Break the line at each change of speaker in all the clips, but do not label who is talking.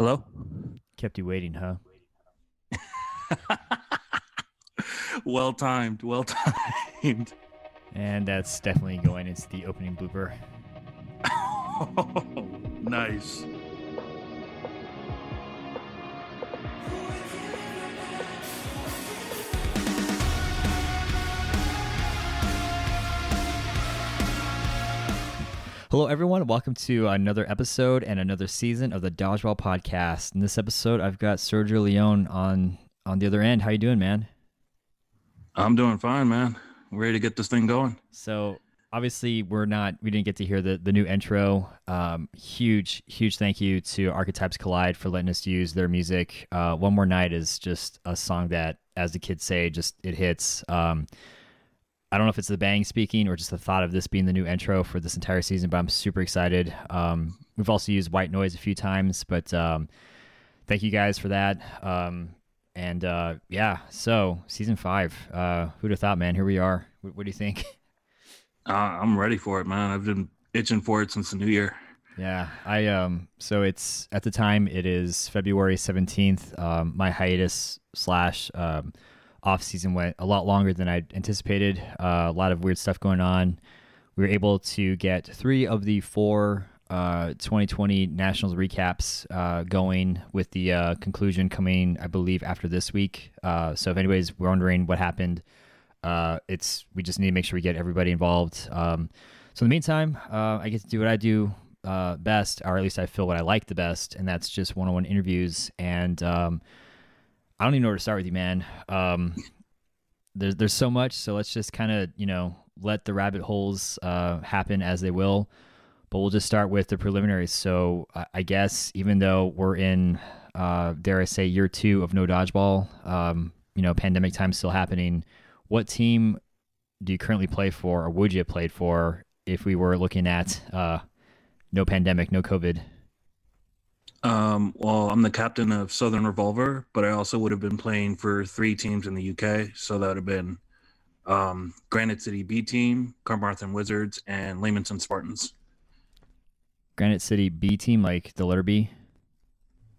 Hello?
Kept you waiting, huh?
well timed, well timed.
And that's definitely going into the opening blooper.
Oh, nice.
Hello, everyone. Welcome to another episode and another season of the Dodgeball Podcast. In this episode, I've got Sergio Leon on on the other end. How you doing, man?
I'm doing fine, man. Ready to get this thing going.
So obviously, we're not. We didn't get to hear the the new intro. Um, huge, huge thank you to Archetypes Collide for letting us use their music. Uh, One more night is just a song that, as the kids say, just it hits. Um, I don't know if it's the bang speaking or just the thought of this being the new intro for this entire season, but I'm super excited. Um, we've also used white noise a few times, but um, thank you guys for that. Um, and uh, yeah, so season five, uh, who'd have thought, man? Here we are. What, what do you think?
Uh, I'm ready for it, man. I've been itching for it since the new year.
Yeah, I um. So it's at the time it is February seventeenth. Um, my hiatus slash um, off season went a lot longer than I anticipated. Uh, a lot of weird stuff going on. We were able to get three of the four uh, 2020 Nationals recaps uh, going, with the uh, conclusion coming, I believe, after this week. Uh, so if anybody's wondering what happened, uh, it's we just need to make sure we get everybody involved. Um, so in the meantime, I get to do what I do best, or at least I feel what I like the best, and that's just one-on-one interviews. And um, I don't even know where to start with you, man. Um, there's there's so much, so let's just kind of you know let the rabbit holes happen as they will but we'll just start with the preliminaries. So I guess even though we're in, uh, dare I say, year two of no dodgeball, um, you know, pandemic time still happening. What team do you currently play for, or would you have played for if we were looking at uh, no pandemic, no COVID?
Um, well, I'm the captain of Southern Revolver, but I also would have been playing for three teams in the UK. So that would have been um, Granite City B Team, Carmarthen Wizards, and Leamington Spartans.
Granite City B team, like the letter B?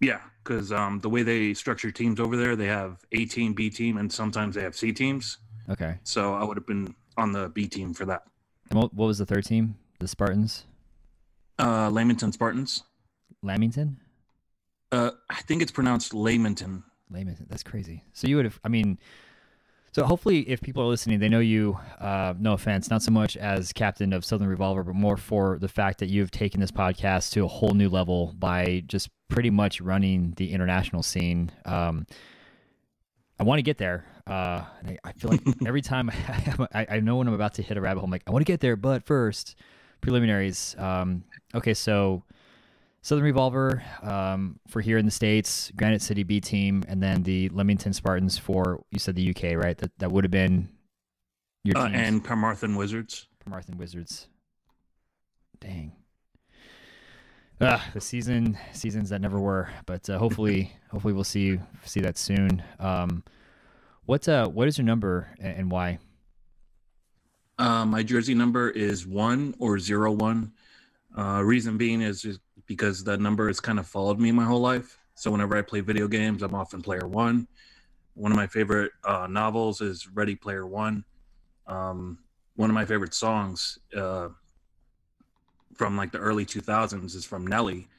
Yeah, because um, the way they structure teams over there, they have A team, B team, and sometimes they have C teams.
Okay.
So I would have been on the B team for that.
And what, what was the third team? The Spartans?
Uh, Lamington Spartans.
Lamington?
Uh, I think it's pronounced Lamington.
Lamington. That's crazy. So you would have, I mean, so hopefully, if people are listening, they know you. Uh, no offense, not so much as captain of Southern Revolver, but more for the fact that you've taken this podcast to a whole new level by just pretty much running the international scene. Um, I want to get there. Uh, I, I, feel like every time I, I, know when I'm about to hit a rabbit hole, I'm like, I want to get there, but first, preliminaries. Um, okay, so Southern Revolver um, for here in the states, Granite City B team, and then the Leamington Spartans for you said the UK, right? That that would have been
your uh, and Carmarthen Wizards.
Carmarthen Wizards. Dang. Ah, the season seasons that never were, but uh, hopefully hopefully we'll see see that soon. Um, what uh what is your number and, and why?
Uh, my jersey number is one or zero one. Uh, reason being is because that number has kind of followed me my whole life. So whenever I play video games, I'm often player one. One of my favorite uh, novels is Ready Player One. Um, one of my favorite songs uh, from like the early 2000s is from Nelly,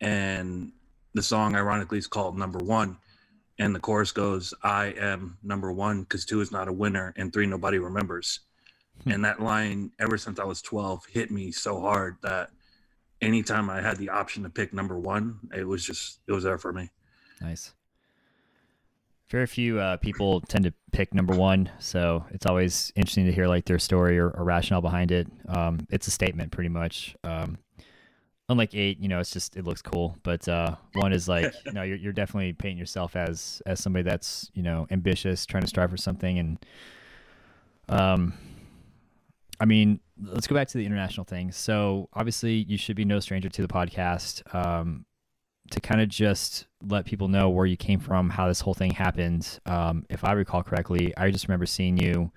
and the song ironically is called Number One. And the chorus goes, "I am number one because two is not a winner, and three nobody remembers." Hmm. and that line, ever since I was 12, hit me so hard that anytime I had the option to pick number one, it was just it was there for me.
Nice. Very few uh, people tend to pick number one, so it's always interesting to hear like their story or, or rationale behind it. Um, it's a statement, pretty much. Um, unlike eight, you know, it's just it looks cool, but uh, one is like, you know, you're you're definitely painting yourself as as somebody that's you know ambitious, trying to strive for something, and um, I mean, let's go back to the international thing. So obviously, you should be no stranger to the podcast. Um, to kind of just let people know where you came from, how this whole thing happened. Um, if I recall correctly, I just remember seeing you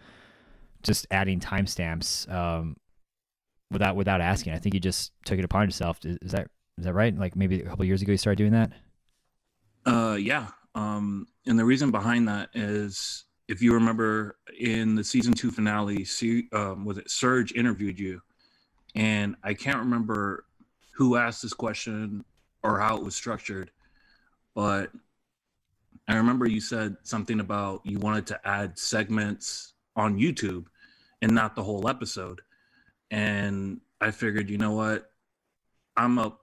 just adding timestamps um, without without asking. I think you just took it upon yourself. Is, is, that is that right? Like maybe a couple years ago, you started doing that.
Uh, yeah. Um, and the reason behind that is if you remember in the season two finale, um, was it Serge interviewed you, and I can't remember who asked this question or how it was structured, but I remember you said something about you wanted to add segments on YouTube and not the whole episode. And I figured, you know what? I'm up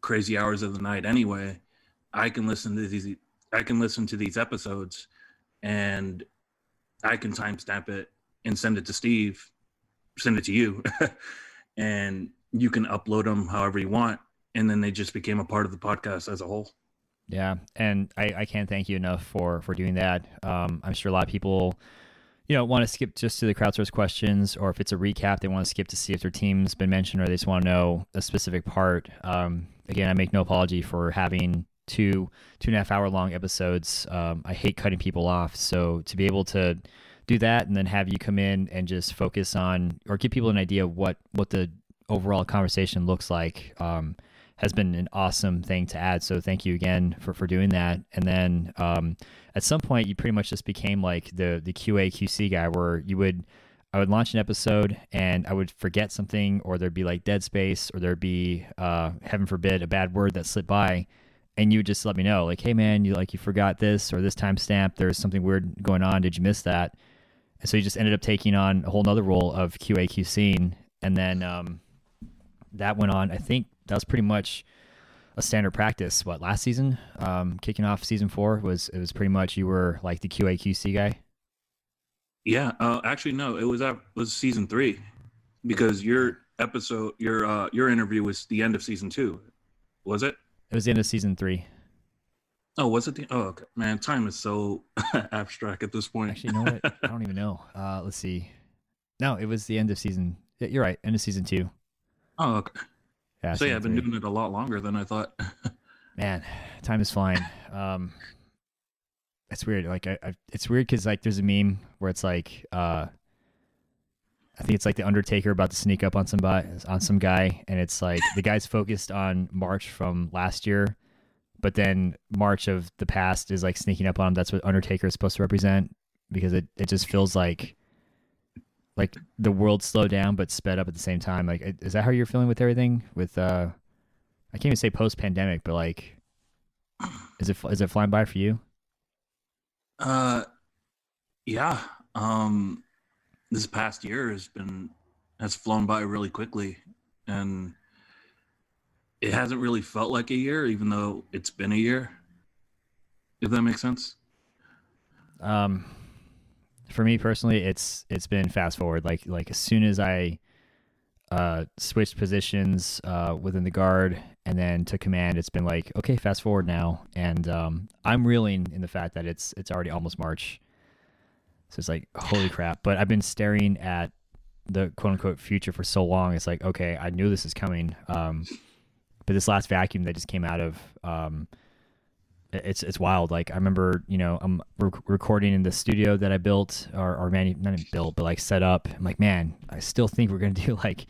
crazy hours of the night anyway. I can listen to these I can listen to these episodes and I can timestamp it and send it to Steve, send it to you, and you can upload them however you want. And then they just became a part of the podcast as a whole.
Yeah, and I, I can't thank you enough for for doing that. Um, I'm sure a lot of people, you know, want to skip just to the crowdsource questions, or if it's a recap, they want to skip to see if their team's been mentioned, or they just want to know a specific part. Um, again, I make no apology for having two two and a half hour long episodes. Um, I hate cutting people off, so to be able to do that and then have you come in and just focus on or give people an idea of what what the overall conversation looks like um, has been an awesome thing to add. So thank you again for for doing that. And then um, at some point, you pretty much just became like the the QA QC guy, where you would. I would launch an episode and I would forget something, or there'd be like dead space, or there'd be, uh, heaven forbid, a bad word that slipped by and you just let me know like hey man you like you forgot this or this timestamp. There's something weird going on. Did you miss that? And so you just ended up taking on a whole nother role of qa qcing and then um, that went on i think that was pretty much a standard practice what last season? Um, kicking off season four was it was pretty much you were like the qa qc guy?
Yeah uh, actually no it was uh, was season three because your episode your uh your interview was the end of season two was it
it was the end of season three.
Oh, was it the? Oh, okay. man, time is so abstract at this point.
Actually, you know what? I don't even know. Uh, let's see. No, it was the end of season. You're right. End of season two.
Oh, okay. Yeah. So yeah, I've been doing it a lot longer than I thought.
man, time is flying. Um, it's weird. Like, I, I it's weird because like there's a meme where it's like, uh, I think it's like the Undertaker about to sneak up on somebody on some guy, and it's like the guy's focused on March from last year, but then March of the past is like sneaking up on him. That's what Undertaker is supposed to represent because it, it just feels like like the world slowed down but sped up at the same time. Like, is that how you're feeling with everything? With uh, I can't even say post pandemic, but like, is it is it flying by for you?
Uh, yeah. Um this past year has been has flown by really quickly. And it hasn't really felt like a year even though it's been a year if that makes sense.
Um for me personally it's it's been fast forward. Like like as soon as i uh switched positions uh within the guard and then to command it's been like okay fast forward now. And um i'm reeling in the fact that it's it's already almost march so it's like, holy crap. But I've been staring at the quote unquote future for so long. It's like, okay, I knew this is coming. Um, but this last vacuum that just came out of, um, it's it's wild. Like I remember, you know, I'm rec- recording in the studio that I built or or manu- not built, but like set up. I'm like, man, I still think we're gonna do like,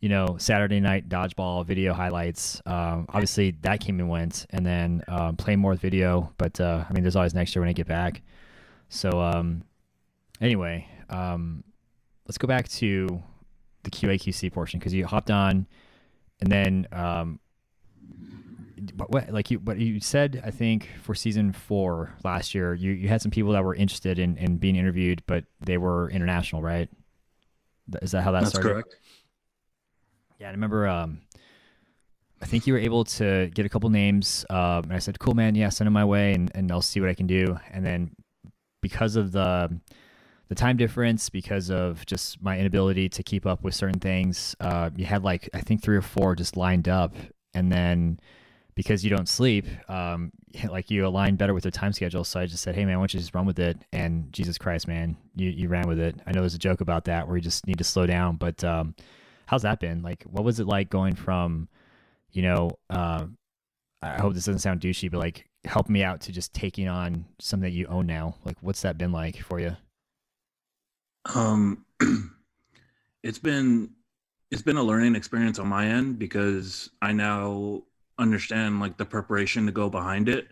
you know, Saturday night dodgeball video highlights. Um, obviously that came and went, and then um, playing more video. But uh, I mean, there's always next year when I get back. So um, Anyway, um, let's go back to the QAQC portion because you hopped on, and then um, what, like you, what you said, I think for season four last year, you, you had some people that were interested in, in being interviewed, but they were international, right? Is that how that
That's
started?
correct.
Yeah, I remember. Um, I think you were able to get a couple names, um, and I said, "Cool, man. Yeah, send them my way, and, and I'll see what I can do." And then because of the the time difference because of just my inability to keep up with certain things. Uh, you had like I think three or four just lined up, and then because you don't sleep, um, like you align better with the time schedule. So I just said, "Hey man, why don't you just run with it?" And Jesus Christ, man, you you ran with it. I know there's a joke about that where you just need to slow down, but um, how's that been? Like, what was it like going from, you know, uh, I hope this doesn't sound douchey, but like help me out to just taking on something that you own now. Like, what's that been like for you?
Um, it's been it's been a learning experience on my end because I now understand like the preparation to go behind it.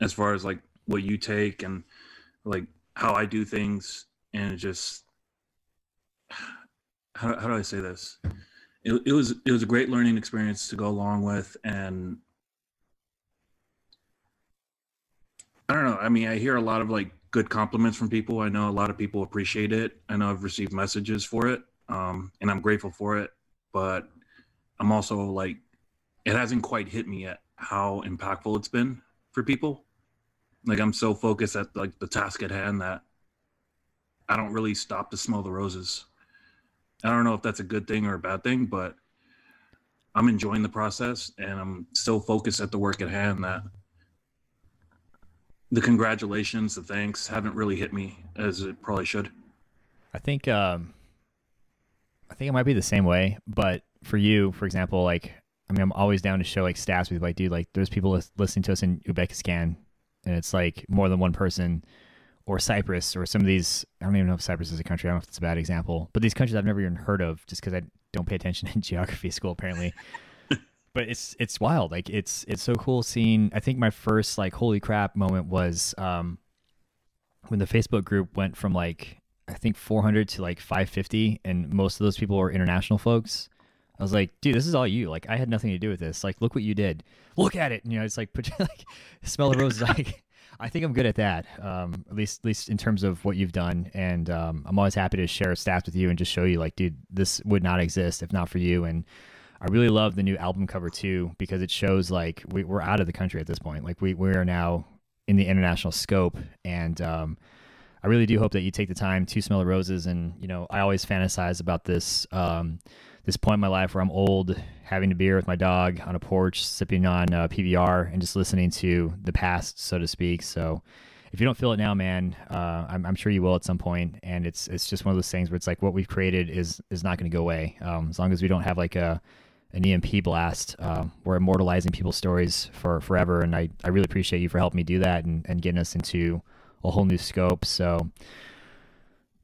as far as like what you take and like how I do things, and just how how do I say this? It, it was it was a great learning experience to go along with, and I don't know. I mean, I hear a lot of like good compliments from people. I know a lot of people appreciate it. I know I've received messages for it, um, and I'm grateful for it. But I'm also like, it hasn't quite hit me yet how impactful it's been for people. Like I'm so focused at like the task at hand that I don't really stop to smell the roses. I don't know if that's a good thing or a bad thing, but I'm enjoying the process and I'm so focused at the work at hand that the congratulations, the thanks haven't really hit me as it probably should.
I think um I think it might be the same way, but for you, for example, like I mean, I'm always down to show like stats with like, dude, like there's people listening to us in Uzbekistan, and it's like more than one person, or Cyprus, or some of these. I don't even know if Cyprus is a country. I don't know if it's a bad example, but these countries I've never even heard of, just because I don't pay attention in geography school apparently. But it's it's wild. Like it's it's so cool seeing. I think my first like holy crap moment was um when the Facebook group went from like I think 400 to like 550, and most of those people were international folks. I was like, dude, this is all you. Like, I had nothing to do with this. Like, look what you did. Look at it. And, you know, it's like, put, like smell the roses. like, I think I'm good at that. Um, at least, at least in terms of what you've done. And um, I'm always happy to share stats with you and just show you, like, dude, this would not exist if not for you. And I really love the new album cover too because it shows like we, we're out of the country at this point. Like, we we are now in the international scope, and um, I really do hope that you take the time to smell the roses. And you know, I always fantasize about this um, this point in my life where I'm old, having a beer with my dog on a porch, sipping on uh, PBR, and just listening to the past, so to speak. So, if you don't feel it now, man, uh, I'm, I'm, sure you will at some point. And it's it's just one of those things where it's like what we've created is is not going to go away um, as long as we don't have like a an EMP blast. Uh, we're immortalizing people's stories for forever, and I, I really appreciate you for helping me do that and, and getting us into a whole new scope. So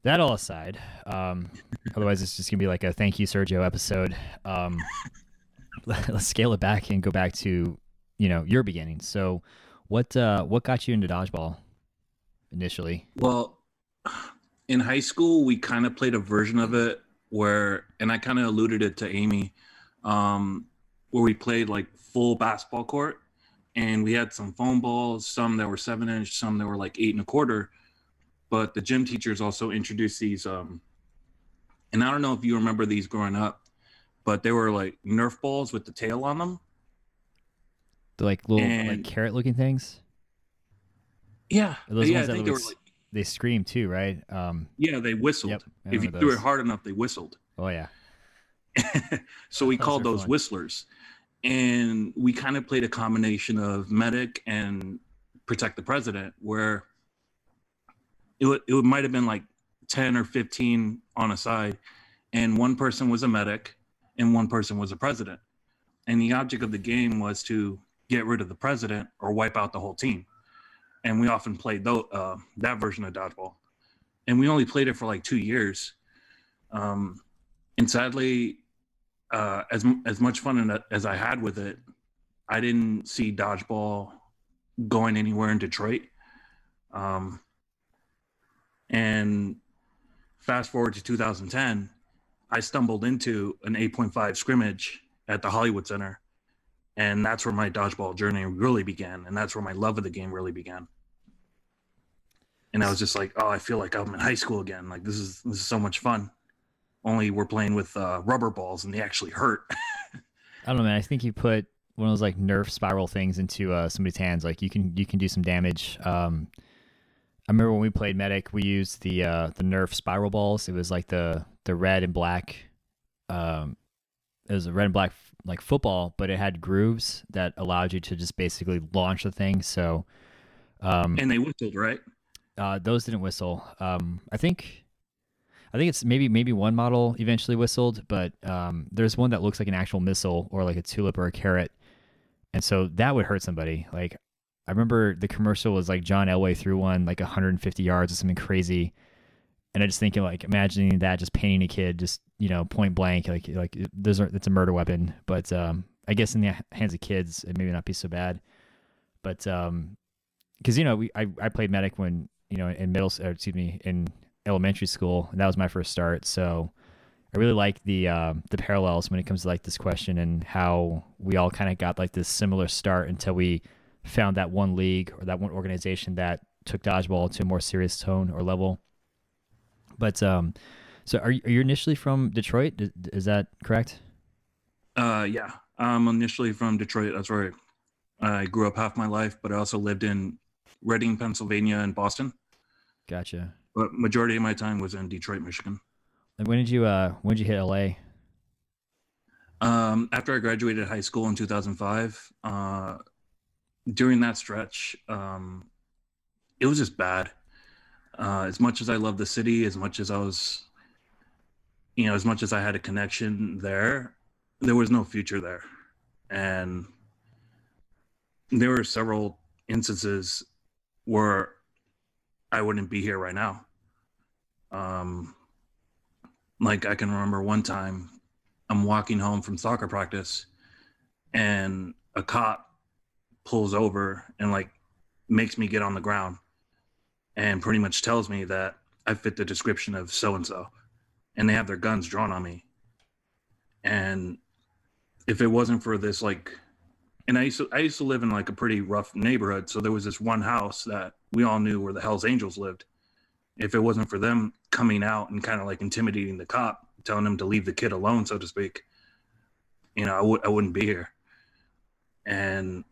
that all aside, um, otherwise it's just gonna be like a thank you Sergio episode. Um, let's scale it back and go back to you know your beginning. So, what uh, what got you into dodgeball initially?
Well, in high school we kind of played a version of it where, and I kind of alluded it to Amy, um, where we played like full basketball court, and we had some foam balls, some that were seven inch, some that were like eight and a quarter. But the gym teachers also introduced these um and i don't know if you remember these growing up but they were like nerf balls with the tail on them.
The like little and, like carrot looking things?
Yeah.
Those
yeah,
ones that they, were like, they scream too right? Um
yeah they whistled. Yep, if you threw it hard enough they whistled.
Oh yeah
so we those called those fun. whistlers and we kind of played a combination of medic and protect the president where it, w- it might have been like 10 or 15 on a side and one person was a medic and one person was a president. And the object of the game was to get rid of the president or wipe out the whole team. And we often played th- uh, that version of dodgeball. And we only played it for like two years. Um, and sadly uh, as, as much fun as i had with it i didn't see dodgeball going anywhere in detroit um, and fast forward to 2010, I stumbled into an 8.5 scrimmage at the Hollywood Center. And that's where my dodgeball journey really began. And that's where my love of the game really began. And I was just like, oh, I feel like I'm in high school again. Like this is this is so much fun. Only we're playing with uh, rubber balls and they actually hurt.
I don't know, man. I think you put one of those like Nerf spiral things into uh, somebody's hands. Like you can you can do some damage. Um, I remember when we played Medic, we used the uh, the Nerf spiral balls. It was like the the red and black. Um, it was a red and black like football, but it had grooves that allowed you to just basically launch the thing. So,
um, and they whistled, right?
Uh, those didn't whistle. Um, I think, I think it's maybe maybe one model eventually whistled, but um, there's one that looks like an actual missile or like a tulip or a carrot, and so that would hurt somebody. Like I remember the commercial was like John Elway threw one like 150 yards or something crazy. And I just thinking like imagining that just painting a kid just, you know, point blank, like like there's a, it's a murder weapon. But um I guess in the hands of kids it maybe not be so bad. But um because you know we I, I played medic when you know in middle or excuse me in elementary school and that was my first start so I really like the uh, the parallels when it comes to like this question and how we all kind of got like this similar start until we found that one league or that one organization that took dodgeball to a more serious tone or level. But um, so are you, are you initially from Detroit? Is that correct?
Uh, yeah, I'm initially from Detroit. That's where I grew up half my life, but I also lived in Reading, Pennsylvania, and Boston.
Gotcha.
But majority of my time was in Detroit, Michigan.
And when did you uh when did you hit LA?
Um, after I graduated high school in 2005, uh, during that stretch, um, it was just bad. Uh, as much as I love the city, as much as I was, you know, as much as I had a connection there, there was no future there, and there were several instances where I wouldn't be here right now. Um, like I can remember one time I'm walking home from soccer practice and a cop pulls over and like makes me get on the ground and pretty much tells me that I fit the description of so and so and they have their guns drawn on me. And if it wasn't for this like and I used to I used to live in like a pretty rough neighborhood, so there was this one house that we all knew where the Hell's Angels lived. If it wasn't for them coming out and kind of like intimidating the cop, telling him to leave the kid alone, so to speak, you know, I would I wouldn't be here. And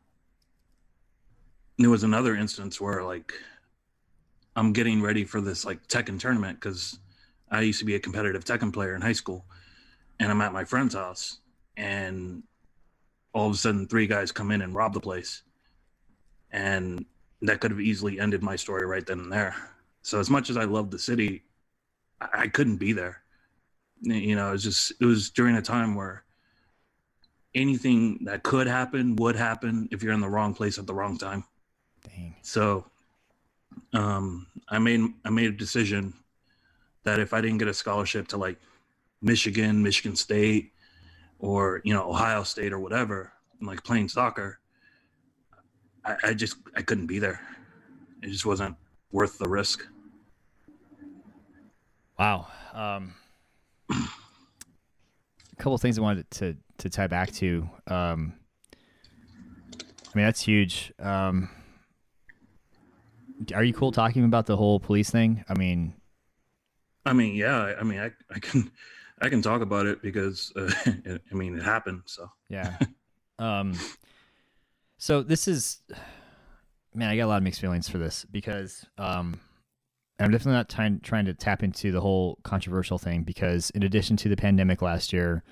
there was another instance where like I'm getting ready for this like Tekken tournament because I used to be a competitive Tekken player in high school, and I'm at my friend's house, and all of a sudden three guys come in and rob the place, and that could have easily ended my story right then and there. So as much as I loved the city, I, I couldn't be there. You know, it was just it was during a time where anything that could happen would happen if you're in the wrong place at the wrong time.
Dang.
So um I made I made a decision that if I didn't get a scholarship to like Michigan, Michigan State, or you know Ohio State or whatever, like playing soccer, I, I just I couldn't be there. It just wasn't worth the risk.
Wow. Um, a couple of things I wanted to to tie back to. Um, I mean, that's huge. Um, are you cool talking about the whole police thing? I mean,
I mean, yeah. I mean, I I can I can talk about it because uh, it, I mean it happened. So
yeah. um. So this is, man, I got a lot of mixed feelings for this because um I'm definitely not trying trying to tap into the whole controversial thing because in addition to the pandemic last year,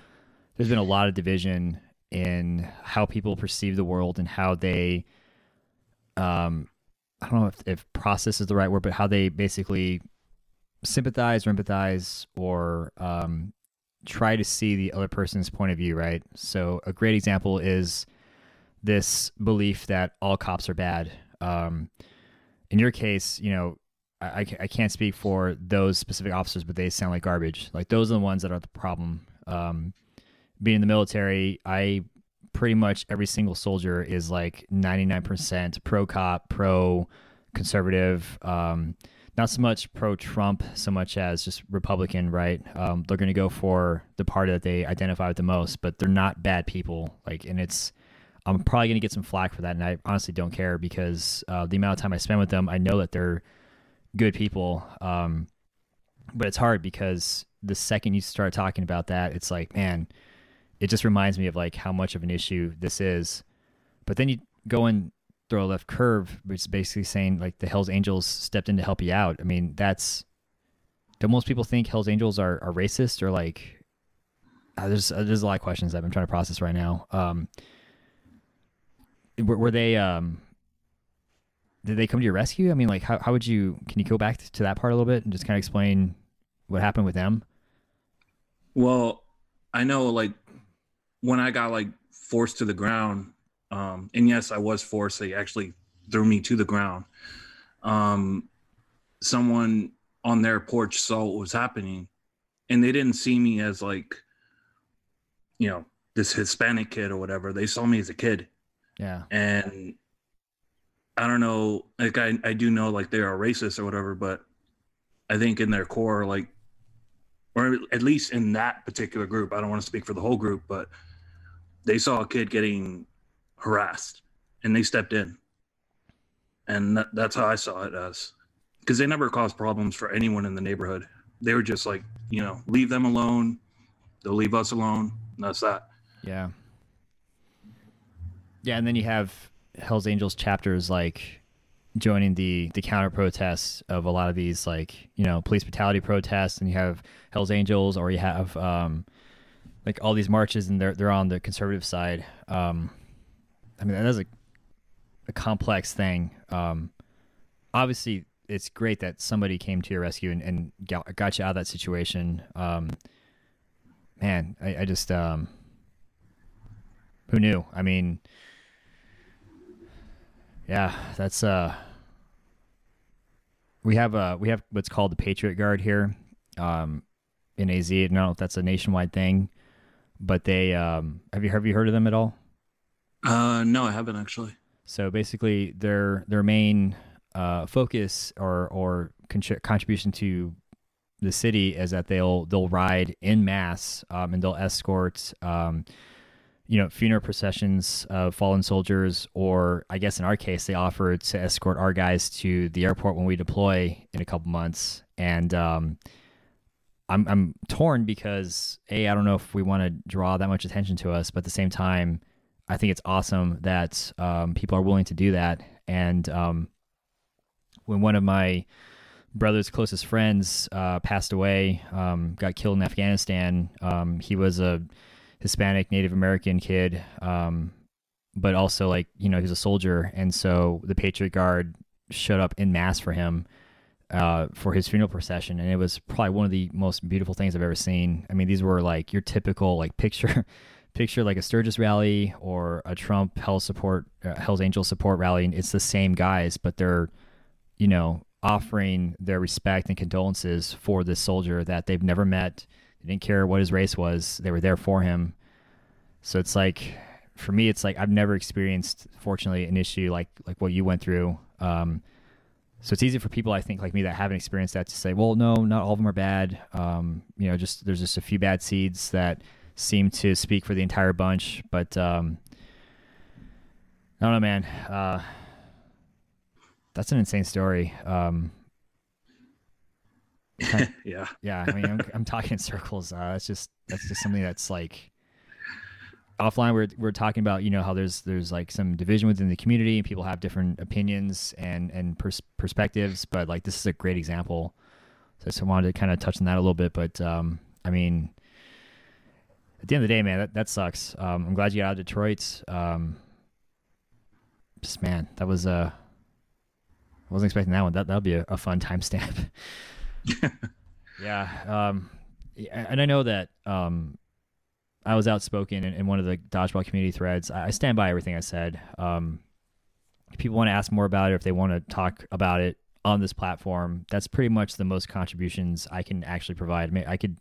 there's been a lot of division in how people perceive the world and how they um I don't know if, if process is the right word, but how they basically sympathize or empathize or um, try to see the other person's point of view, right? So a great example is this belief that all cops are bad. Um, in your case, you know, I, I can't speak for those specific officers, but they sound like garbage. Like those are the ones that are the problem. Um, being in the military, I pretty much every single soldier is like 99% pro cop, pro conservative. Um, not so much pro Trump, so much as just Republican, right? Um, they're going to go for the party that they identify with the most, but they're not bad people. Like, and it's, I'm probably going to get some flack for that. And I honestly don't care because uh, the amount of time I spend with them, I know that they're good people. Um, but it's hard because the second you start talking about that, it's like, man, it just reminds me of like how much of an issue this is. But then you go and throw a left curve, which is basically saying like the Hell's Angels stepped in to help you out. I mean, that's do most people think Hell's Angels are, are racist or like uh, there's uh, there's a lot of questions I've been trying to process right now. Um, were, were, they um, did they come to your rescue? I mean, like how how would you can you go back to that part a little bit and just kind of explain what happened with them?
Well, I know like when I got like forced to the ground, um, and yes, I was forced. They actually threw me to the ground. Um, someone on their porch saw what was happening, and they didn't see me as like, you know, this Hispanic kid or whatever. They saw me as a kid.
Yeah.
And I don't know, like I, I do know like they are racist or whatever, but I think in their core, like, or at least in that particular group, I don't want to speak for the whole group, but they saw a kid getting harassed and they stepped in. And that, that's how I saw it as because they never caused problems for anyone in the neighborhood. They were just like, you know, leave them alone. They'll leave us alone. And that's that.
Yeah. Yeah, and then you have Hell's Angels chapters like joining the the counter protests of a lot of these like you know police brutality protests, and you have Hell's Angels, or you have um, like all these marches, and they're they're on the conservative side. Um, I mean, that is a a complex thing. Um, obviously, it's great that somebody came to your rescue and, and got, got you out of that situation. Um, man, I, I just um, who knew? I mean, yeah, that's uh, we have uh we have what's called the Patriot Guard here, um, in AZ. I don't know if that's a nationwide thing, but they um, have you have you heard of them at all?
Uh, no, I haven't actually.
So basically, their their main uh, focus or or con- contribution to the city is that they'll they'll ride in mass um, and they'll escort um, you know funeral processions of fallen soldiers or I guess in our case they offered to escort our guys to the airport when we deploy in a couple months and um, I'm I'm torn because a I don't know if we want to draw that much attention to us but at the same time I think it's awesome that um, people are willing to do that and um, when one of my brother's closest friends uh, passed away, um, got killed in Afghanistan. Um, he was a Hispanic Native American kid, um, but also like you know he's a soldier, and so the Patriot Guard showed up in mass for him uh, for his funeral procession, and it was probably one of the most beautiful things I've ever seen. I mean, these were like your typical like picture. picture like a Sturgis rally or a Trump Hell support, uh, Hell's Angel support rally, and it's the same guys, but they're you know, offering their respect and condolences for this soldier that they've never met. They didn't care what his race was. They were there for him. So it's like, for me, it's like I've never experienced, fortunately, an issue like like what you went through. Um, so it's easy for people, I think, like me that haven't experienced that to say, well, no, not all of them are bad. Um, you know, just there's just a few bad seeds that seem to speak for the entire bunch. But um, I don't know, man. Uh, that's an insane story. Um,
yeah,
yeah. I mean, I'm, I'm talking in circles. Uh, that's just that's just something that's like offline. We're we're talking about you know how there's there's like some division within the community and people have different opinions and and pers- perspectives. But like this is a great example. So I just wanted to kind of touch on that a little bit. But um, I mean, at the end of the day, man, that that sucks. Um, I'm glad you got out of Detroit. Um, just man, that was a uh, I wasn't expecting that one. That that'll be a, a fun timestamp. yeah. Um, and I know that um, I was outspoken in, in, one of the dodgeball community threads. I, stand by everything I said. Um, if people want to ask more about it, if they want to talk about it on this platform, that's pretty much the most contributions I can actually provide. I, mean, I could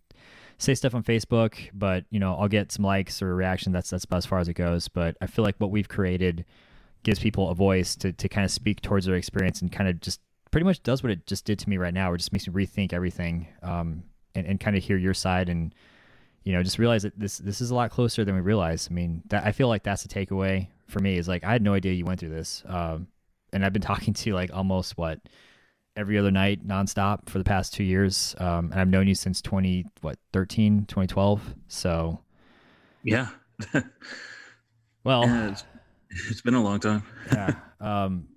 say stuff on Facebook, but you know, I'll get some likes or reaction. That's that's about as far as it goes. But I feel like what we've created gives people a voice to, to kind of speak towards their experience and kind of just pretty much does what it just did to me right now. It just makes me rethink everything um, and, and kind of hear your side and, you know, just realize that this, this is a lot closer than we realize. I mean, that, I feel like that's the takeaway for me is like, I had no idea you went through this. Um, and I've been talking to you like almost what every other night nonstop for the past two years. Um, and I've known you since 20, what, 13, 2012. So
yeah.
well,
yeah, It's been a long time.
yeah. Um,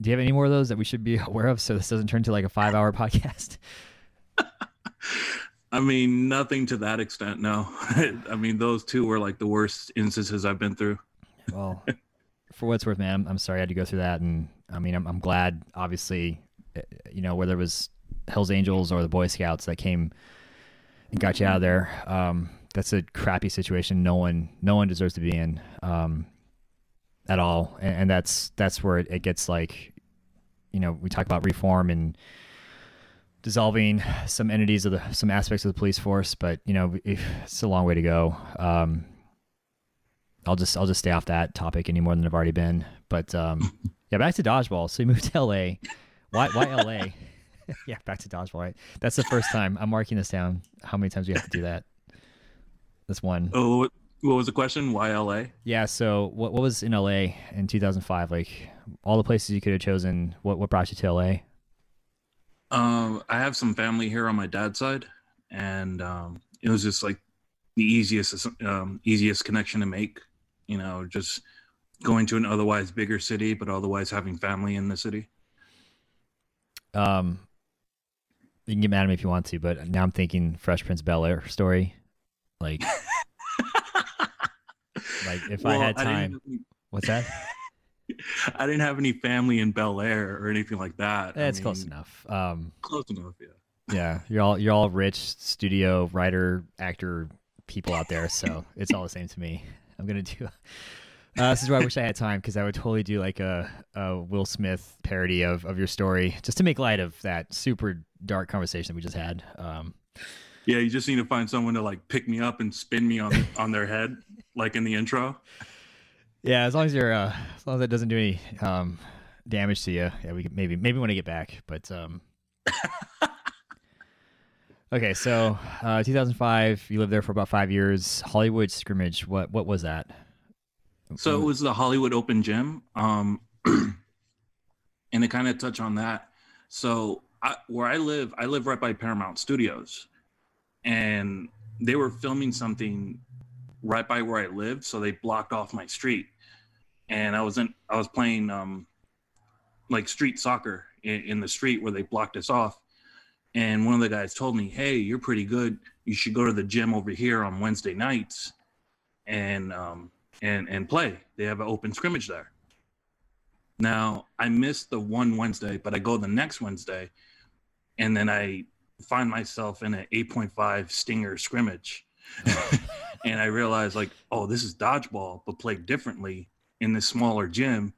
do you have any more of those that we should be aware of so this doesn't turn to like a five hour podcast?
I mean, nothing to that extent. No, I mean those two were like the worst instances I've been through.
Well, for what's worth, man, I'm, I'm, sorry I had to go through that, and I mean, I'm, I'm glad. Obviously, eh, you know whether it was Hell's Angels or the Boy Scouts that came and got you out of there. Um, that's a crappy situation. No one, no one deserves to be in. Um, at all, and, and that's that's where it, it gets like, you know, we talk about reform and dissolving some entities of the some aspects of the police force, but you know, it's a long way to go. Um, I'll just I'll just stay off that topic any more than I've already been. But um, Yeah, back to dodgeball. So you moved to LA. Why why LA? yeah, back to dodgeball. Right. That's the first time. I'm marking this down. How many times we have to do that? This one.
Oh, what, was the question? Why LA?
Yeah. So what what was in LA in 2005? Like all the places you could have chosen. What what brought you to LA?
Um, I have some family here on my dad's side, and um, it was just like the easiest um, easiest connection to make. You know, just going to an otherwise bigger city, but otherwise having family in the city.
Um, you can get mad at me if you want to, but now I'm thinking Fresh Prince Bel Air story. Like, like if well, I had time, I what's that?
I didn't have any family in Bel Air or anything like that.
That's close enough. Um,
close enough, yeah.
Yeah, you're all you're all rich studio writer actor people out there, so it's all the same to me. I'm gonna do. Uh, this is where I wish I had time because I would totally do like a, a Will Smith parody of, of your story just to make light of that super dark conversation that we just had. Um,
yeah, you just need to find someone to like pick me up and spin me on on their head, like in the intro.
Yeah, as long as you're, uh, as long as it doesn't do any um, damage to you, yeah, we could maybe maybe when I get back. But um, okay, so uh, 2005, you lived there for about five years. Hollywood scrimmage, what what was that?
So it was the Hollywood Open Gym, um, and to kind of touch on that. So I, where I live, I live right by Paramount Studios, and they were filming something right by where I lived, so they blocked off my street, and I was in, I was playing um, like street soccer in, in the street where they blocked us off, and one of the guys told me, "Hey, you're pretty good. You should go to the gym over here on Wednesday nights." And um, and and play. They have an open scrimmage there. Now I missed the one Wednesday, but I go the next Wednesday, and then I find myself in an 8.5 Stinger scrimmage, and I realized like, oh, this is dodgeball, but played differently in this smaller gym,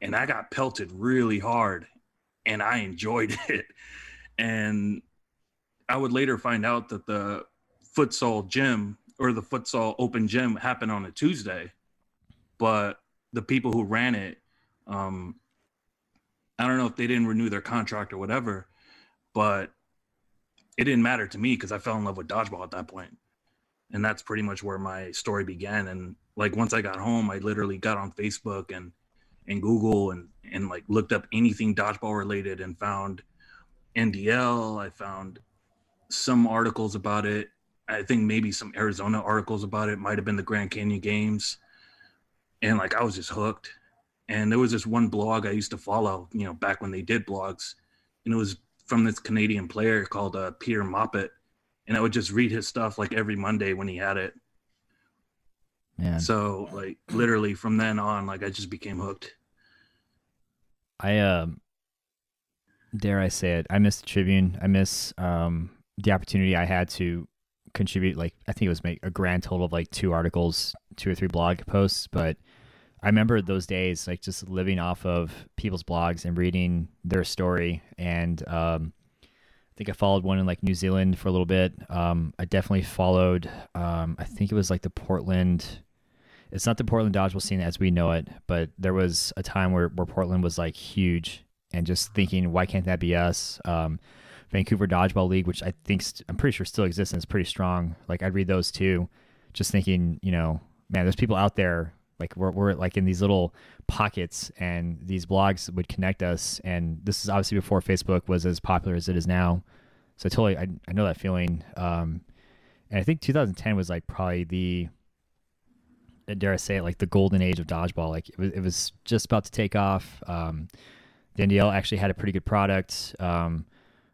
and I got pelted really hard, and I enjoyed it, and I would later find out that the futsal gym or the futsal open gym happened on a Tuesday, but the people who ran it, um, I don't know if they didn't renew their contract or whatever, but it didn't matter to me because I fell in love with dodgeball at that point. And that's pretty much where my story began. And like once I got home, I literally got on Facebook and and Google and and like looked up anything dodgeball related and found NDL. I found some articles about it I think maybe some Arizona articles about it might have been the Grand Canyon Games, and like I was just hooked. And there was this one blog I used to follow, you know, back when they did blogs, and it was from this Canadian player called uh, Peter Moppet, and I would just read his stuff like every Monday when he had it. Man. So like literally from then on, like I just became hooked.
I um, dare I say it, I miss the Tribune. I miss um the opportunity I had to contribute like I think it was make a grand total of like two articles, two or three blog posts, but I remember those days like just living off of people's blogs and reading their story and um, think I followed one in like New Zealand for a little bit. Um, I definitely followed um, I think it was like the Portland it's not the Portland dodgeball scene as we know it, but there was a time where, where Portland was like huge and just thinking, why can't that be us? Um, Vancouver Dodgeball League, which I think i I'm pretty sure still exists and is pretty strong. Like I'd read those too, just thinking, you know, man, there's people out there like we're, we're like in these little pockets and these blogs would connect us. And this is obviously before Facebook was as popular as it is now. So totally, I, I know that feeling. Um, and I think 2010 was like probably the, dare I say it, like the golden age of dodgeball. Like it was, it was just about to take off. Um, the NDL actually had a pretty good product. Um,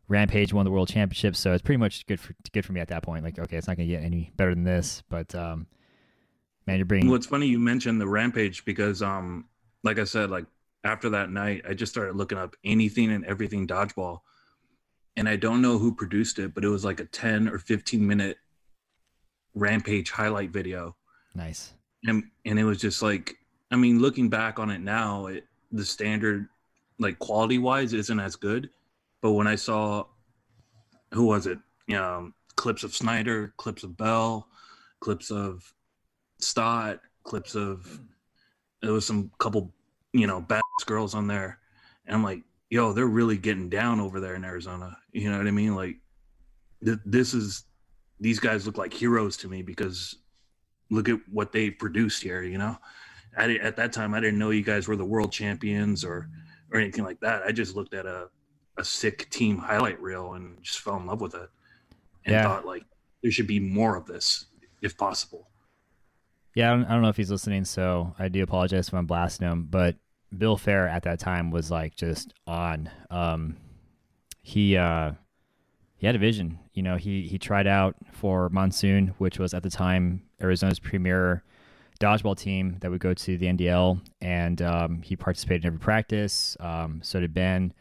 Rampage won the world championship, so it's pretty much good for good for me at that point. Like, okay, it's not gonna get any better than this, but um, man, you're bringing.
Well, it's funny you mentioned the Rampage because, um, like I said, like after that night, I just started looking up anything and everything dodgeball, and I don't know who produced it, but it was like a ten or fifteen minute Rampage highlight video.
Nice.
And and it was just like, I mean, looking back on it now, it the standard, like quality wise, isn't as good but when I saw, who was it? You know, clips of Snyder, clips of Bell, clips of Stott, clips of there was some couple you know, bad girls on there. And I'm like, yo, they're really getting down over there in Arizona. You know what I mean? Like, th- this is these guys look like heroes to me because look at what they produced here. You know, I, at that time I didn't know you guys were the world champions or or anything like that. I just looked at a a sick team highlight reel and just fell in love with it and yeah. thought like there should be more of this if possible.
Yeah, I don't, I don't know if he's listening, so I do apologize if I'm blasting him. But Bill Fair at that time was like just on. Um, he uh, he had a vision. You know, he he tried out for Monsoon, which was at the time Arizona's premier dodgeball team that would go to the NDL, and um, he participated in every practice. Um, so did Ben,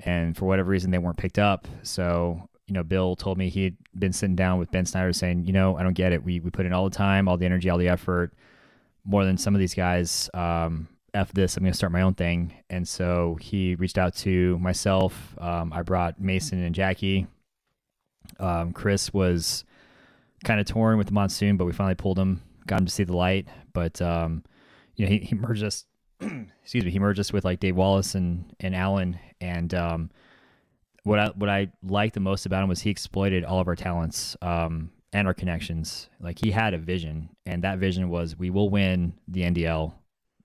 and for whatever reason, they weren't picked up. So you know, Bill told me he had been sitting down with Ben Snyder saying, you know, I don't get it. We we put in all the time, all the energy, all the effort, more than some of these guys. Um, F this, I'm going to start my own thing. And so he reached out to myself. Um, I brought Mason and Jackie. Um, Chris was kind of torn with the monsoon, but we finally pulled him, got him to see the light. But, um, you know, he, he merged us, excuse me, he merged us with like Dave Wallace and, and Alan. And, um, what I, what I liked the most about him was he exploited all of our talents, um, and our connections. Like he had a vision and that vision was we will win the NDL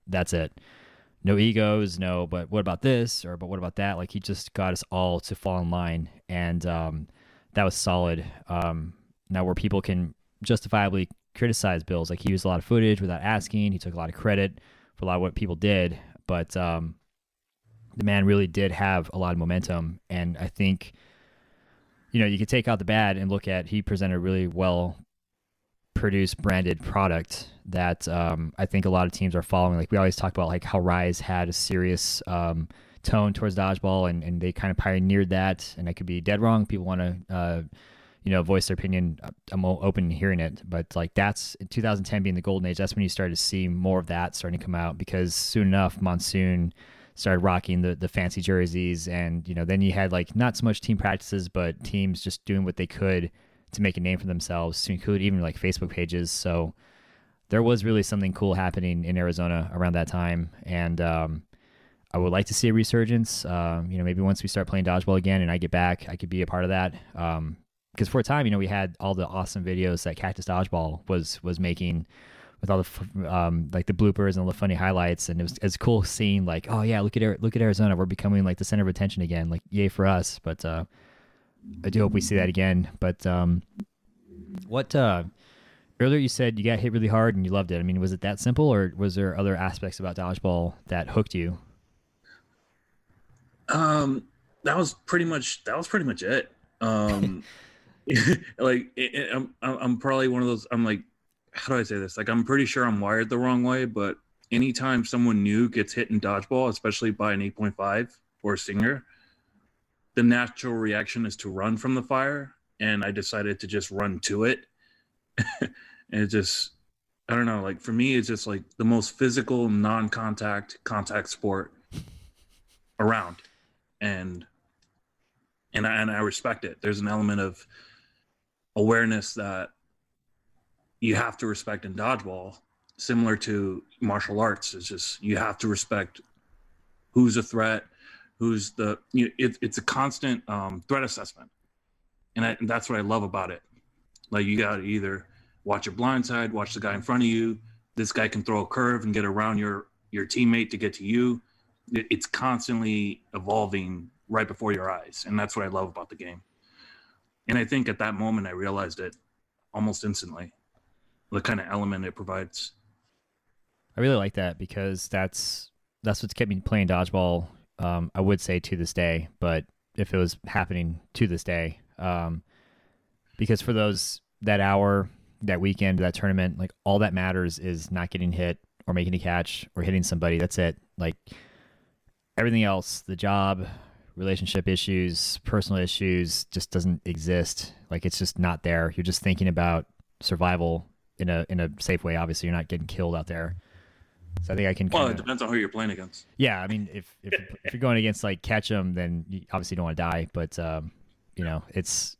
that's it. No egos, no, but what about this or but what about that? Like he just got us all to fall in line and um, that was solid. Um, now where people can justifiably criticize Bills, like he used a lot of footage without asking, he took a lot of credit for a lot of what people did, but um, the man really did have a lot of momentum and I think you know, you could take out the bad and look at he presented a really well produced branded product that um, I think a lot of teams are following. Like we always talk about like how Rise had a serious um, tone towards dodgeball and, and they kind of pioneered that and I could be dead wrong. People want to uh, you know voice their opinion. I'm open to hearing it, but like that's 2010 being the golden age. That's when you started to see more of that starting to come out because soon enough Monsoon started rocking the the fancy jerseys and you know then you had like not so much team practices but teams just doing what they could to make a name for themselves to include even like Facebook pages. So there was really something cool happening in Arizona around that time, and um, I would like to see a resurgence. Um, you know, maybe once we start playing dodgeball again and I get back, I could be a part of that. Because um, for a time, you know, we had all the awesome videos that Cactus Dodgeball was was making with all the um, like the bloopers and all the funny highlights, and it was it's cool seeing like, oh yeah, look at look at Arizona, we're becoming like the center of attention again. Like, yay for us! But uh, I do hope we see that again. But um, what uh, earlier you said you got hit really hard and you loved it. I mean, was it that simple, or was there other aspects about dodgeball that hooked you?
Um, that was pretty much that was pretty much it. Um, like it, it, I'm I'm probably one of those. I'm like, how do I say this? Like I'm pretty sure I'm wired the wrong way, but anytime someone new gets hit in dodgeball, especially by an 8.5 or a singer, the natural reaction is to run from the fire and i decided to just run to it. And it just i don't know like for me it's just like the most physical non-contact contact sport around. And and I, and I respect it. There's an element of awareness that you have to respect in dodgeball similar to martial arts it's just you have to respect who's a threat who's the you know, it, it's a constant um, threat assessment. And, I, and that's what i love about it. Like you got to either watch your blind side watch the guy in front of you. This guy can throw a curve and get around your your teammate to get to you. It, it's constantly evolving right before your eyes and that's what i love about the game. And i think at that moment i realized it almost instantly the kind of element it provides
i really like that because that's that's what's kept me playing dodgeball um, I would say to this day, but if it was happening to this day, um, because for those that hour, that weekend, that tournament, like all that matters is not getting hit or making a catch or hitting somebody. That's it. Like everything else, the job, relationship issues, personal issues just doesn't exist. Like it's just not there. You're just thinking about survival in a in a safe way. Obviously, you're not getting killed out there. So I think I can.
Well, it depends on who you're playing against.
Yeah, I mean, if if, if you're going against like Ketchum, then obviously you obviously don't want to die. But um, you know, it's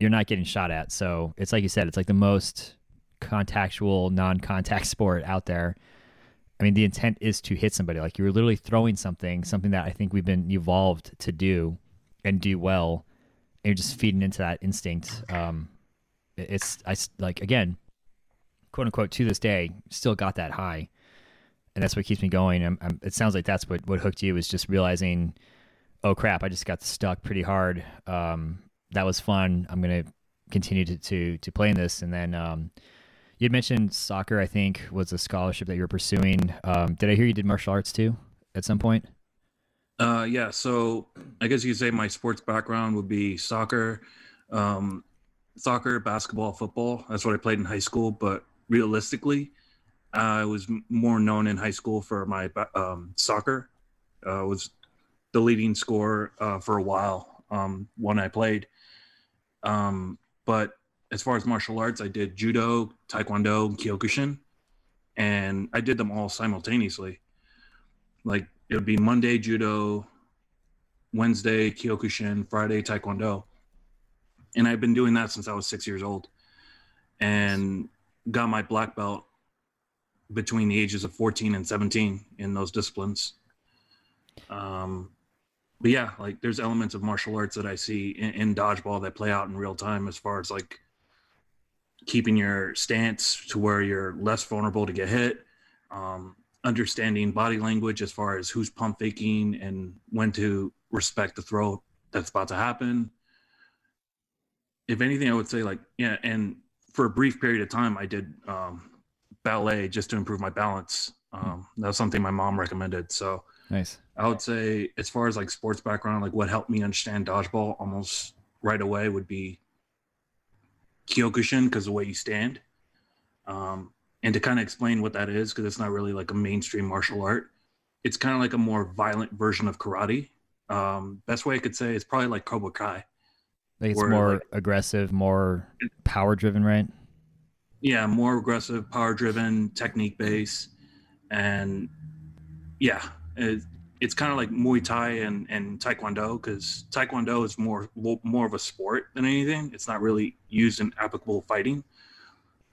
you're not getting shot at. So it's like you said, it's like the most contactual, non-contact sport out there. I mean, the intent is to hit somebody. Like you're literally throwing something, something that I think we've been evolved to do and do well. And you're just feeding into that instinct. Um, it's I like again, quote unquote, to this day, still got that high, and that's what keeps me going. I'm, I'm, it sounds like that's what what hooked you is just realizing, oh crap, I just got stuck pretty hard. Um, that was fun. I'm gonna continue to to to play in this, and then um, you mentioned soccer. I think was a scholarship that you were pursuing. Um, did I hear you did martial arts too at some point?
Uh, yeah. So I guess you could say my sports background would be soccer, um, soccer, basketball, football. That's what I played in high school. But realistically, I was more known in high school for my um, soccer. Uh, was the leading scorer uh, for a while um, when I played. Um, but as far as martial arts, I did judo, taekwondo, and kyokushin, and I did them all simultaneously. Like it would be Monday judo, Wednesday kyokushin, Friday taekwondo, and I've been doing that since I was six years old, and got my black belt between the ages of 14 and 17 in those disciplines. Um, but yeah, like there's elements of martial arts that I see in, in dodgeball that play out in real time as far as like keeping your stance to where you're less vulnerable to get hit, um, understanding body language as far as who's pump faking and when to respect the throw that's about to happen. If anything, I would say like yeah, and for a brief period of time, I did um, ballet just to improve my balance. Um, that was something my mom recommended. So
nice.
I would say, as far as like sports background, like what helped me understand dodgeball almost right away would be Kyokushin because the way you stand. Um, and to kind of explain what that is, because it's not really like a mainstream martial art, it's kind of like a more violent version of karate. Um, best way I could say is probably like Cobra Kai.
Like it's more like, aggressive, more power driven, right?
Yeah, more aggressive, power driven, technique based, and yeah, it, it's kind of like Muay Thai and, and Taekwondo because Taekwondo is more more of a sport than anything. It's not really used in applicable fighting,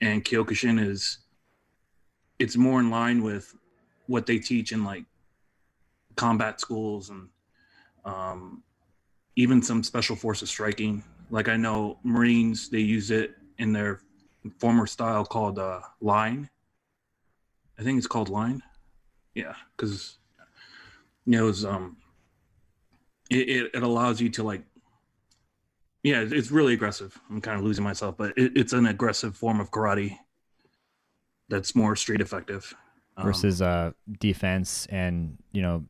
and Kyokushin is it's more in line with what they teach in like combat schools and um, even some special forces striking. Like I know Marines, they use it in their former style called uh, line. I think it's called line. Yeah, because you know, um, it, it, it allows you to like, yeah, it's really aggressive. I'm kind of losing myself, but it, it's an aggressive form of karate that's more street effective
um, versus uh defense and you know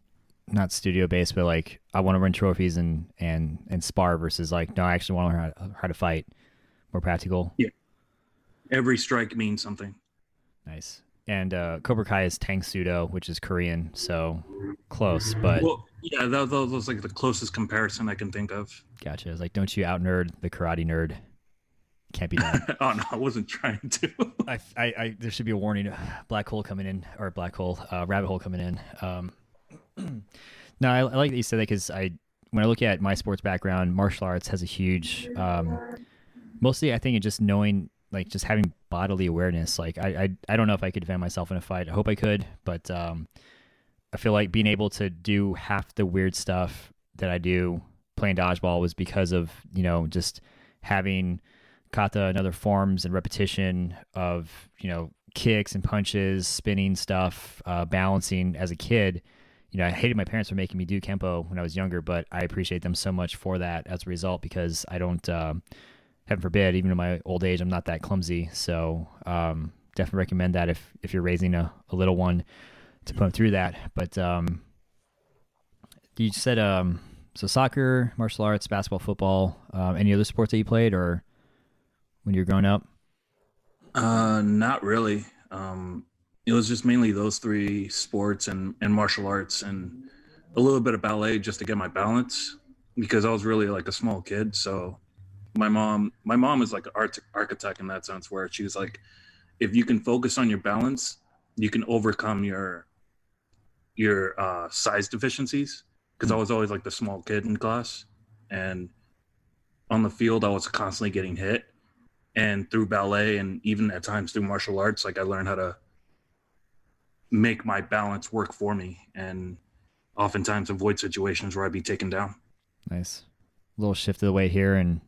not studio based, but like I want to win trophies and and and spar versus like no, I actually want to learn how, how to fight. More practical.
Yeah. Every strike means something.
Nice and uh, Cobra Kai is Tang Soo Do, which is Korean, so close. But
well, yeah, that, that was like the closest comparison I can think of.
Gotcha. It's like, don't you out nerd the karate nerd? Can't be done.
oh no, I wasn't trying to.
I, I, I, there should be a warning: black hole coming in, or black hole, uh, rabbit hole coming in. Um, no, I, I, like that you said that because I, when I look at my sports background, martial arts has a huge. Um, mostly, I think just knowing like just having bodily awareness. Like I, I, I don't know if I could defend myself in a fight. I hope I could, but um, I feel like being able to do half the weird stuff that I do playing dodgeball was because of you know just having kata and other forms and repetition of you know kicks and punches, spinning stuff, uh, balancing as a kid. You know, I hated my parents for making me do kempo when I was younger, but I appreciate them so much for that as a result because I don't. Uh, heaven forbid, even in my old age, I'm not that clumsy. So um, definitely recommend that if if you're raising a, a little one to put them through that. But um, you said um, so soccer, martial arts, basketball, football. Uh, any other sports that you played or when you were growing up?
Uh, not really. Um, it was just mainly those three sports and and martial arts and a little bit of ballet just to get my balance because I was really like a small kid. So my mom my mom is like an art architect in that sense where she's like if you can focus on your balance you can overcome your your uh, size deficiencies because i was always like the small kid in class and on the field i was constantly getting hit and through ballet and even at times through martial arts like i learned how to make my balance work for me and oftentimes avoid situations where I'd be taken down.
Nice. A little shift of the weight here and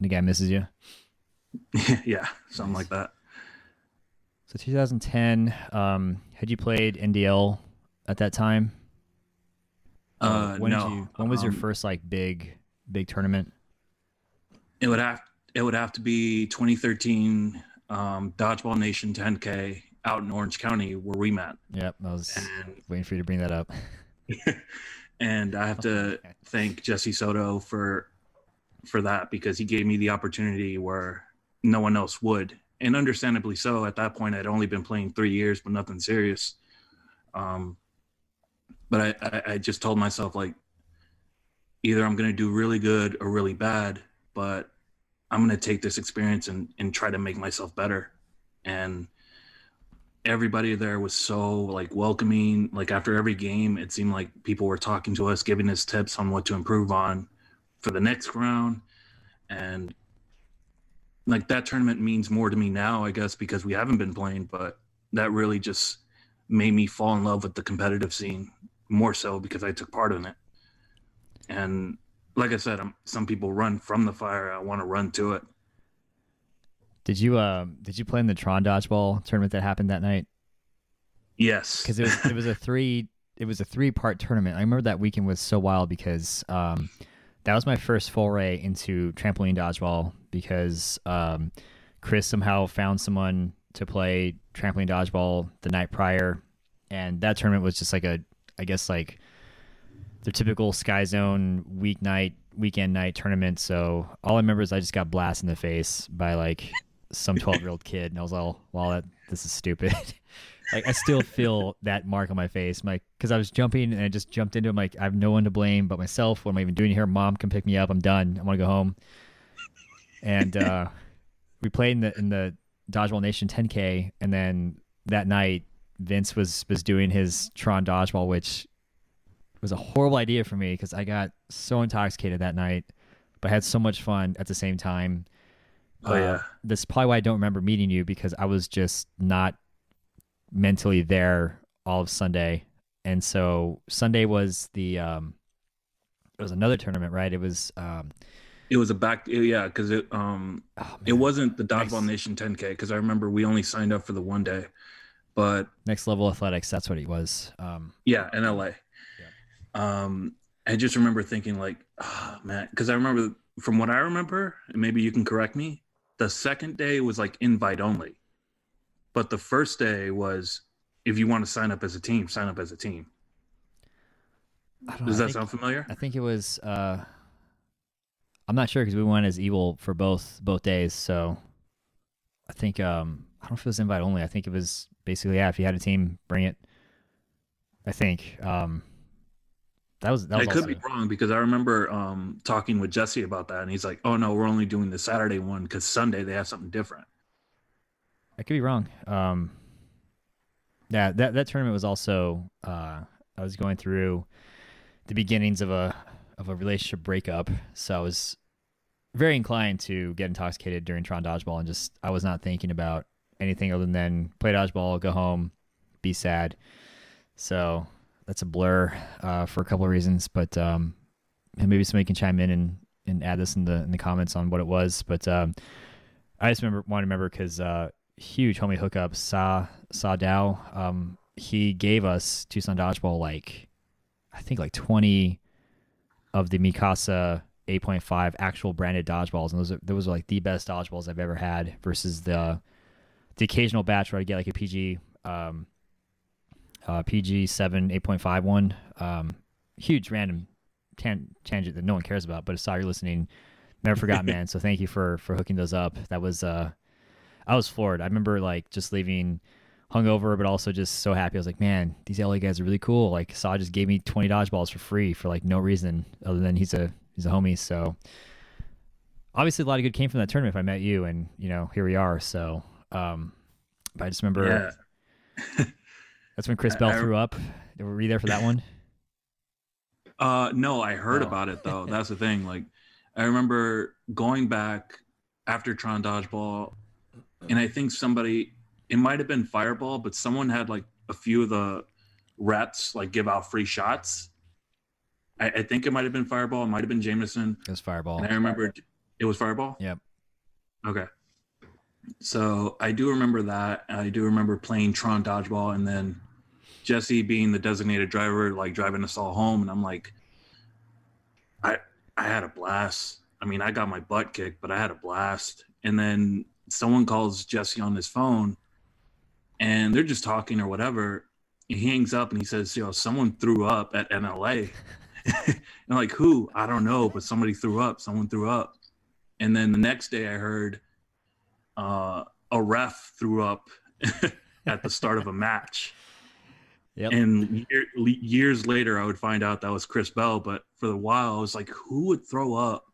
the guy misses you.
yeah, something nice. like that.
So 2010, um, had you played NDL at that time?
Uh,
when
no.
You, when was
um,
your first like big big tournament?
It would have it would have to be 2013 um, Dodgeball Nation 10K out in Orange County where we met.
Yep, I was and, waiting for you to bring that up.
and I have to thank Jesse Soto for for that because he gave me the opportunity where no one else would, and understandably so. At that point, I'd only been playing three years, but nothing serious. Um, but I, I, I just told myself like, either I'm going to do really good or really bad, but I'm going to take this experience and and try to make myself better. And everybody there was so like welcoming. Like after every game, it seemed like people were talking to us, giving us tips on what to improve on for the next round. And like that tournament means more to me now, I guess, because we haven't been playing, but that really just made me fall in love with the competitive scene more so because I took part in it. And like I said, I'm, some people run from the fire. I want to run to it.
Did you uh did you play in the Tron dodgeball tournament that happened that night?
Yes,
because it was it was a three it was a three part tournament. I remember that weekend was so wild because um that was my first foray into trampoline dodgeball because um Chris somehow found someone to play trampoline dodgeball the night prior, and that tournament was just like a I guess like the typical Sky Zone weeknight weekend night tournament. So all I remember is I just got blasted in the face by like some 12 year old kid and i was all wow that this is stupid. Like i still feel that mark on my face like because i was jumping and i just jumped into him like i have no one to blame but myself. What am i even doing here? Mom can pick me up. I'm done. I want to go home. And uh, we played in the in the dodgeball nation 10k and then that night vince was was doing his tron dodgeball which was a horrible idea for me because i got so intoxicated that night but I had so much fun at the same time
Oh yeah. Uh,
that's probably why I don't remember meeting you because I was just not mentally there all of Sunday, and so Sunday was the um, it was another tournament, right? It was um,
it was a back, yeah, because it um, oh, it wasn't the Dodgeball nice. Nation 10K because I remember we only signed up for the one day, but
next level athletics, that's what it was. Um,
yeah, in LA. Yeah. Um, I just remember thinking like, oh, man, because I remember from what I remember, and maybe you can correct me, the second day was like invite only. But the first day was if you want to sign up as a team, sign up as a team. Does know, that think, sound familiar?
I think it was uh I'm not sure because we went as evil for both both days, so I think um I don't know if it was invite only. I think it was basically yeah, if you had a team, bring it. I think. Um that was. That was
I could be wrong because I remember um, talking with Jesse about that, and he's like, "Oh no, we're only doing the Saturday one because Sunday they have something different."
I could be wrong. Um, yeah, that that tournament was also. Uh, I was going through the beginnings of a of a relationship breakup, so I was very inclined to get intoxicated during Tron Dodgeball, and just I was not thinking about anything other than play dodgeball, go home, be sad. So that's a blur uh, for a couple of reasons, but um, maybe somebody can chime in and, and add this in the in the comments on what it was. But um, I just remember want to remember because uh, huge homie hookup Sa Sa Dow. Um, he gave us Tucson Dodgeball like I think like twenty of the Mikasa 8.5 actual branded dodgeballs, and those are, those are like the best dodgeballs I've ever had. Versus the the occasional batch where I get like a PG um, uh, PG seven eight point five one. Um, huge random tan- tangent that no one cares about, but I saw you're listening. Never forgot, man. So thank you for for hooking those up. That was uh, I was floored. I remember like just leaving hungover, but also just so happy. I was like, man, these LA guys are really cool. Like Saw just gave me twenty dodgeballs for free for like no reason other than he's a he's a homie. So obviously a lot of good came from that tournament. If I met you, and you know here we are. So um, but I just remember. Yeah. That's when Chris Bell I, threw up. Were you there for that one?
Uh, no, I heard oh. about it though. That's the thing. Like, I remember going back after Tron Dodgeball, and I think somebody, it might have been Fireball, but someone had like a few of the reps like give out free shots. I, I think it might have been Fireball, it might have been Jameson.
It was Fireball.
And I remember it was Fireball.
Yep.
Okay. So I do remember that. I do remember playing Tron Dodgeball and then Jesse being the designated driver, like driving us all home. And I'm like, I I had a blast. I mean, I got my butt kicked, but I had a blast. And then someone calls Jesse on his phone and they're just talking or whatever. And he hangs up and he says, you know, someone threw up at NLA. and like, who? I don't know, but somebody threw up. Someone threw up. And then the next day I heard uh, a ref threw up at the start of a match. Yep. And year, years later, I would find out that was Chris Bell. But for the while, I was like, who would throw up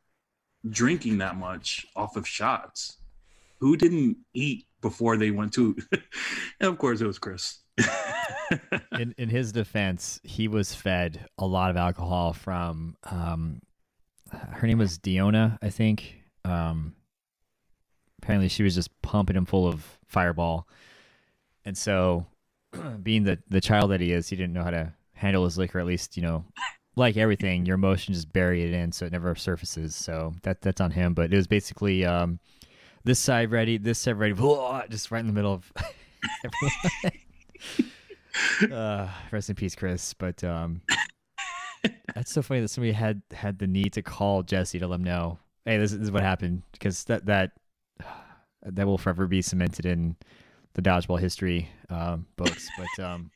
drinking that much off of shots? Who didn't eat before they went to? and of course, it was Chris.
in in his defense, he was fed a lot of alcohol from um, her name was Diona, I think. Um, apparently, she was just pumping him full of Fireball, and so being the the child that he is, he didn't know how to handle his liquor. At least, you know, like everything, your emotions just bury it in, so it never surfaces. So that that's on him. But it was basically um, this side ready, this side ready, just right in the middle of uh, rest in peace, Chris. But um, that's so funny that somebody had had the need to call Jesse to let him know, hey, this, this is what happened, because that that that will forever be cemented in the dodgeball history um, books. But um,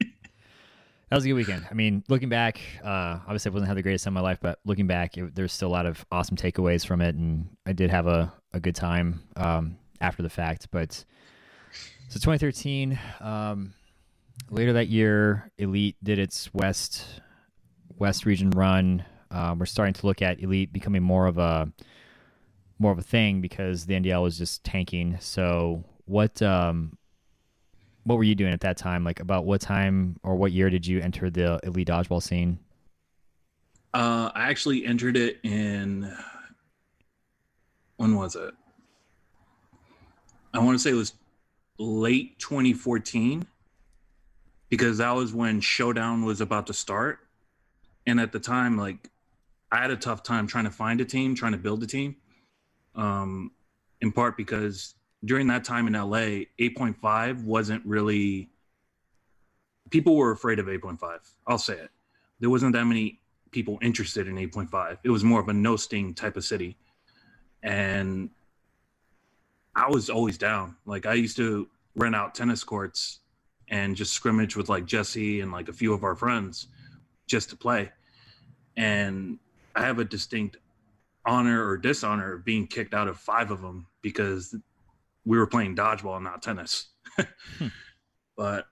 that was a good weekend. I mean, looking back, uh, obviously I wasn't have the greatest time of my life, but looking back, it, there's still a lot of awesome takeaways from it, and I did have a, a good time um, after the fact. But so 2013, um, later that year, Elite did its West West region run. Uh, we're starting to look at Elite becoming more of a more of a thing because the NDL was just tanking. So what um what were you doing at that time? Like about what time or what year did you enter the elite dodgeball scene?
Uh, I actually entered it in when was it? I want to say it was late 2014 because that was when Showdown was about to start. And at the time, like I had a tough time trying to find a team, trying to build a team. Um, in part because during that time in LA, 8.5 wasn't really people were afraid of 8.5. I'll say it. There wasn't that many people interested in 8.5. It was more of a no sting type of city. And I was always down. Like I used to rent out tennis courts and just scrimmage with like Jesse and like a few of our friends just to play. And I have a distinct honor or dishonor of being kicked out of five of them because we were playing dodgeball, not tennis. hmm. But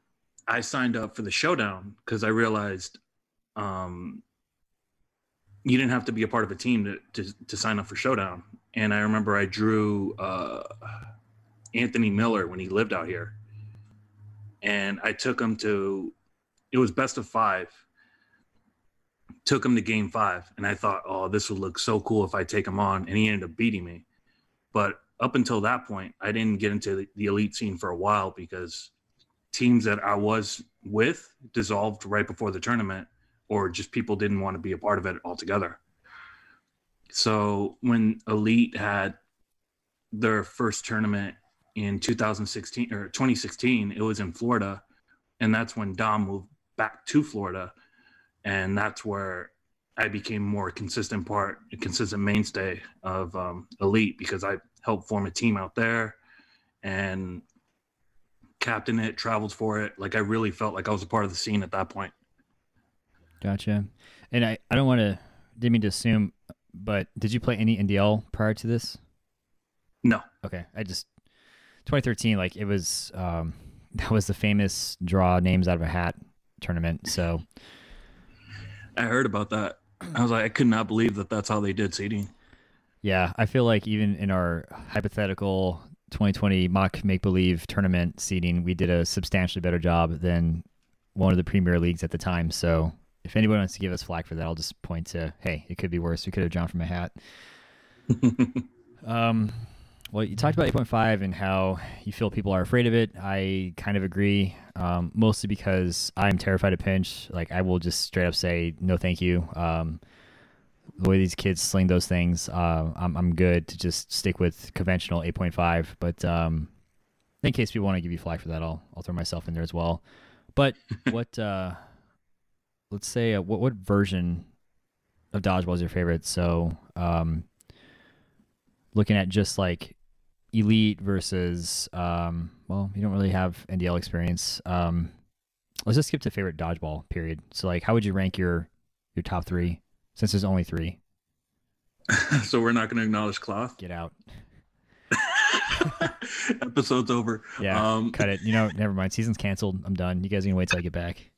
I signed up for the showdown because I realized um, you didn't have to be a part of a team to, to, to sign up for showdown. And I remember I drew uh, Anthony Miller when he lived out here, and I took him to. It was best of five. Took him to game five, and I thought, oh, this would look so cool if I take him on, and he ended up beating me. But up until that point, I didn't get into the elite scene for a while because teams that I was with dissolved right before the tournament, or just people didn't want to be a part of it altogether. So when Elite had their first tournament in 2016 or 2016, it was in Florida, and that's when Dom moved back to Florida, and that's where I became more consistent part, a consistent mainstay of um, Elite because I helped form a team out there and captain it, traveled for it. Like I really felt like I was a part of the scene at that point.
Gotcha. And I, I don't want to, didn't mean to assume, but did you play any NDL prior to this?
No.
Okay. I just, 2013, like it was, um, that was the famous draw names out of a hat tournament. So
I heard about that. I was like, I could not believe that that's how they did seeding.
Yeah, I feel like even in our hypothetical 2020 mock make believe tournament seeding, we did a substantially better job than one of the premier leagues at the time. So if anyone wants to give us flack for that, I'll just point to, hey, it could be worse. We could have drawn from a hat. um, Well, you talked about 8.5 and how you feel people are afraid of it. I kind of agree, um, mostly because I'm terrified of pinch. Like, I will just straight up say, no, thank you. Um, the way these kids sling those things, uh, I'm, I'm good to just stick with conventional 8.5. But um, in case people want to give you flack for that, I'll, I'll throw myself in there as well. But what, uh, let's say, uh, what, what version of dodgeball is your favorite? So, um, looking at just like elite versus um well you don't really have ndl experience um let's just skip to favorite dodgeball period so like how would you rank your your top three since there's only three.
So we're not going to acknowledge cloth?
Get out.
Episode's over.
Yeah um cut it. You know never mind. Season's canceled. I'm done. You guys can wait till i get back.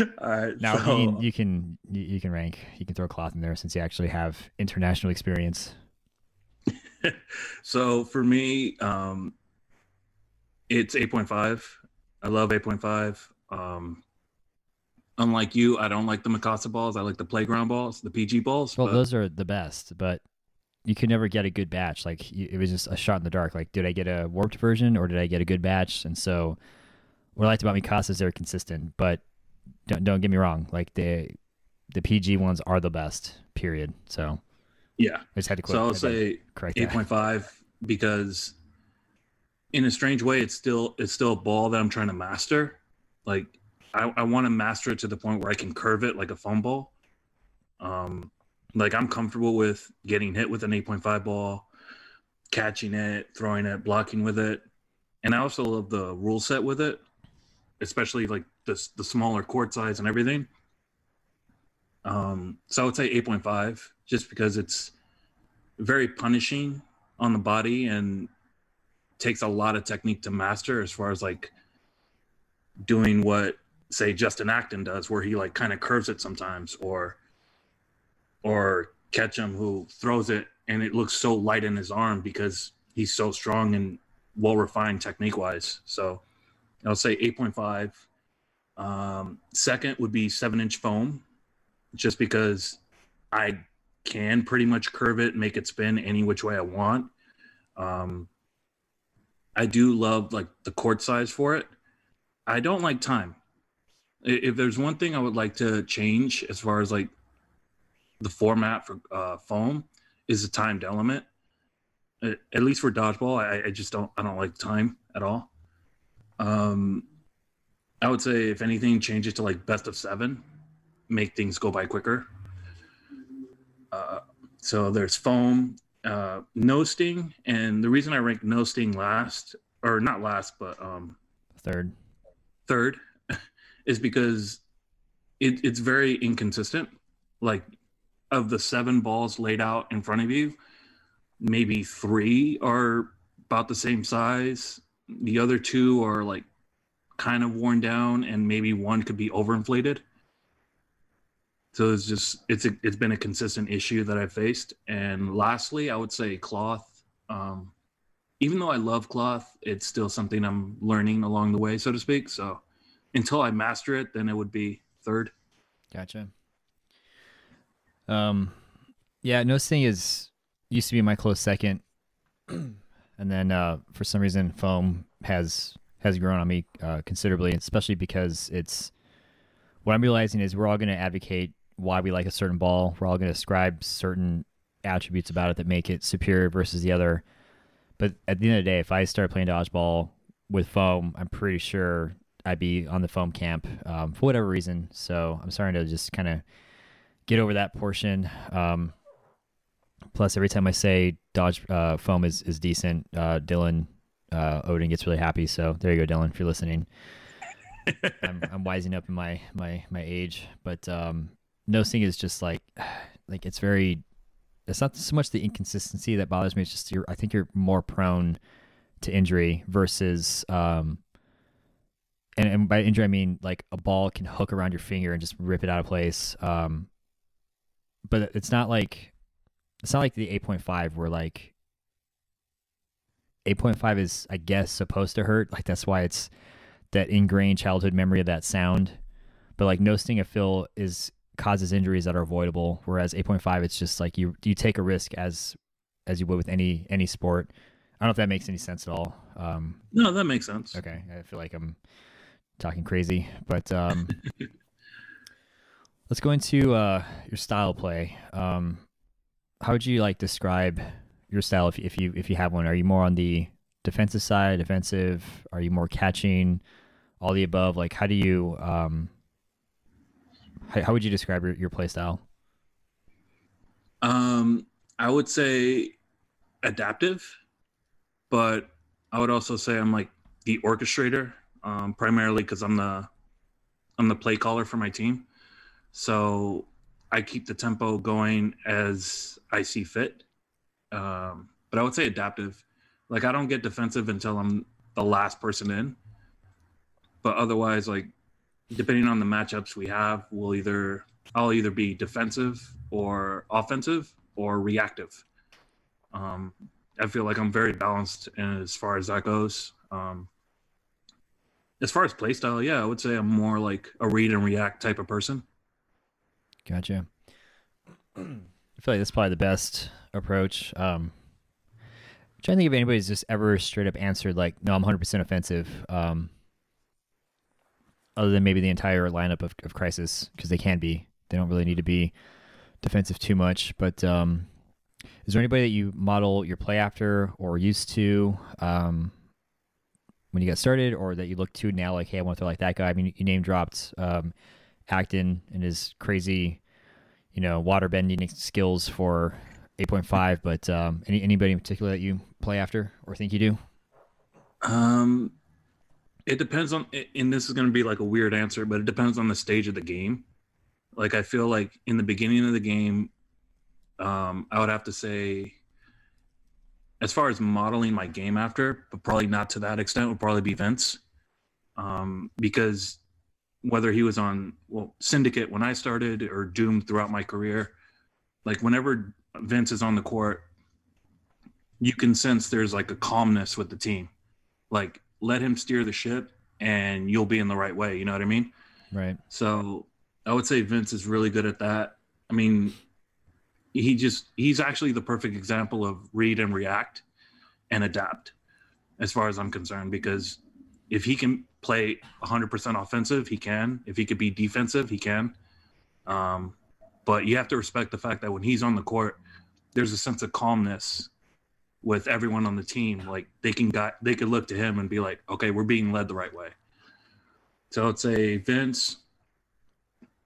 All right
now
so,
you, you can you, you can rank. You can throw cloth in there since you actually have international experience.
So for me, um, it's 8.5. I love 8.5. Um, unlike you, I don't like the Mikasa balls. I like the playground balls, the PG balls.
Well,
but...
those are the best, but you could never get a good batch. Like it was just a shot in the dark. Like, did I get a warped version or did I get a good batch? And so, what I liked about Mikasa is they're consistent, but don't, don't get me wrong. Like the the PG ones are the best. Period. So
yeah.
I just had to quit.
So I'll say eight point five because in a strange way it's still it's still a ball that I'm trying to master. Like I, I want to master it to the point where I can curve it like a foam ball. Um like I'm comfortable with getting hit with an 8.5 ball, catching it, throwing it, blocking with it. And I also love the rule set with it, especially like the the smaller court size and everything. Um, so I would say 8.5 just because it's very punishing on the body and takes a lot of technique to master as far as like doing what say Justin Acton does where he like kind of curves it sometimes or or Ketchum who throws it and it looks so light in his arm because he's so strong and well refined technique wise. So I'll say 8.5. Um, second would be seven inch foam just because I can pretty much curve it, make it spin any which way I want. Um, I do love like the court size for it. I don't like time. If there's one thing I would like to change as far as like the format for uh, foam is the timed element. At least for dodgeball, I, I just don't I don't like time at all. Um, I would say if anything, change it to like best of seven make things go by quicker. Uh, so there's foam, uh, no sting, and the reason I rank no sting last, or not last, but um,
third,
third, is because it, it's very inconsistent. Like of the seven balls laid out in front of you, maybe three are about the same size. The other two are like kind of worn down, and maybe one could be overinflated. So it's just it's a, it's been a consistent issue that I've faced. And lastly, I would say cloth. Um, even though I love cloth, it's still something I'm learning along the way, so to speak. So until I master it, then it would be third.
Gotcha. Um, yeah, no sting is used to be my close second, and then uh, for some reason, foam has has grown on me uh, considerably, especially because it's what I'm realizing is we're all going to advocate why we like a certain ball. We're all going to ascribe certain attributes about it that make it superior versus the other. But at the end of the day, if I start playing dodgeball with foam, I'm pretty sure I'd be on the foam camp um, for whatever reason. So I'm starting to just kind of get over that portion. Um, plus, every time I say dodge uh, foam is is decent, uh, Dylan uh, Odin gets really happy. So there you go, Dylan, if you're listening. I'm, I'm wising up in my my my age, but um, No sting is just like like it's very it's not so much the inconsistency that bothers me. It's just you're I think you're more prone to injury versus um and, and by injury I mean like a ball can hook around your finger and just rip it out of place. Um but it's not like it's not like the 8.5 where like 8.5 is I guess supposed to hurt. Like that's why it's that ingrained childhood memory of that sound. But like no sting of Phil is causes injuries that are avoidable. Whereas 8.5, it's just like you you take a risk as as you would with any any sport. I don't know if that makes any sense at all. Um,
no, that makes sense.
Okay, I feel like I'm talking crazy, but um, let's go into uh, your style play. Um, how would you like describe your style if if you if you have one? Are you more on the defensive side, defensive? Are you more catching? All the above. Like, how do you um, how, how would you describe your, your play style?
Um, I would say adaptive, but I would also say I'm like the orchestrator, um, primarily because I'm the I'm the play caller for my team. So I keep the tempo going as I see fit. Um, but I would say adaptive. Like I don't get defensive until I'm the last person in. But otherwise, like depending on the matchups we have, we'll either I'll either be defensive or offensive or reactive. Um, I feel like I'm very balanced as far as that goes. Um, as far as playstyle, yeah, I would say I'm more like a read and react type of person.
Gotcha. I feel like that's probably the best approach. Um, I'm trying to think if anybody's just ever straight up answered like, "No, I'm 100% offensive." Um, other than maybe the entire lineup of, of Crysis, because they can be. They don't really need to be defensive too much. But um, is there anybody that you model your play after or used to um, when you got started, or that you look to now, like, hey, I want to throw like that guy? I mean, you name dropped um, Acton and his crazy, you know, water bending skills for 8.5. But um, any anybody in particular that you play after or think you do?
Um, it depends on, and this is going to be like a weird answer, but it depends on the stage of the game. Like I feel like in the beginning of the game, um, I would have to say, as far as modeling my game after, but probably not to that extent, would probably be Vince, um, because whether he was on well Syndicate when I started or Doom throughout my career, like whenever Vince is on the court, you can sense there's like a calmness with the team. Like let him steer the ship and you'll be in the right way. You know what I mean?
Right.
So I would say Vince is really good at that. I mean, he just he's actually the perfect example of read and react and adapt as far as I'm concerned because if he can play 100% offensive, he can. If he could be defensive, he can. Um, but you have to respect the fact that when he's on the court, there's a sense of calmness with everyone on the team. Like they can got they could look to him and be like, okay, we're being led the right way. So I'd say Vince.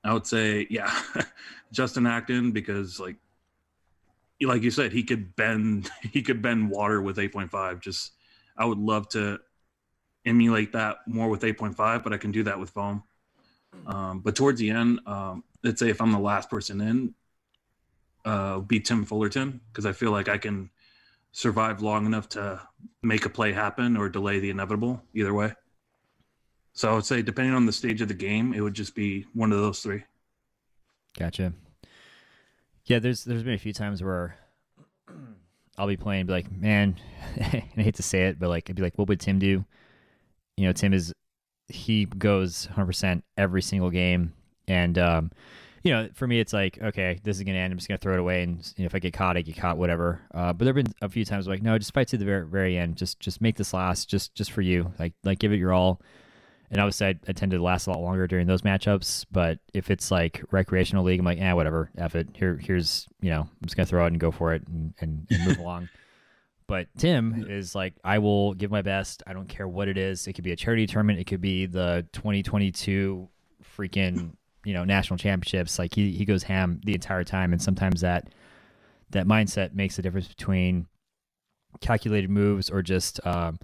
I would say yeah, Justin Acton because like like you said, he could bend he could bend water with 8.5. Just I would love to emulate that more with 8.5, but I can do that with foam. Um, but towards the end, um, let's say if I'm the last person in, uh, be Tim Fullerton because I feel like I can survive long enough to make a play happen or delay the inevitable either way. So I would say, depending on the stage of the game, it would just be one of those three.
Gotcha. Yeah, there's there's been a few times where I'll be playing, be like, man, and I hate to say it, but like, I'd be like, what would Tim do? You know, Tim is he goes 100 percent every single game, and um, you know, for me, it's like, okay, this is gonna end. I'm just gonna throw it away, and you know, if I get caught, I get caught, whatever. Uh, but there've been a few times like, no, just fight to the very, very end. Just, just make this last, just, just for you. Like, like give it your all. And obviously, I, I tend to last a lot longer during those matchups. But if it's like recreational league, I'm like, eh, whatever, f it. Here, here's, you know, I'm just gonna throw it and go for it and, and, and move along. But Tim is like, I will give my best. I don't care what it is. It could be a charity tournament. It could be the 2022 freaking you know national championships like he, he goes ham the entire time and sometimes that that mindset makes a difference between calculated moves or just um,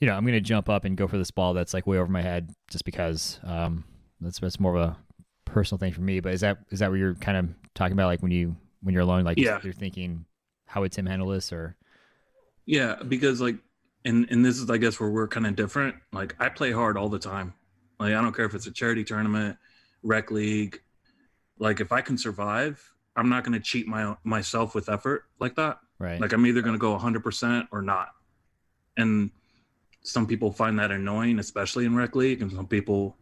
you know i'm going to jump up and go for this ball that's like way over my head just because um, that's that's more of a personal thing for me but is that is that what you're kind of talking about like when you when you're alone like
yeah.
you're thinking how would tim handle this or
yeah because like and and this is i guess where we're kind of different like i play hard all the time like i don't care if it's a charity tournament rec league. Like if I can survive, I'm not going to cheat my myself with effort like that.
Right.
Like I'm either going to go 100% or not. And some people find that annoying, especially in rec league, and some people,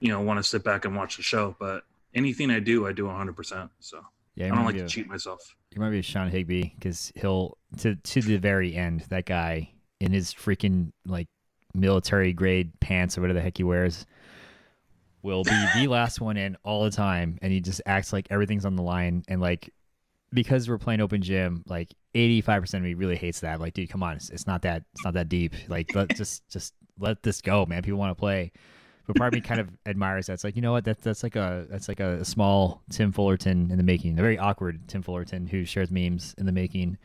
you know, want to sit back and watch the show. But anything I do, I do 100%. So. Yeah, I don't like to cheat myself.
You might be Sean Higby because he'll to to the very end. That guy in his freaking like military grade pants or whatever the heck he wears will be the last one in all the time, and he just acts like everything's on the line. And like because we're playing open gym, like eighty five percent of me really hates that. Like, dude, come on, it's, it's not that it's not that deep. Like, let just just let this go, man. People want to play. But part of me kind of admires that. It's like, you know what? That's that's like a that's like a, a small Tim Fullerton in the making. A very awkward Tim Fullerton who shares memes in the making.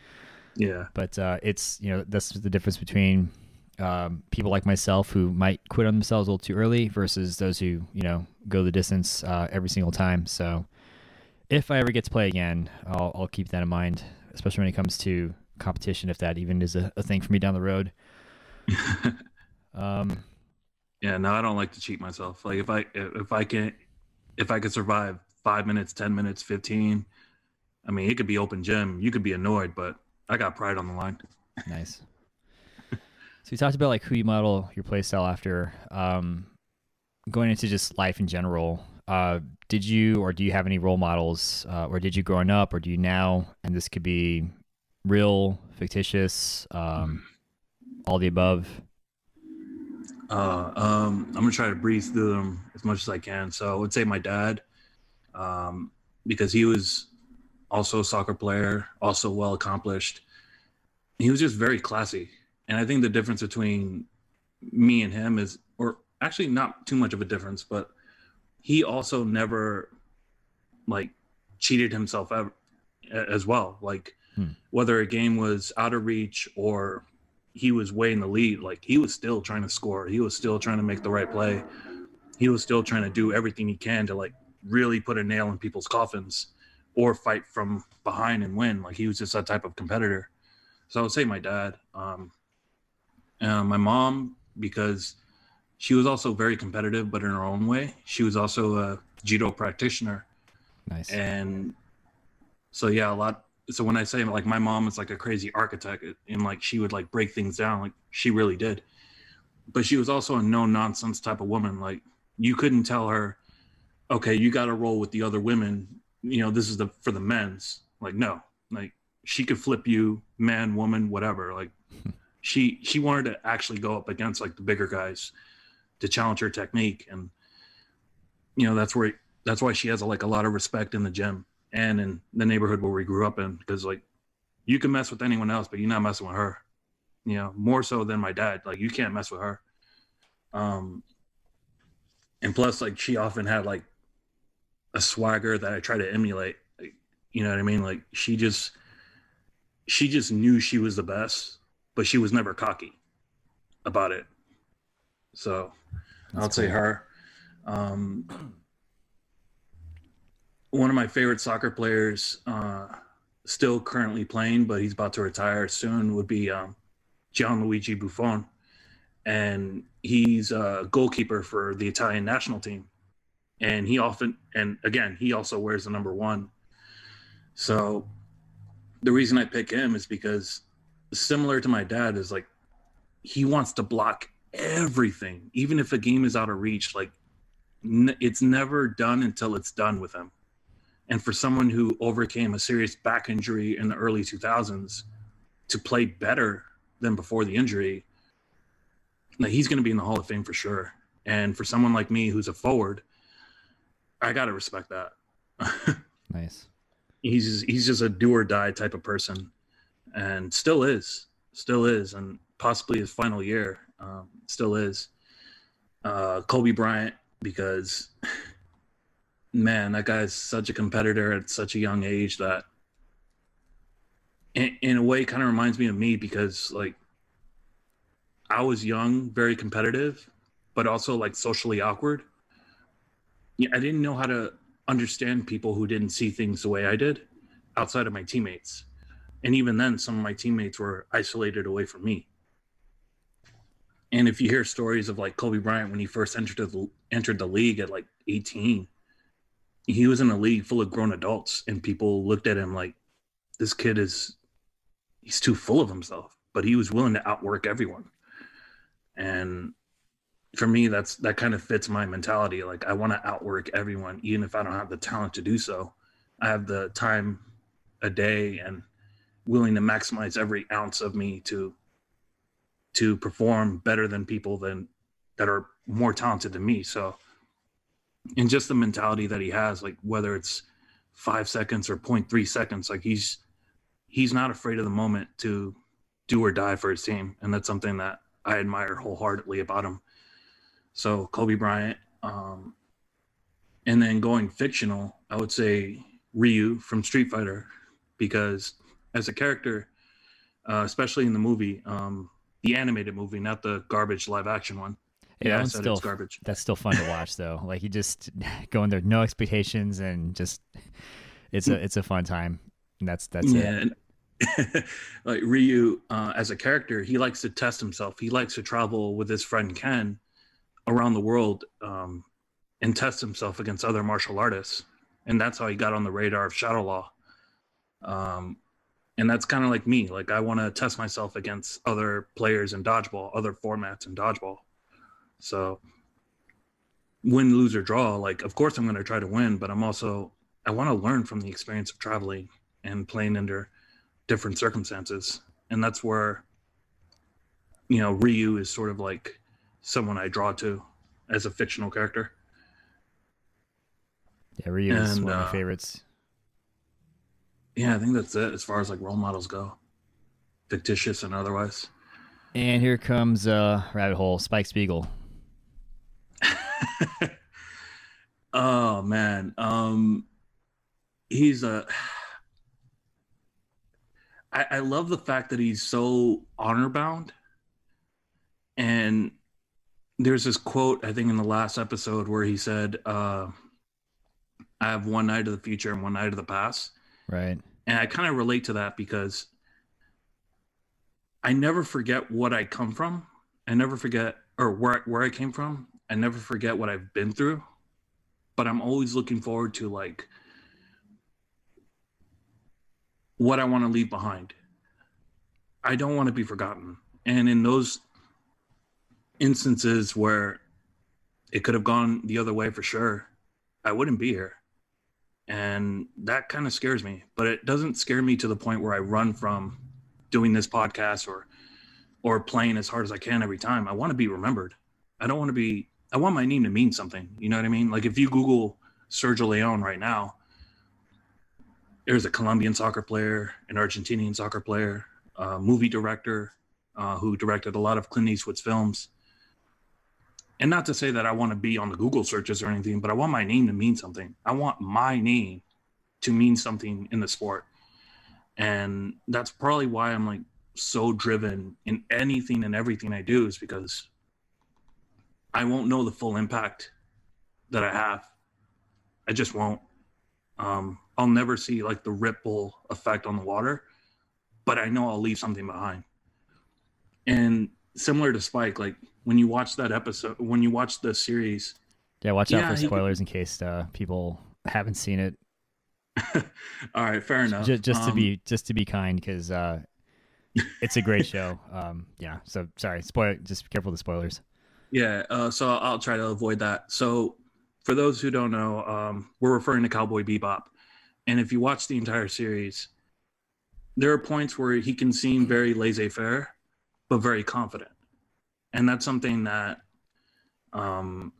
Yeah.
But uh, it's you know that's the difference between um, people like myself who might quit on themselves a little too early versus those who you know go the distance uh, every single time. So if I ever get to play again, I'll, I'll keep that in mind, especially when it comes to competition, if that even is a, a thing for me down the road.
um, yeah, no, I don't like to cheat myself. Like if I if I can if I could survive five minutes, ten minutes, fifteen, I mean it could be open gym. You could be annoyed, but I got pride on the line.
Nice. So you talked about like who you model your playstyle after. Um, going into just life in general, uh, did you or do you have any role models, uh, or did you growing up, or do you now? And this could be real, fictitious, um, all the above.
Uh, um, I'm gonna try to breeze through them as much as I can. So I would say my dad, um, because he was also a soccer player, also well accomplished. He was just very classy and I think the difference between me and him is, or actually not too much of a difference, but he also never like cheated himself ever, as well. Like hmm. whether a game was out of reach or he was way in the lead, like he was still trying to score. He was still trying to make the right play. He was still trying to do everything he can to like really put a nail in people's coffins or fight from behind and win. Like he was just that type of competitor. So I would say my dad. Um, uh, my mom because she was also very competitive, but in her own way. She was also a judo practitioner.
Nice.
And so yeah, a lot. So when I say like my mom is like a crazy architect, and like she would like break things down, like she really did. But she was also a no nonsense type of woman. Like you couldn't tell her, okay, you got to roll with the other women. You know, this is the for the men's. Like no, like she could flip you, man, woman, whatever. Like she she wanted to actually go up against like the bigger guys to challenge her technique. And you know that's where that's why she has like a lot of respect in the gym and in the neighborhood where we grew up in. Because like you can mess with anyone else but you're not messing with her you know more so than my dad. Like you can't mess with her. Um and plus like she often had like a swagger that i try to emulate. You know what i mean? Like she just she just knew she was the best but she was never cocky about it. So That's I'll cool. say her. Um, one of my favorite soccer players, uh, still currently playing, but he's about to retire soon, would be um, Gianluigi Buffon. And he's a goalkeeper for the Italian national team. And he often, and again, he also wears the number one. So the reason I pick him is because similar to my dad is like he wants to block everything even if a game is out of reach like n- it's never done until it's done with him and for someone who overcame a serious back injury in the early 2000s to play better than before the injury now he's going to be in the hall of fame for sure. And for someone like me who's a forward i got to respect that.
Nice.
He's he's just a do or die type of person and still is, still is, and possibly his final year um, still is. Uh, Kobe Bryant, because man, that guy's such a competitor at such a young age that, in, in a way, kind of reminds me of me because like I was young, very competitive, but also like socially awkward. Yeah, I didn't know how to understand people who didn't see things the way I did outside of my teammates and even then some of my teammates were isolated away from me and if you hear stories of like kobe bryant when he first entered the entered the league at like 18 he was in a league full of grown adults and people looked at him like this kid is he's too full of himself but he was willing to outwork everyone. And for me that's that kind of fits my mentality. Like i want to outwork everyone even if i don't have the talent to do so. I have the time a day and willing to maximize every ounce of me to to perform better than people than that are more talented than me. So and just the mentality that he has, like whether it's five seconds or 0.3 seconds, like he's he's not afraid of the moment to do or die for his team. And that's something that I admire wholeheartedly about him. So Kobe Bryant, um, and then going fictional, I would say Ryu from Street Fighter, because as a character, uh, especially in the movie, um, the animated movie, not the garbage live action one.
Yeah, that's still garbage. That's still fun to watch though. Like you just go in there, no expectations, and just it's a it's a fun time. And that's that's yeah, it.
like Ryu, uh, as a character, he likes to test himself. He likes to travel with his friend Ken around the world um, and test himself against other martial artists, and that's how he got on the radar of Shadow Law. Um, and that's kind of like me. Like I want to test myself against other players in dodgeball, other formats in dodgeball. So win, lose or draw, like of course I'm going to try to win, but I'm also I want to learn from the experience of traveling and playing under different circumstances, and that's where you know Ryu is sort of like someone I draw to as a fictional character.
Yeah, Ryu and, is one of my uh, favorites.
Yeah, I think that's it as far as like role models go, fictitious and otherwise.
And here comes uh rabbit hole, Spike Spiegel.
oh man, um, he's a I, I love the fact that he's so honor bound. And there's this quote, I think, in the last episode where he said, uh, I have one night of the future and one night of the past.
Right.
And I kind of relate to that because I never forget what I come from. I never forget or where where I came from. I never forget what I've been through. But I'm always looking forward to like what I want to leave behind. I don't want to be forgotten. And in those instances where it could have gone the other way for sure, I wouldn't be here. And that kind of scares me, but it doesn't scare me to the point where I run from doing this podcast or or playing as hard as I can every time. I want to be remembered. I don't want to be I want my name to mean something. You know what I mean? Like if you Google Sergio Leone right now, there's a Colombian soccer player, an Argentinian soccer player, a movie director uh, who directed a lot of Clint Eastwood's films. And not to say that I want to be on the Google searches or anything, but I want my name to mean something. I want my name to mean something in the sport. And that's probably why I'm like so driven in anything and everything I do is because I won't know the full impact that I have. I just won't. Um, I'll never see like the ripple effect on the water, but I know I'll leave something behind. And similar to Spike, like when you watch that episode, when you watch the series,
yeah, watch yeah, out for spoilers he, in case uh, people haven't seen it.
All right, fair enough.
Just, just um, to be um, just to be kind, because uh, it's a great show. Um, yeah. So sorry, spoil. Just be careful with the spoilers.
Yeah. Uh, so I'll try to avoid that. So for those who don't know, um, we're referring to Cowboy Bebop. And if you watch the entire series, there are points where he can seem very laissez faire, but very confident. And that's something that, um,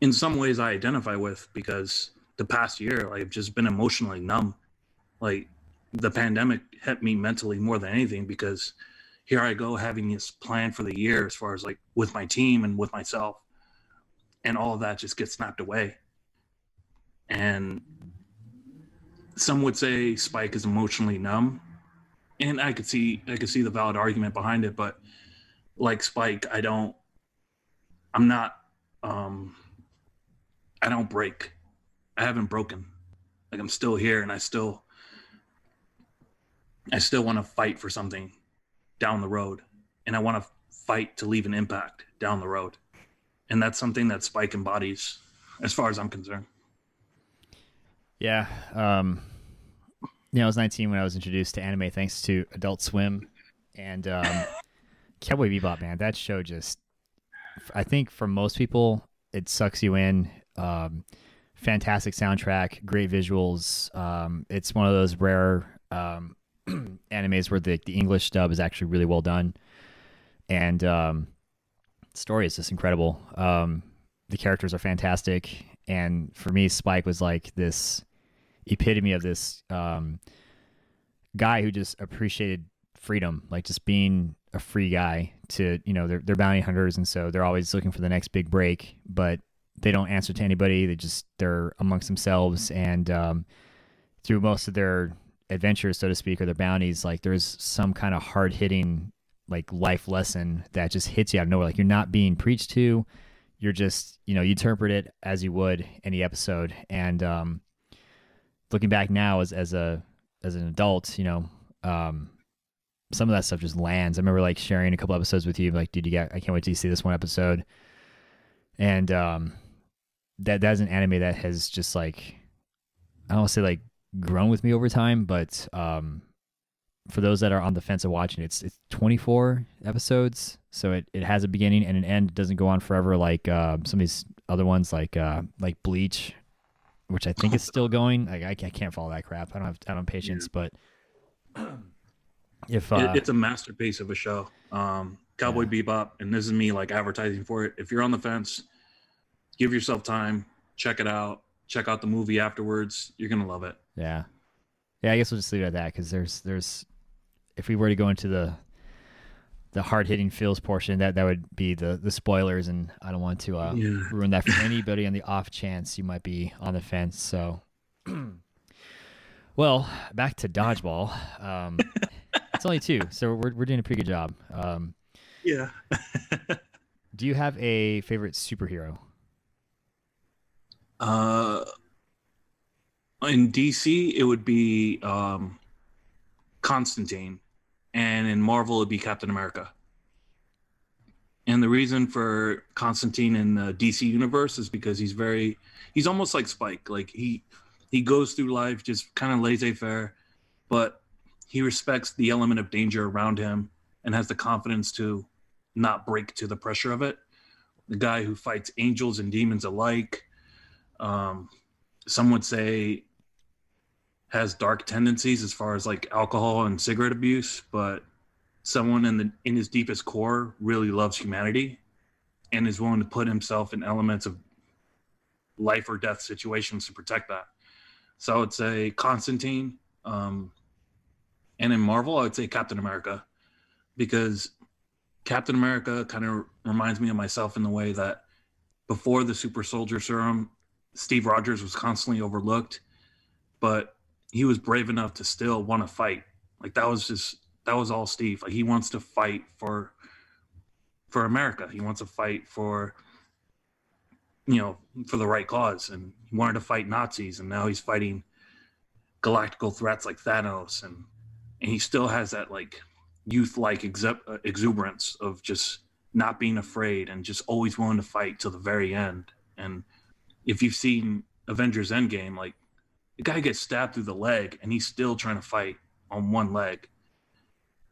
in some ways, I identify with because the past year, I've just been emotionally numb. Like the pandemic hit me mentally more than anything because here I go having this plan for the year as far as like with my team and with myself and all of that just gets snapped away. And some would say Spike is emotionally numb, and I could see I could see the valid argument behind it. But like Spike, I don't. I'm not. Um, I don't break. I haven't broken. Like I'm still here, and I still. I still want to fight for something down the road, and I want to fight to leave an impact down the road and that's something that Spike embodies, as far as I'm concerned.
Yeah, um, yeah, I was 19 when I was introduced to anime thanks to Adult Swim, and um, Cowboy Bebop. Man, that show just, I think for most people, it sucks you in. Um, fantastic soundtrack, great visuals. Um, it's one of those rare um, animes where the, the English dub is actually really well done, and um, the story is just incredible. Um, the characters are fantastic, and for me, Spike was like this epitome of this um, guy who just appreciated freedom, like just being a free guy. To you know, they're they're bounty hunters, and so they're always looking for the next big break, but they don't answer to anybody. They just they're amongst themselves, and um, through most of their adventures, so to speak, or their bounties, like there's some kind of hard hitting like life lesson that just hits you out of nowhere. Like you're not being preached to. You're just, you know, you interpret it as you would any episode. And um, looking back now as as a as an adult, you know, um, some of that stuff just lands. I remember like sharing a couple episodes with you, like, dude, you got I can't wait to see this one episode. And um, that that's an anime that has just like I don't want to say like grown with me over time, but um, for those that are on the fence of watching, it's it's 24 episodes, so it, it has a beginning and an end. It doesn't go on forever like uh, some of these other ones, like uh, like Bleach, which I think is still going. Like I, I can't follow that crap. I don't have I don't have patience, yeah. but if uh,
it, it's a masterpiece of a show, um, Cowboy yeah. Bebop, and this is me like advertising for it. If you're on the fence, give yourself time, check it out, check out the movie afterwards. You're gonna love it.
Yeah, yeah. I guess we'll just leave it at that because there's there's if we were to go into the the hard hitting feels portion, that that would be the the spoilers, and I don't want to uh, yeah. ruin that for anybody on the off chance you might be on the fence. So, well, back to dodgeball. Um, only two, so we're we're doing a pretty good job. Um,
yeah.
do you have a favorite superhero?
Uh, in DC, it would be um, Constantine and in Marvel it'd be Captain America. And the reason for Constantine in the DC universe is because he's very he's almost like Spike. Like he he goes through life just kind of laissez-faire, but he respects the element of danger around him and has the confidence to not break to the pressure of it. The guy who fights angels and demons alike. Um, some would say has dark tendencies as far as like alcohol and cigarette abuse, but someone in the in his deepest core really loves humanity and is willing to put himself in elements of life or death situations to protect that. So I would say Constantine, um, and in Marvel, I would say Captain America, because Captain America kind of reminds me of myself in the way that before the super soldier serum, Steve Rogers was constantly overlooked, but he was brave enough to still want to fight. Like that was just that was all Steve. Like he wants to fight for for America. He wants to fight for you know for the right cause, and he wanted to fight Nazis, and now he's fighting galactical threats like Thanos, and and he still has that like youth like exu- exuberance of just not being afraid and just always willing to fight till the very end. And if you've seen Avengers Endgame, like the guy gets stabbed through the leg and he's still trying to fight on one leg.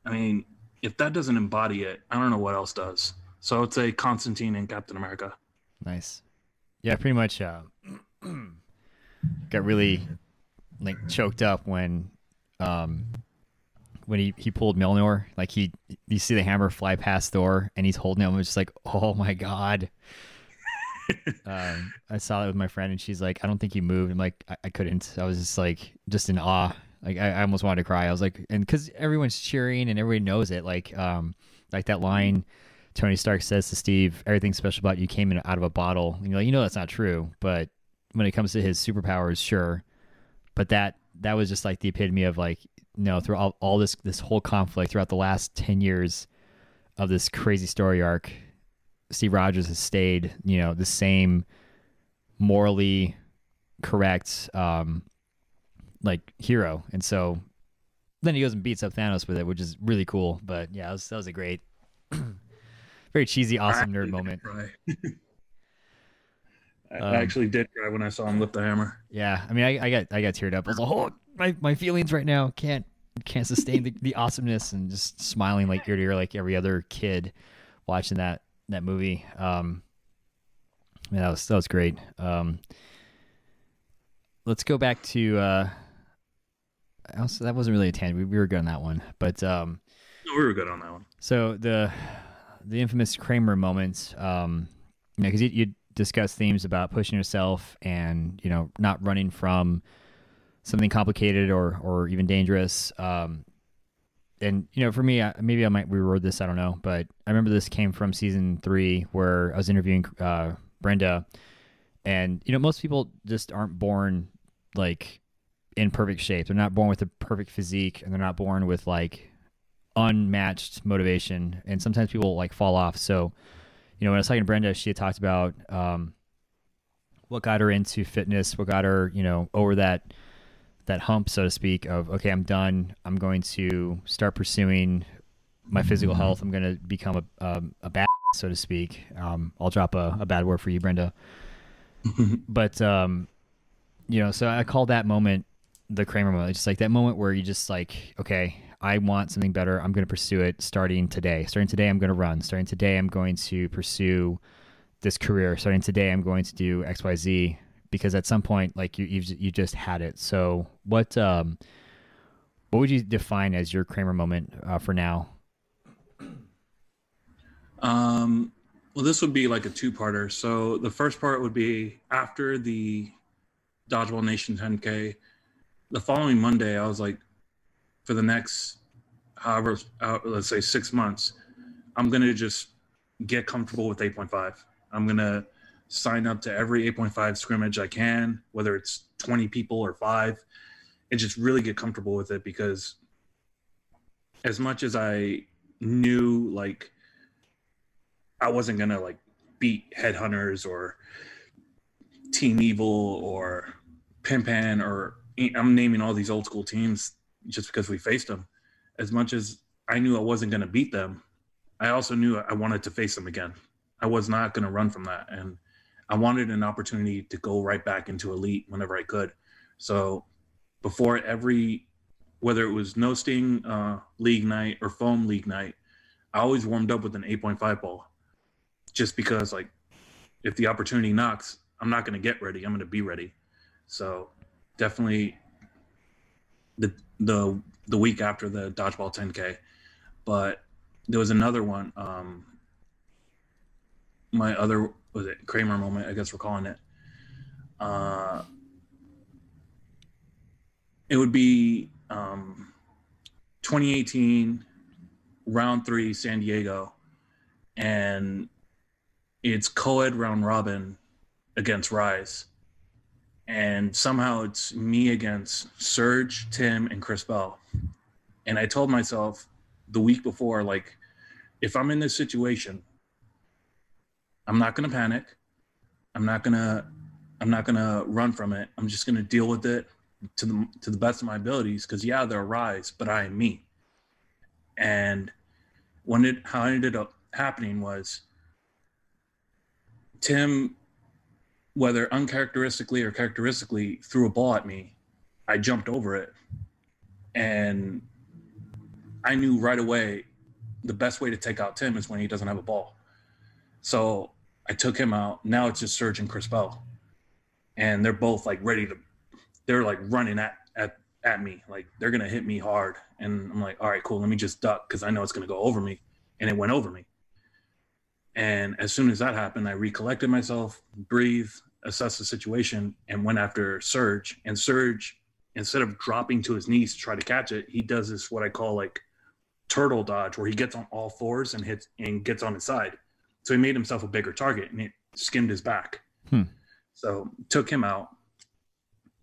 I mean, if that doesn't embody it, I don't know what else does. So I would say Constantine and Captain America.
Nice. Yeah, pretty much uh, got really like choked up when um when he, he pulled Mjolnir. Like he you see the hammer fly past Thor and he's holding it. I'm just like, oh my god um, I saw it with my friend, and she's like, "I don't think he moved." I'm like, I, I couldn't. I was just like, just in awe. Like I, I almost wanted to cry. I was like, and because everyone's cheering and everybody knows it. Like, um, like that line Tony Stark says to Steve, "Everything special about you came in out of a bottle." And you're like, you know, that's not true. But when it comes to his superpowers, sure. But that that was just like the epitome of like, no, through all, all this this whole conflict throughout the last ten years of this crazy story arc Steve Rogers has stayed, you know, the same morally correct um like hero. And so then he goes and beats up Thanos with it, which is really cool. But yeah, that was, that was a great very cheesy, awesome nerd moment.
I um, actually did cry when I saw him lift the hammer.
Yeah, I mean, I, I got I got teared up. I was like, oh, my, my feelings right now can't can't sustain the, the awesomeness and just smiling like ear to ear like every other kid watching that that movie. Um, yeah, that was that was great. Um, let's go back to. Uh, also, that wasn't really a tangent. We, we were good on that one, but um,
no, we were good on that one.
So the the infamous Kramer moment, um, you know, because you, you discuss themes about pushing yourself and you know not running from something complicated or or even dangerous. Um, and you know, for me, maybe I might reword this. I don't know, but I remember this came from season three where I was interviewing uh, Brenda, and you know, most people just aren't born like in perfect shape. They're not born with a perfect physique, and they're not born with like unmatched motivation. And sometimes people like fall off. So, you know, when I was talking to Brenda, she had talked about um, what got her into fitness, what got her, you know, over that that hump, so to speak, of okay, I'm done. I'm going to start pursuing my physical health. I'm going to become a um, a bad, so to speak. Um, I'll drop a, a, bad word for you, Brenda. but um, you know, so I call that moment the Kramer moment. It's just like that moment where you just like, okay, I want something better. I'm going to pursue it starting today. Starting today, I'm going to run. Starting today, I'm going to pursue this career. Starting today, I'm going to do X, Y, Z because at some point like you you've, you just had it. So what um what would you define as your Kramer moment uh, for now?
Um well this would be like a two-parter. So the first part would be after the Dodgeball Nation 10K. The following Monday I was like for the next however uh, let's say 6 months I'm to just get comfortable with 8.5. I'm to sign up to every 8.5 scrimmage I can, whether it's 20 people or five, and just really get comfortable with it because as much as I knew like I wasn't gonna like beat headhunters or Team Evil or Pimpan or I'm naming all these old school teams just because we faced them. As much as I knew I wasn't gonna beat them, I also knew I wanted to face them again. I was not gonna run from that. And I wanted an opportunity to go right back into elite whenever I could. So before every, whether it was no sting uh, league night or foam league night, I always warmed up with an 8.5 ball, just because like if the opportunity knocks, I'm not going to get ready. I'm going to be ready. So definitely the the the week after the dodgeball 10k, but there was another one. Um, my other was it Kramer moment? I guess we're calling it. Uh, it would be um, 2018 round three San Diego, and it's co-ed round robin against Rise, and somehow it's me against Serge, Tim, and Chris Bell, and I told myself the week before, like, if I'm in this situation I'm not going to panic. I'm not going to I'm not going to run from it. I'm just going to deal with it to the to the best of my abilities cuz yeah, there are rise, but I am me. And when it how it ended up happening was Tim whether uncharacteristically or characteristically threw a ball at me. I jumped over it and I knew right away the best way to take out Tim is when he doesn't have a ball. So I took him out. Now it's just Serge and Chris Bell. And they're both like ready to they're like running at at at me. Like they're gonna hit me hard. And I'm like, all right, cool, let me just duck because I know it's gonna go over me. And it went over me. And as soon as that happened, I recollected myself, breathed, assessed the situation, and went after Serge. And Serge, instead of dropping to his knees to try to catch it, he does this what I call like turtle dodge, where he gets on all fours and hits and gets on his side. So he made himself a bigger target and it skimmed his back. Hmm. So took him out.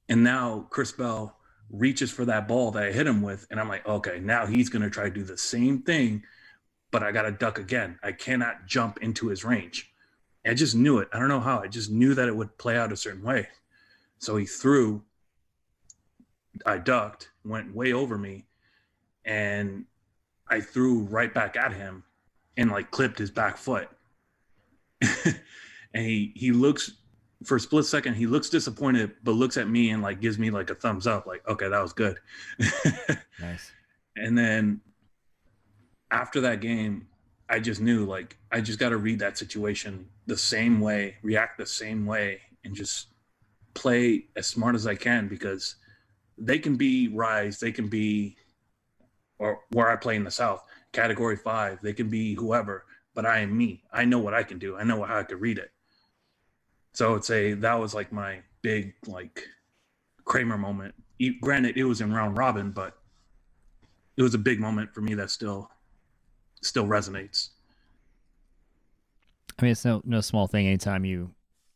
And now Chris Bell reaches for that ball that I hit him with. And I'm like, okay, now he's going to try to do the same thing, but I got to duck again. I cannot jump into his range. I just knew it. I don't know how. I just knew that it would play out a certain way. So he threw. I ducked, went way over me, and I threw right back at him and like clipped his back foot. and he he looks for a split second he looks disappointed but looks at me and like gives me like a thumbs up like okay that was good. Nice. And then after that game i just knew like i just got to read that situation the same way react the same way and just play as smart as I can because they can be Rise, they can be, or where I play in the South, Category Five, they can be whoever, but I am me. I know what I can do. I know how I could read it. So I'd say that was like my big like Kramer moment. Granted, it was in round robin, but it was a big moment for me that still still resonates.
I mean, it's no no small thing. Anytime you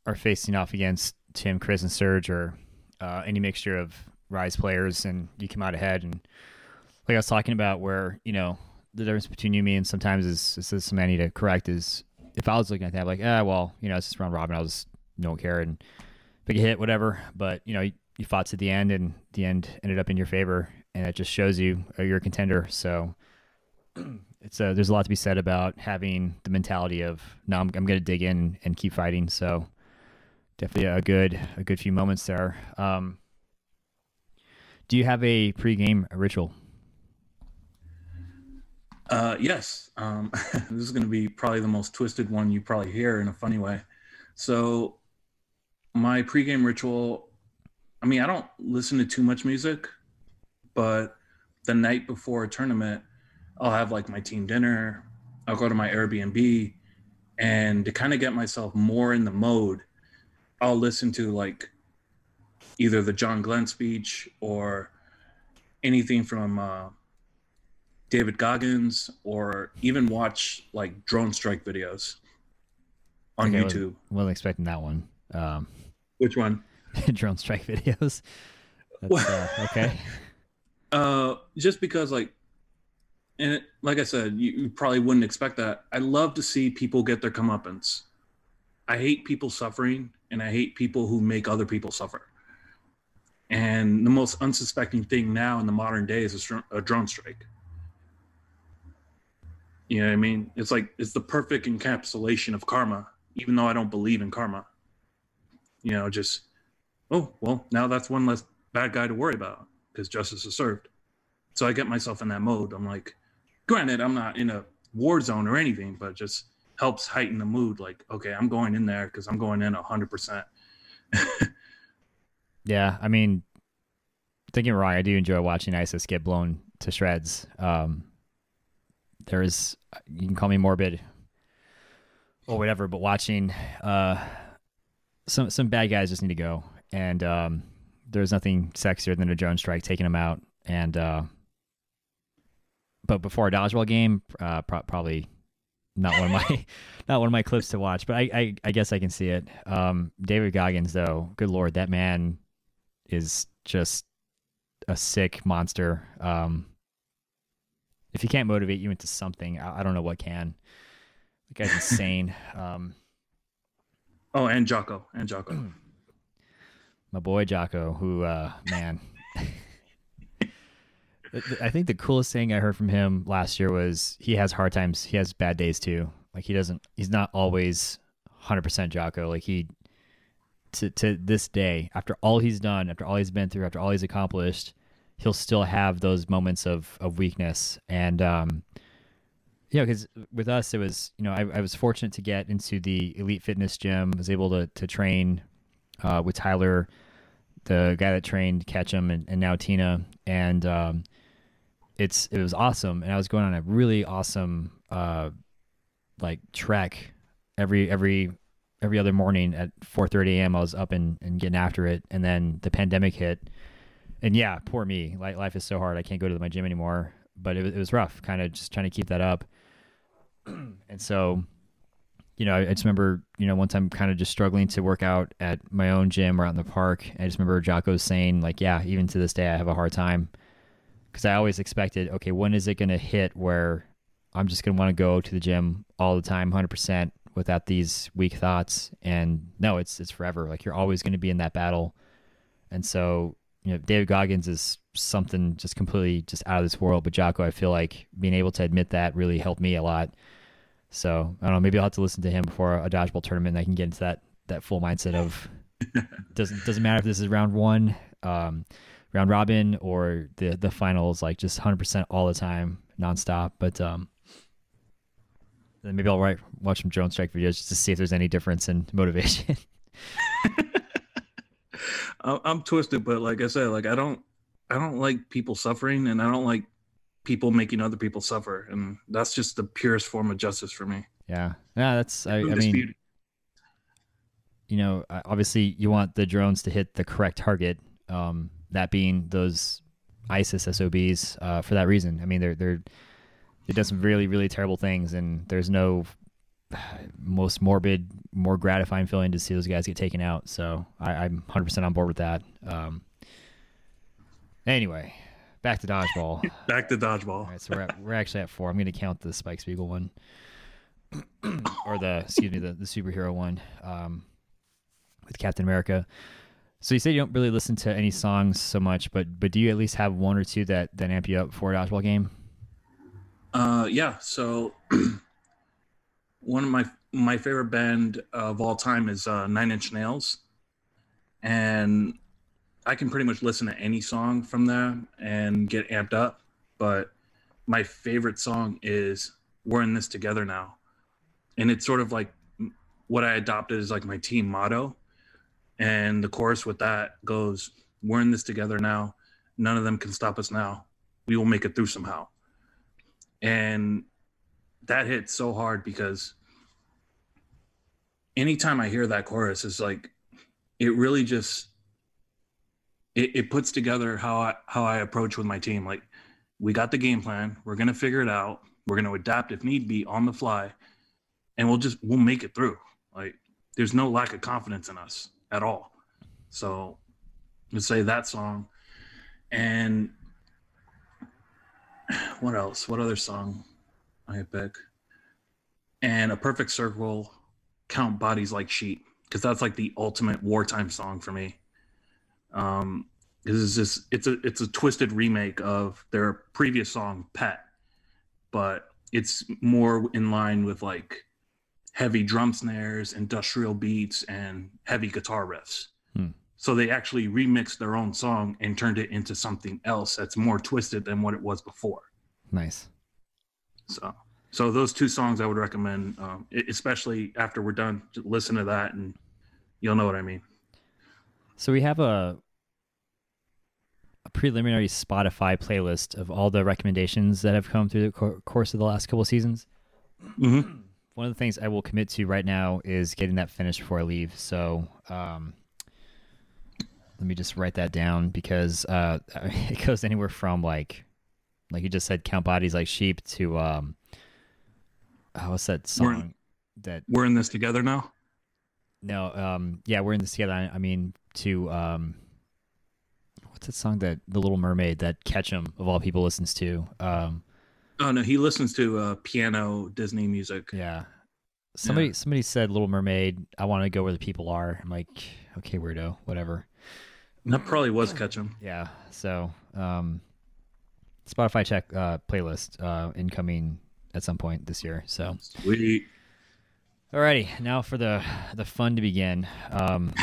are facing off against Tim, Chris, and Serge, or uh, any mixture of Rise players, and you come out ahead, and like I was talking about, where you know the difference between you and me, and sometimes is this is something I need to correct is if I was looking at that, I'm like, ah, well, you know, it's just round robin, I'll just don't care and pick a hit, whatever. But you know, you, you fought to the end, and the end ended up in your favor, and it just shows you uh, you're a contender. So it's a, uh, there's a lot to be said about having the mentality of no, I'm, I'm going to dig in and keep fighting. So definitely a good a good few moments there. Um, do you have a pregame ritual?
Uh, yes. Um, this is going to be probably the most twisted one you probably hear in a funny way. So, my pregame ritual. I mean, I don't listen to too much music, but the night before a tournament, I'll have like my team dinner. I'll go to my Airbnb, and to kind of get myself more in the mode, I'll listen to like either the John Glenn speech or anything from uh, David Goggins, or even watch like drone strike videos on okay, YouTube. Wasn't,
wasn't expecting that one. Um,
Which one?
drone strike videos. Uh, okay.
Uh, just because like and it, like I said, you, you, probably wouldn't expect that. I love to see people get their comeuppance. I hate people suffering, and I hate people who make other people suffer. And the most unsuspecting thing now in the modern day is a, a drone strike. You know what I mean? It's like it's the perfect encapsulation of karma, even though I don't believe in karma. You know, just oh well, now that's one less bad guy to worry about because justice is served. So I get myself in that mode. I'm like, granted, I'm not in a war zone or anything, but just helps heighten the mood. Like, okay, I'm going in there because I'm going in a hundred percent.
Yeah, I mean, thinking wrong, I do enjoy watching ISIS get blown to shreds. Um, there is, you can call me morbid or whatever, but watching uh, some some bad guys just need to go, and um, there's nothing sexier than a drone strike taking them out, and uh, but before a dodgeball game, uh, pro- probably not one of my not one of my clips to watch. But I, I, I guess I can see it. Um, David Goggins, though, good lord, that man is just a sick monster. Um, if he can't motivate you into something, I, I don't know what can. The guy's insane. Um,
oh, and Jocko, and Jocko,
my boy Jocko, who uh, man. I think the coolest thing I heard from him last year was he has hard times. He has bad days too. Like he doesn't. He's not always 100% Jocko. Like he to to this day, after all he's done, after all he's been through, after all he's accomplished, he'll still have those moments of of weakness. And um, you know, because with us, it was you know I, I, was fortunate to get into the elite fitness gym. Was able to to train uh, with Tyler, the guy that trained Ketchum, and, and now Tina, and um, it's it was awesome, and I was going on a really awesome uh, like trek every every every other morning at 4:30 a.m. I was up and, and getting after it, and then the pandemic hit, and yeah, poor me. Like life is so hard. I can't go to my gym anymore, but it, it was rough. Kind of just trying to keep that up, and so. You know, I just remember, you know, one time kind of just struggling to work out at my own gym or out in the park. I just remember Jocko saying, like, yeah, even to this day, I have a hard time because I always expected, okay, when is it going to hit where I'm just going to want to go to the gym all the time, 100% without these weak thoughts? And no, it's it's forever. Like you're always going to be in that battle. And so, you know, David Goggins is something just completely just out of this world. But Jocko, I feel like being able to admit that really helped me a lot. So I don't know. Maybe I'll have to listen to him before a dodgeball tournament. And I can get into that that full mindset of doesn't doesn't matter if this is round one. Um, round robin or the the finals like just 100% all the time nonstop but um then maybe I'll write watch some drone strike videos just to see if there's any difference in motivation
I'm twisted, but like I said, like I don't, I don't like people suffering, and I don't like people making other people suffer, and that's just the purest form of justice for me.
Yeah, yeah, that's. I, I mean, you know, obviously you want the drones to hit the correct target. Um, that being those ISIS SOBs. Uh, for that reason, I mean, they're they're they done some really really terrible things, and there's no most morbid, more gratifying feeling to see those guys get taken out. So I, am 100% on board with that. Um, anyway, back to dodgeball.
back to dodgeball.
All right, so we're, at, we're actually at four. I'm going to count the Spike Spiegel one, or the excuse me, the, the superhero one um, with Captain America. So you say you don't really listen to any songs so much, but but do you at least have one or two that that amp you up for a dodgeball game?
Uh, yeah. So one of my my favorite band of all time is uh, Nine Inch Nails, and I can pretty much listen to any song from them and get amped up. But my favorite song is "We're in This Together Now," and it's sort of like what I adopted as like my team motto. And the chorus with that goes, "We're in this together now. None of them can stop us now. We will make it through somehow." And that hit so hard because anytime I hear that chorus, it's like it really just it, it puts together how I how I approach with my team. Like we got the game plan, we're gonna figure it out, we're gonna adapt if need be on the fly, and we'll just we'll make it through. Like there's no lack of confidence in us at all. So let's say that song. And what else? What other song I pick? And a perfect circle, count bodies like sheep, because that's like the ultimate wartime song for me. Um, this is just it's a it's a twisted remake of their previous song Pet, but it's more in line with like heavy drum snares, industrial beats, and heavy guitar riffs. Hmm. So they actually remixed their own song and turned it into something else that's more twisted than what it was before.
Nice.
So, so those two songs I would recommend, um, especially after we're done, listen to that and you'll know what I mean.
So we have a a preliminary Spotify playlist of all the recommendations that have come through the co- course of the last couple of seasons. Mm-hmm. One of the things I will commit to right now is getting that finished before I leave. So um, let me just write that down because uh, it goes anywhere from like like you just said, count bodies like sheep to um, oh, what's that song
we're,
that
we're in this together now?
No, um, yeah, we're in this together. I, I mean, to um, what's that song that the Little Mermaid that Ketchum of all people listens to? Um,
oh no, he listens to uh, piano Disney music.
Yeah, somebody yeah. somebody said Little Mermaid. I want to go where the people are. I'm like, okay, weirdo, whatever.
That probably was Ketchum.
Yeah. So, um, Spotify check uh, playlist uh, incoming at some point this year. So
sweet.
Alrighty, now for the the fun to begin. Um,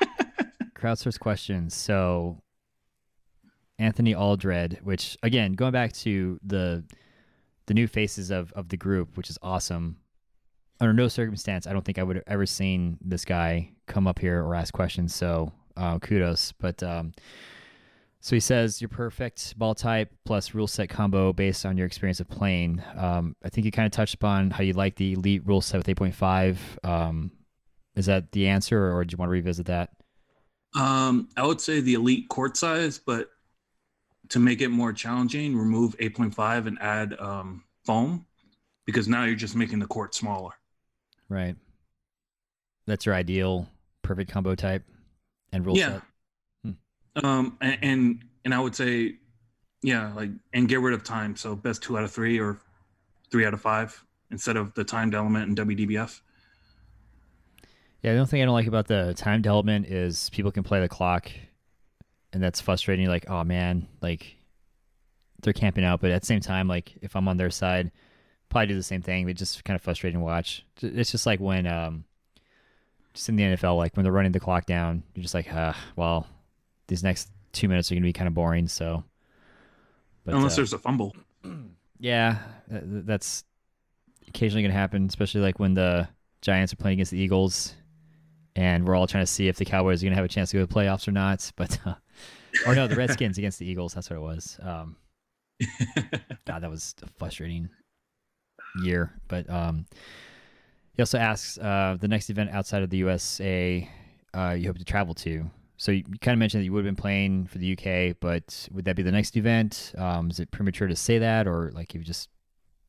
crowdsource questions. So Anthony Aldred, which again, going back to the the new faces of of the group, which is awesome. Under no circumstance, I don't think I would have ever seen this guy come up here or ask questions. So uh, kudos. But um, so he says your perfect ball type plus rule set combo based on your experience of playing. Um, I think you kind of touched upon how you like the elite rule set with 8.5. Um, is that the answer, or do you want to revisit that?
Um, I would say the elite court size, but to make it more challenging, remove 8.5 and add um, foam because now you're just making the court smaller.
Right. That's your ideal perfect combo type and rule
yeah.
set.
Um, and, and I would say, yeah, like and get rid of time. So best two out of three or three out of five instead of the timed element in WDBF.
Yeah, the only thing I don't like about the timed element is people can play the clock, and that's frustrating. Like, oh man, like they're camping out, but at the same time, like if I'm on their side, probably do the same thing. But just kind of frustrating to watch. It's just like when, um, just in the NFL, like when they're running the clock down, you're just like, ah, well, these next two minutes are going to be kind of boring. So,
but, unless uh, there's a fumble,
yeah, that's occasionally going to happen. Especially like when the Giants are playing against the Eagles, and we're all trying to see if the Cowboys are going to have a chance to go to the playoffs or not. But uh, or no, the Redskins against the Eagles. That's what it was. Um, God, that was a frustrating year. But um, he also asks uh, the next event outside of the USA uh, you hope to travel to. So you, you kind of mentioned that you would have been playing for the UK, but would that be the next event? Um, is it premature to say that, or like if you just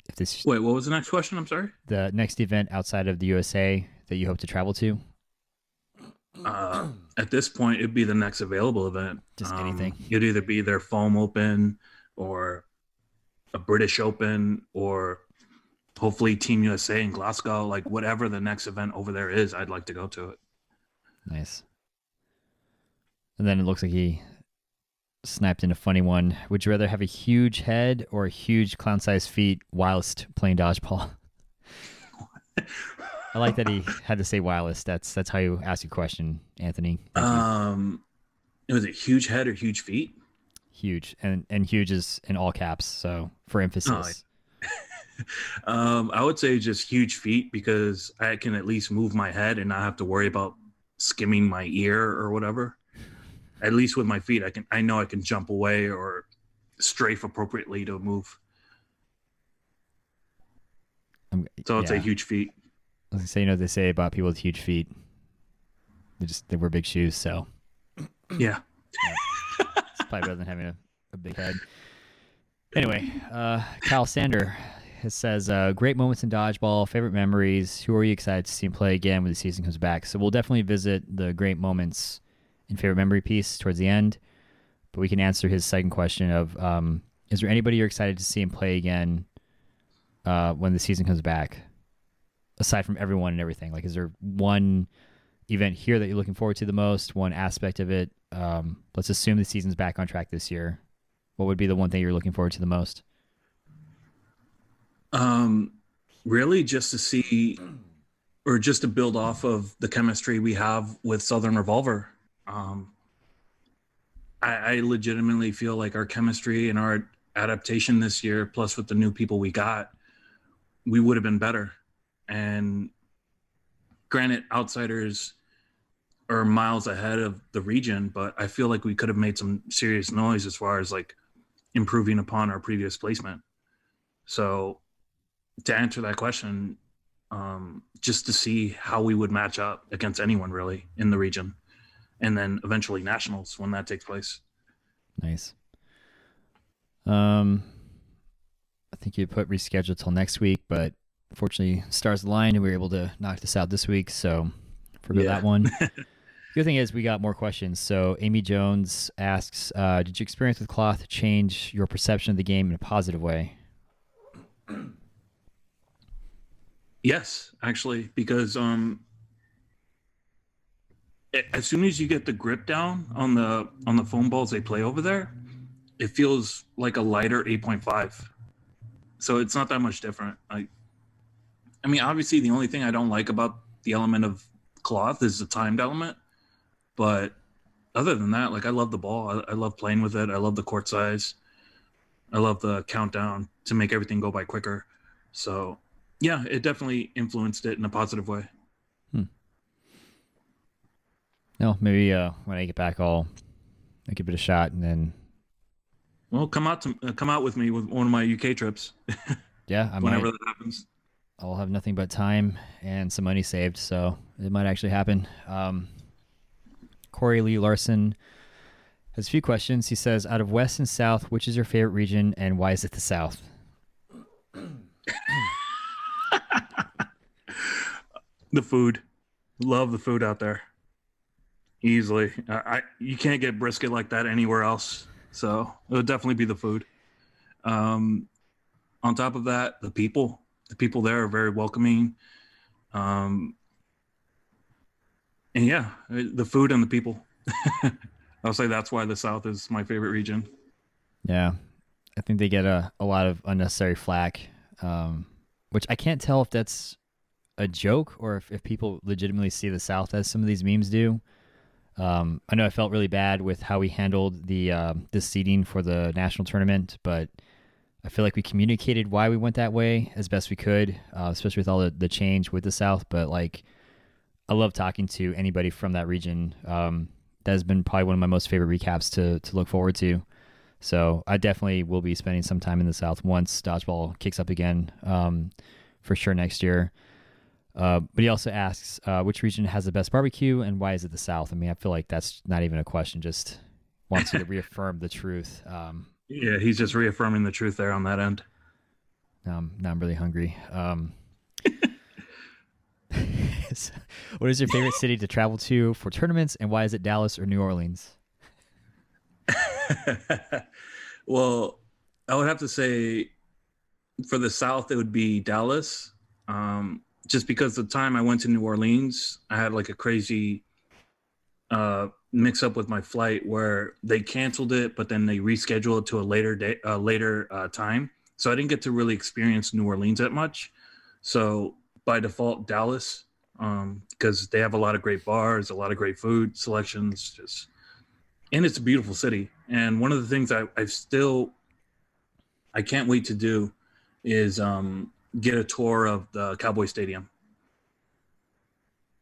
if this
Wait, what was the next question? I'm sorry.
the next event outside of the USA that you hope to travel to?
Uh, at this point, it'd be the next available event.
Just
Um,
anything.
It'd either be their foam open or a British Open or hopefully Team USA in Glasgow. Like whatever the next event over there is, I'd like to go to it.
Nice. And then it looks like he sniped in a funny one. Would you rather have a huge head or a huge clown-sized feet whilst playing dodgeball? I like that he had to say whilst. That's that's how you ask a question, Anthony. Thank you.
Um, was it huge head or huge feet?
huge, and and huge is in all caps. So for emphasis,
Um, I would say just huge feet because I can at least move my head and not have to worry about skimming my ear or whatever. At least with my feet, I can I know I can jump away or strafe appropriately to move.
I'm,
So say
yeah.
huge feet.
I was say, you know, what they say about people with huge feet. They just they wear big shoes, so
Yeah.
it's probably better than having a, a big head. Anyway, uh, Kyle Sander it says, uh, "Great moments in dodgeball, favorite memories. Who are you excited to see him play again when the season comes back?" So we'll definitely visit the great moments favorite memory piece towards the end, but we can answer his second question of, um, "Is there anybody you're excited to see him play again uh, when the season comes back?" Aside from everyone and everything, like, is there one event here that you're looking forward to the most? One aspect of it? Um, let's assume the season's back on track this year. What would be the one thing you're looking forward to the most?
Um, really, just to see, or just to build off of the chemistry we have with Southern Revolver. Um, I, I legitimately feel like our chemistry and our adaptation this year, plus with the new people we got, we would have been better. And granted, outsiders are miles ahead of the region, but I feel like we could have made some serious noise as far as like improving upon our previous placement. So to answer that question, um, just to see how we would match up against anyone really in the region, and then eventually nationals when that takes place.
Nice. Um, I think you put rescheduled till next week, but fortunately, stars aligned and we were able to knock this out this week. So forget
Yeah.
that one. Good thing is we got more questions. So Amy Jones asks, uh, "Did your experience with cloth change your perception of the game in a positive way?"
Yes, actually, because um, as soon as you get the grip down on the on the foam balls they play over there, it feels like a lighter 8.5. So it's not that much different. I, I mean, obviously, the only thing I don't like about the element of cloth is the timed element, but other than that, like I love the ball. I, I love playing with it. I love the court size. I love the countdown to make everything go by quicker. So yeah, it definitely influenced it in a positive way.
No, maybe uh, when I get back, I'll, I'll give it a shot, and then
Well, come out to uh, come out with me with one of my UK trips
yeah, I
whenever
might.
that happens.
I'll have nothing but time and some money saved, so it might actually happen. Um, Corey Lee Larson has a few questions. He says, "Out of West and South, which is your favorite region, and why is it the South?"
The food, love the food out there. Easily, I, you can't get brisket like that anywhere else. So it would definitely be the food. Um, on top of that, the people, the people there are very welcoming. Um, and yeah, the food and the people. I'll say that's why the South is my favorite region.
Yeah, I think they get a, a lot of unnecessary flack, um, which I can't tell if that's a joke or if, if people legitimately see the South as some of these memes do. Um, I know I felt really bad with how we handled the uh, the seeding for the national tournament, but I feel like we communicated why we went that way as best we could, uh, especially with all the, the change with the South. But like, I love talking to anybody from that region. Um, that has been probably one of my most favorite recaps to to look forward to. So I definitely will be spending some time in the South once dodgeball kicks up again, um, for sure next year. Uh, but he also asks uh, which region has the best barbecue and why is it the South? I mean, I feel like that's not even a question. Just wants you to reaffirm the truth. Um,
yeah, he's just reaffirming the truth there on that end.
now, I'm, now I'm really hungry. Um, what is your favorite city to travel to for tournaments, and why is it Dallas or New Orleans?
well, I would have to say for the South, it would be Dallas. Um, just because the time I went to New Orleans, I had like a crazy uh, mix up with my flight where they canceled it, but then they rescheduled it to a later day, uh, later uh, time. So I didn't get to really experience New Orleans that much. So by default, Dallas, because um, they have a lot of great bars, a lot of great food selections, just and it's a beautiful city. And one of the things I, I still I can't wait to do is um, get a tour of the Cowboy Stadium.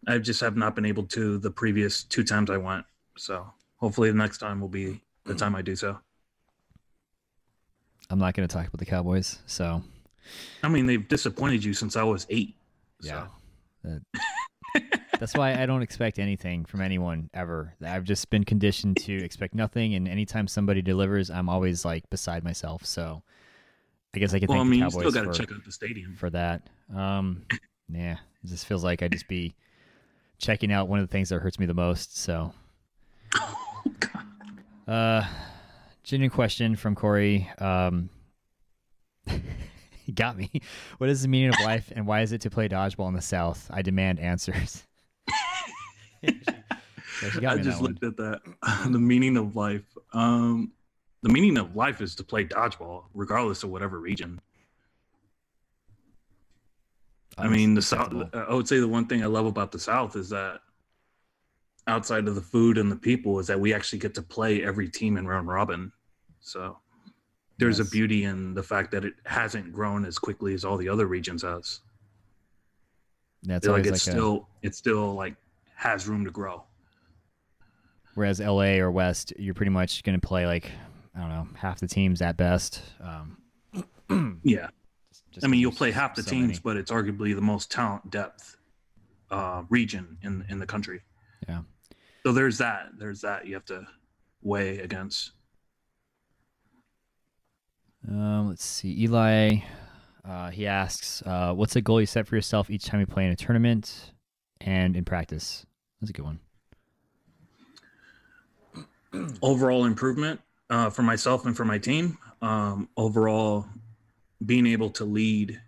I just have not been able to the previous two times I went. So hopefully the next time will be the time I do so.
I'm not going to talk about the Cowboys. So,
I mean, they've disappointed you since I was eight.
Yeah. So. that's why I don't expect anything from anyone ever. I've just been conditioned to expect nothing, and anytime somebody delivers, I'm always like beside myself. So, I guess I can.
Well,
thank
I mean,
the
you still got
for,
to check out the stadium
for that. Um, yeah, it just feels like I just be checking out one of the things that hurts me the most. So,
oh,
uh, genuine question from Corey. Um, he got me. What is the meaning of life, and why is it to play dodgeball in the South? I demand answers.
I just looked at that. the meaning of life. Um, the meaning of life is to play dodgeball, regardless of whatever region. I mean, the South. I would say the one thing I love about the South is that outside of the food and the people, is that we actually get to play every team in round robin. So there's yes. a beauty in the fact that it hasn't grown as quickly as all the other regions has.
That's
like
it's
like still a... it still like has room to grow.
Whereas LA or West, you're pretty much going to play like I don't know half the teams at best. Um,
yeah, just I mean, you'll play half the so teams, many. but it's arguably the most talent depth uh, region in in the country.
Yeah.
So there's that. There's that you have to weigh against.
Um, let's see. Eli, uh, he asks, uh, "What's a goal you set for yourself each time you play in a tournament and in practice?" That's a good one.
Overall improvement uh, for myself and for my team. Um, overall being able to lead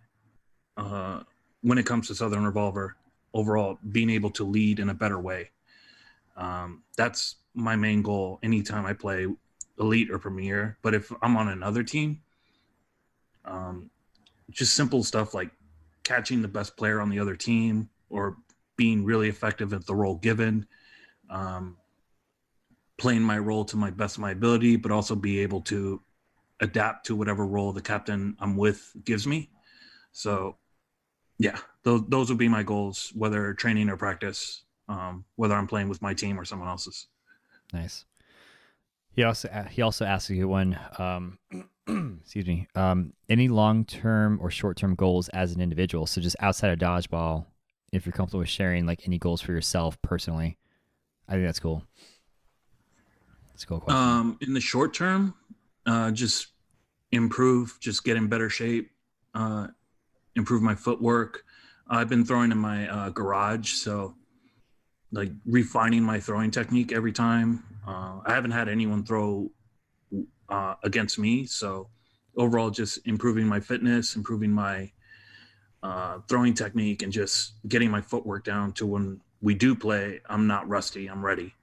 uh, when it comes to Southern Revolver, overall being able to lead in a better way. Um, that's my main goal anytime I play elite or premier. But if I'm on another team, um, just simple stuff like catching the best player on the other team or being really effective at the role given, um, playing my role to my best of my ability, but also be able to adapt to whatever role the captain I'm with gives me. So, yeah, those those would be my goals, whether training or practice, um, whether I'm playing with my team or someone else's.
Nice. He also he also asks you one. Um, excuse me. Um, any long term or short term goals as an individual? So just outside of dodgeball, if you're comfortable with sharing like any goals for yourself personally, I think that's cool. A cool question.
Um, in the short term, uh, just improve, just get in better shape, uh, improve my footwork. I've been throwing in my uh, garage, so like refining my throwing technique every time. Uh, I haven't had anyone throw uh, against me, so overall, just improving my fitness, improving my uh, throwing technique, and just getting my footwork down to when we do play, I'm not rusty, I'm ready.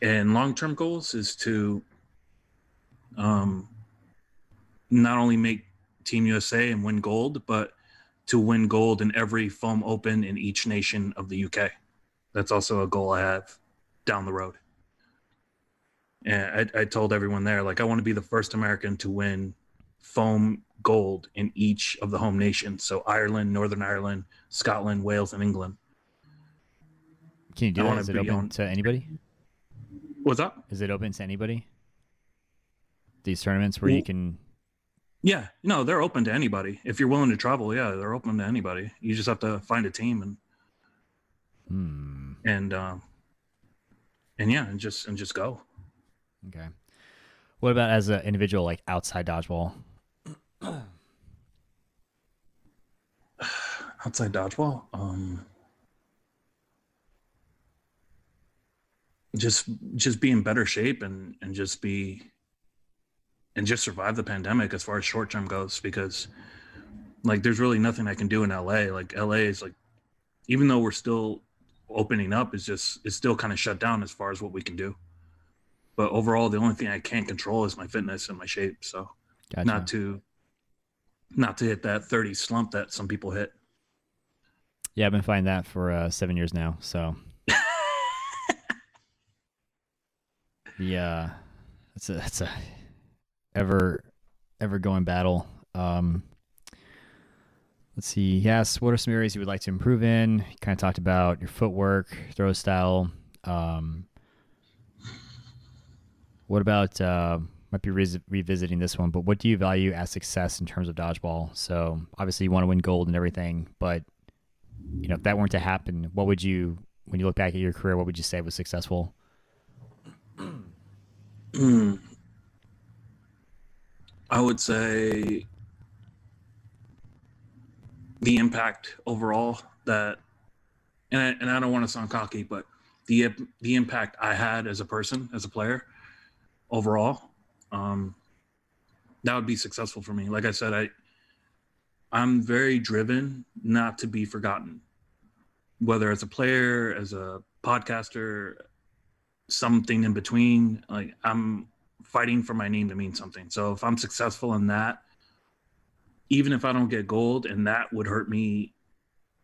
And long term goals is to um, not only make Team USA and win gold, but to win gold in every foam open in each nation of the UK. That's also a goal I have down the road. And I, I told everyone there, like, I want to be the first American to win foam gold in each of the home nations. So Ireland, Northern Ireland, Scotland, Wales, and England.
Can you do
I
that? Is it open
on-
to anybody?
What's up?
Is it open to anybody? These tournaments where you can.
Yeah, no, they're open to anybody. If you're willing to travel, yeah, they're open to anybody. You just have to find a team and
Hmm.
and um and yeah, and just and just go.
Okay. What about as an individual, like outside dodgeball?
Outside dodgeball, um, just just be in better shape and and just be and just survive the pandemic as far as short term goes because like there's really nothing I can do in LA. Like LA is like even though we're still opening up, is just it's still kind of shut down as far as what we can do. But overall, the only thing I can't control is my fitness and my shape. So
Gotcha.
not to not to hit that 30 slump that some people hit.
Yeah, I've been finding that for uh, seven years now. So yeah, that's a that's a ever ever going battle. Um, let's see. Yes, what are some areas you would like to improve in? Kind of talked about your footwork, throw style. Um, what about uh, might be re- revisiting this one, but what do you value as success in terms of dodgeball? So obviously you want to win gold and everything, but you know if that weren't to happen, what would you when you look back at your career, what would you say was successful?
Hmm. I would say the impact overall that, and I, and I don't want to sound cocky, but the the impact I had as a person, as a player, overall, um, that would be successful for me. Like I said, I I'm very driven not to be forgotten, whether as a player, as a podcaster, something in between. Like I'm fighting for my name to mean something. So if I'm successful in that, even if I don't get gold and that would hurt me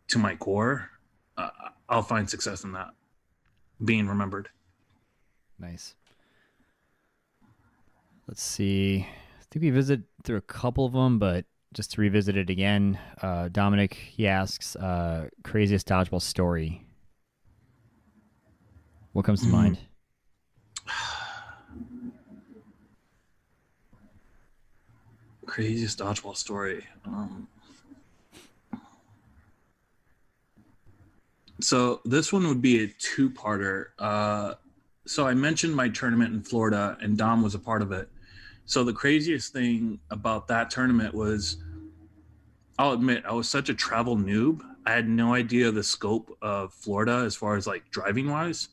to my core, uh, I'll find success in that being remembered.
Nice. Let's see. I think we visit through a couple of them, but just to revisit it again, uh, Dominic he asks, uh, craziest dodgeball story. What comes to
Hmm.
mind?
Craziest dodgeball story. Um, so this one would be a two-parter. Uh, so I mentioned my tournament in Florida, and Dom was a part of it. So the craziest thing about that tournament was, I'll admit, I was such a travel noob. I had no idea the scope of Florida as far as like driving wise.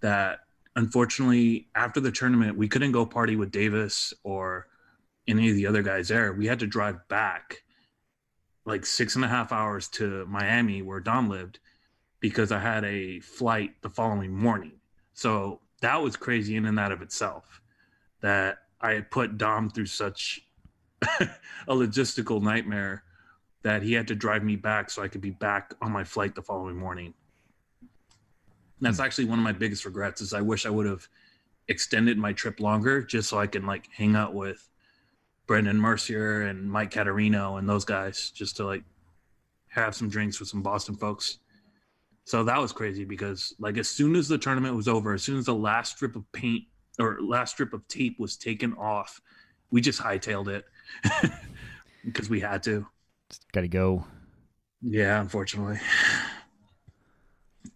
That unfortunately, after the tournament, we couldn't go party with Davis or any of the other guys there. We had to drive back like six and a half hours to Miami, where Dom lived, because I had a flight the following morning. So that was crazy in and out of itself. That I had put Dom through such a logistical nightmare that he had to drive me back so I could be back on my flight the following morning. That's hmm. actually one of my biggest regrets is I wish I would have extended my trip longer just so I can like hang out with Brendan Mercier and Mike Caterino and those guys just to like have some drinks with some Boston folks. So that was crazy because like as soon as the tournament was over, as soon as the last strip of paint or last strip of tape was taken off, we just hightailed it because we had to.
Got to go.
Yeah, unfortunately.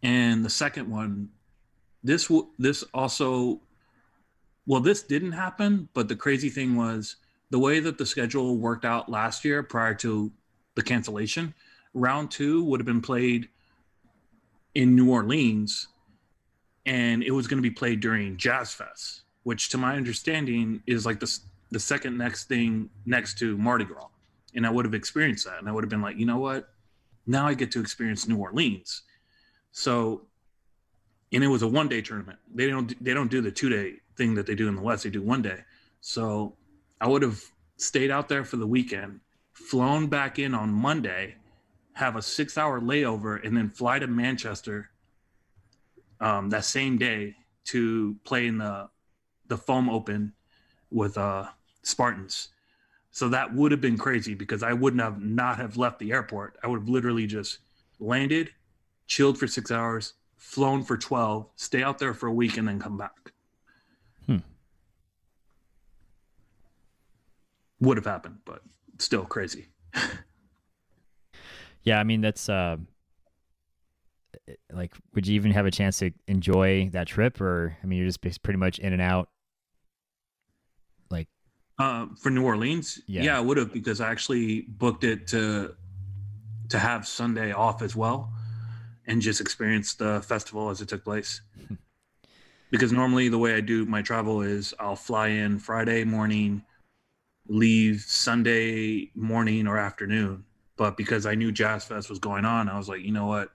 And the second one, this this also, well, this didn't happen, but the crazy thing was the way that the schedule worked out last year prior to the cancellation. Round two would have been played in New Orleans, and it was going to be played during Jazz Fest, which, to my understanding, is like the the second next thing next to Mardi Gras and I would have experienced that. And I would have been like, you know what? Now I get to experience New Orleans. So, and it was a one day tournament. They don't they don't do the two day thing that they do in the West. They do one day. So I would have stayed out there for the weekend, flown back in on Monday, have a six hour layover, and then fly to Manchester um, that same day to play in the the foam open with uh, Spartans. So that would have been crazy because I wouldn't have not have left the airport. I would have literally just landed, chilled for six hours, flown for 12, stay out there for a week, and then come back.
Hmm.
Would have happened, but still crazy.
yeah, I mean that's uh, like, would you even have a chance to enjoy that trip, or I mean, you're just pretty much in and out? Like,
uh, for New Orleans,
Yeah.
yeah, I would have because I actually booked it to to have Sunday off as well, and just experience the festival as it took place. because normally the way I do my travel is I'll fly in Friday morning, leave Sunday morning or afternoon. But because I knew Jazz Fest was going on, I was like, you know what?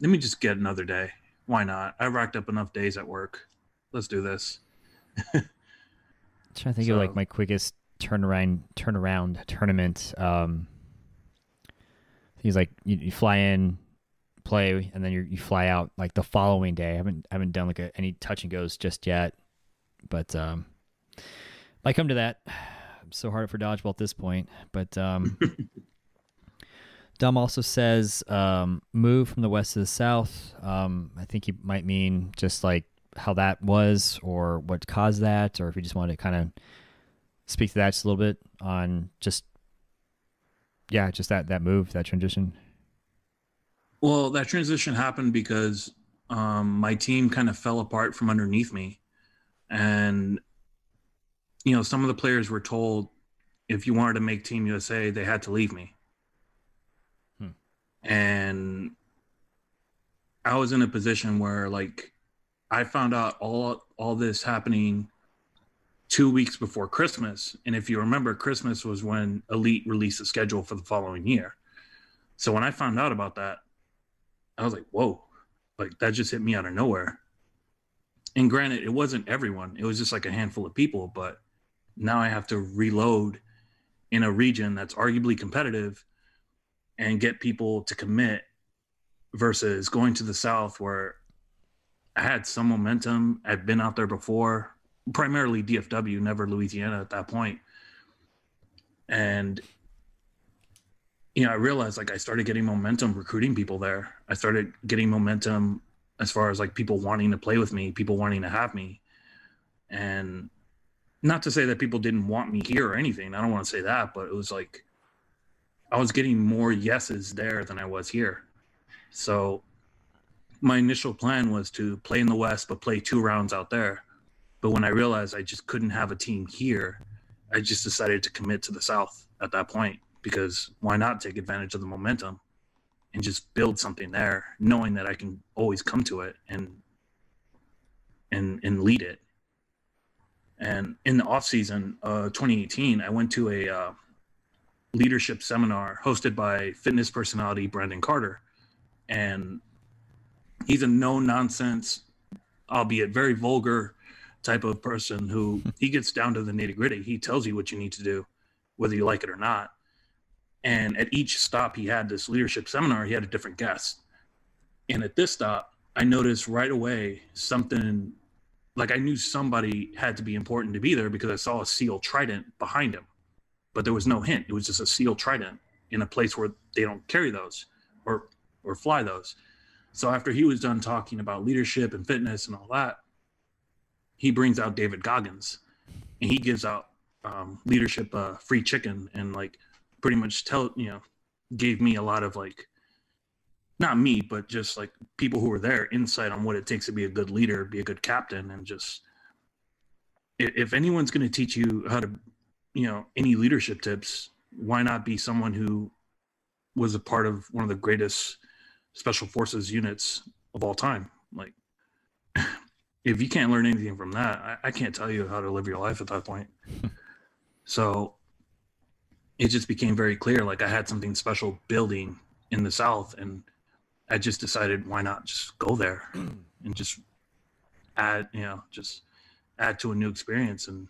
Let me just get another day. Why not? I racked up enough days at work. Let's do this.
trying to think of like my quickest turnaround turnaround tournament. Um, things like you, you fly in, play, and then you you fly out like the following day. I haven't I haven't done like a, any touch and goes just yet, but um, might come to that. I'm so hard for dodgeball at this point, but um. Dom also says um, move from the west to the south. Um, I think he might mean just like how that was or what caused that, or if you just want to kind of speak to that just a little bit on just yeah, just that that move, that transition.
Well, that transition happened because um, my team kind of fell apart from underneath me, and you know some of the players were told if you wanted to make Team USA, they had to leave me,
Hmm.
and I was in a position where like I found out all all this happening two weeks before Christmas, and if you remember, Christmas was when Elite released the schedule for the following year. So when I found out about that, I was like, whoa, like that just hit me out of nowhere. And granted, it wasn't everyone, it was just like a handful of people, but now I have to reload in a region that's arguably competitive and get people to commit versus going to the South where I had some momentum. I'd been out there before, primarily DFW, never Louisiana at that point. And you know, I realized like I started getting momentum recruiting people there. I started getting momentum as far as like people wanting to play with me, people wanting to have me. And not to say that people didn't want me here or anything. I don't want to say that, but it was like I was getting more yeses there than I was here. So my initial plan was to play in the West, but play two rounds out there. But when I realized I just couldn't have a team here, I just decided to commit to the South at that point because why not take advantage of the momentum and just build something there, knowing that I can always come to it and and and lead it. And in the off season, uh, 2018, I went to a uh, leadership seminar hosted by fitness personality Brandon Carter, and he's a no nonsense, albeit very vulgar type of person who he gets down to the nitty gritty. He tells you what you need to do, whether you like it or not. And at each stop he had this leadership seminar, he had a different guest. And at this stop, I noticed right away something like I knew somebody had to be important to be there because I saw a seal trident behind him. But there was no hint. It was just a seal trident in a place where they don't carry those or or fly those. So after he was done talking about leadership and fitness and all that, he brings out David Goggins and he gives out um, leadership uh, free chicken and like pretty much tell you know gave me a lot of like not me but just like people who were there insight on what it takes to be a good leader be a good captain and just if anyone's going to teach you how to you know any leadership tips why not be someone who was a part of one of the greatest special forces units of all time? Like if you can't learn anything from that i, I can't tell you how to live your life at that point. So it just became very clear like i had something special building in the south and i just decided why not just go there and just add you know just add to a new experience and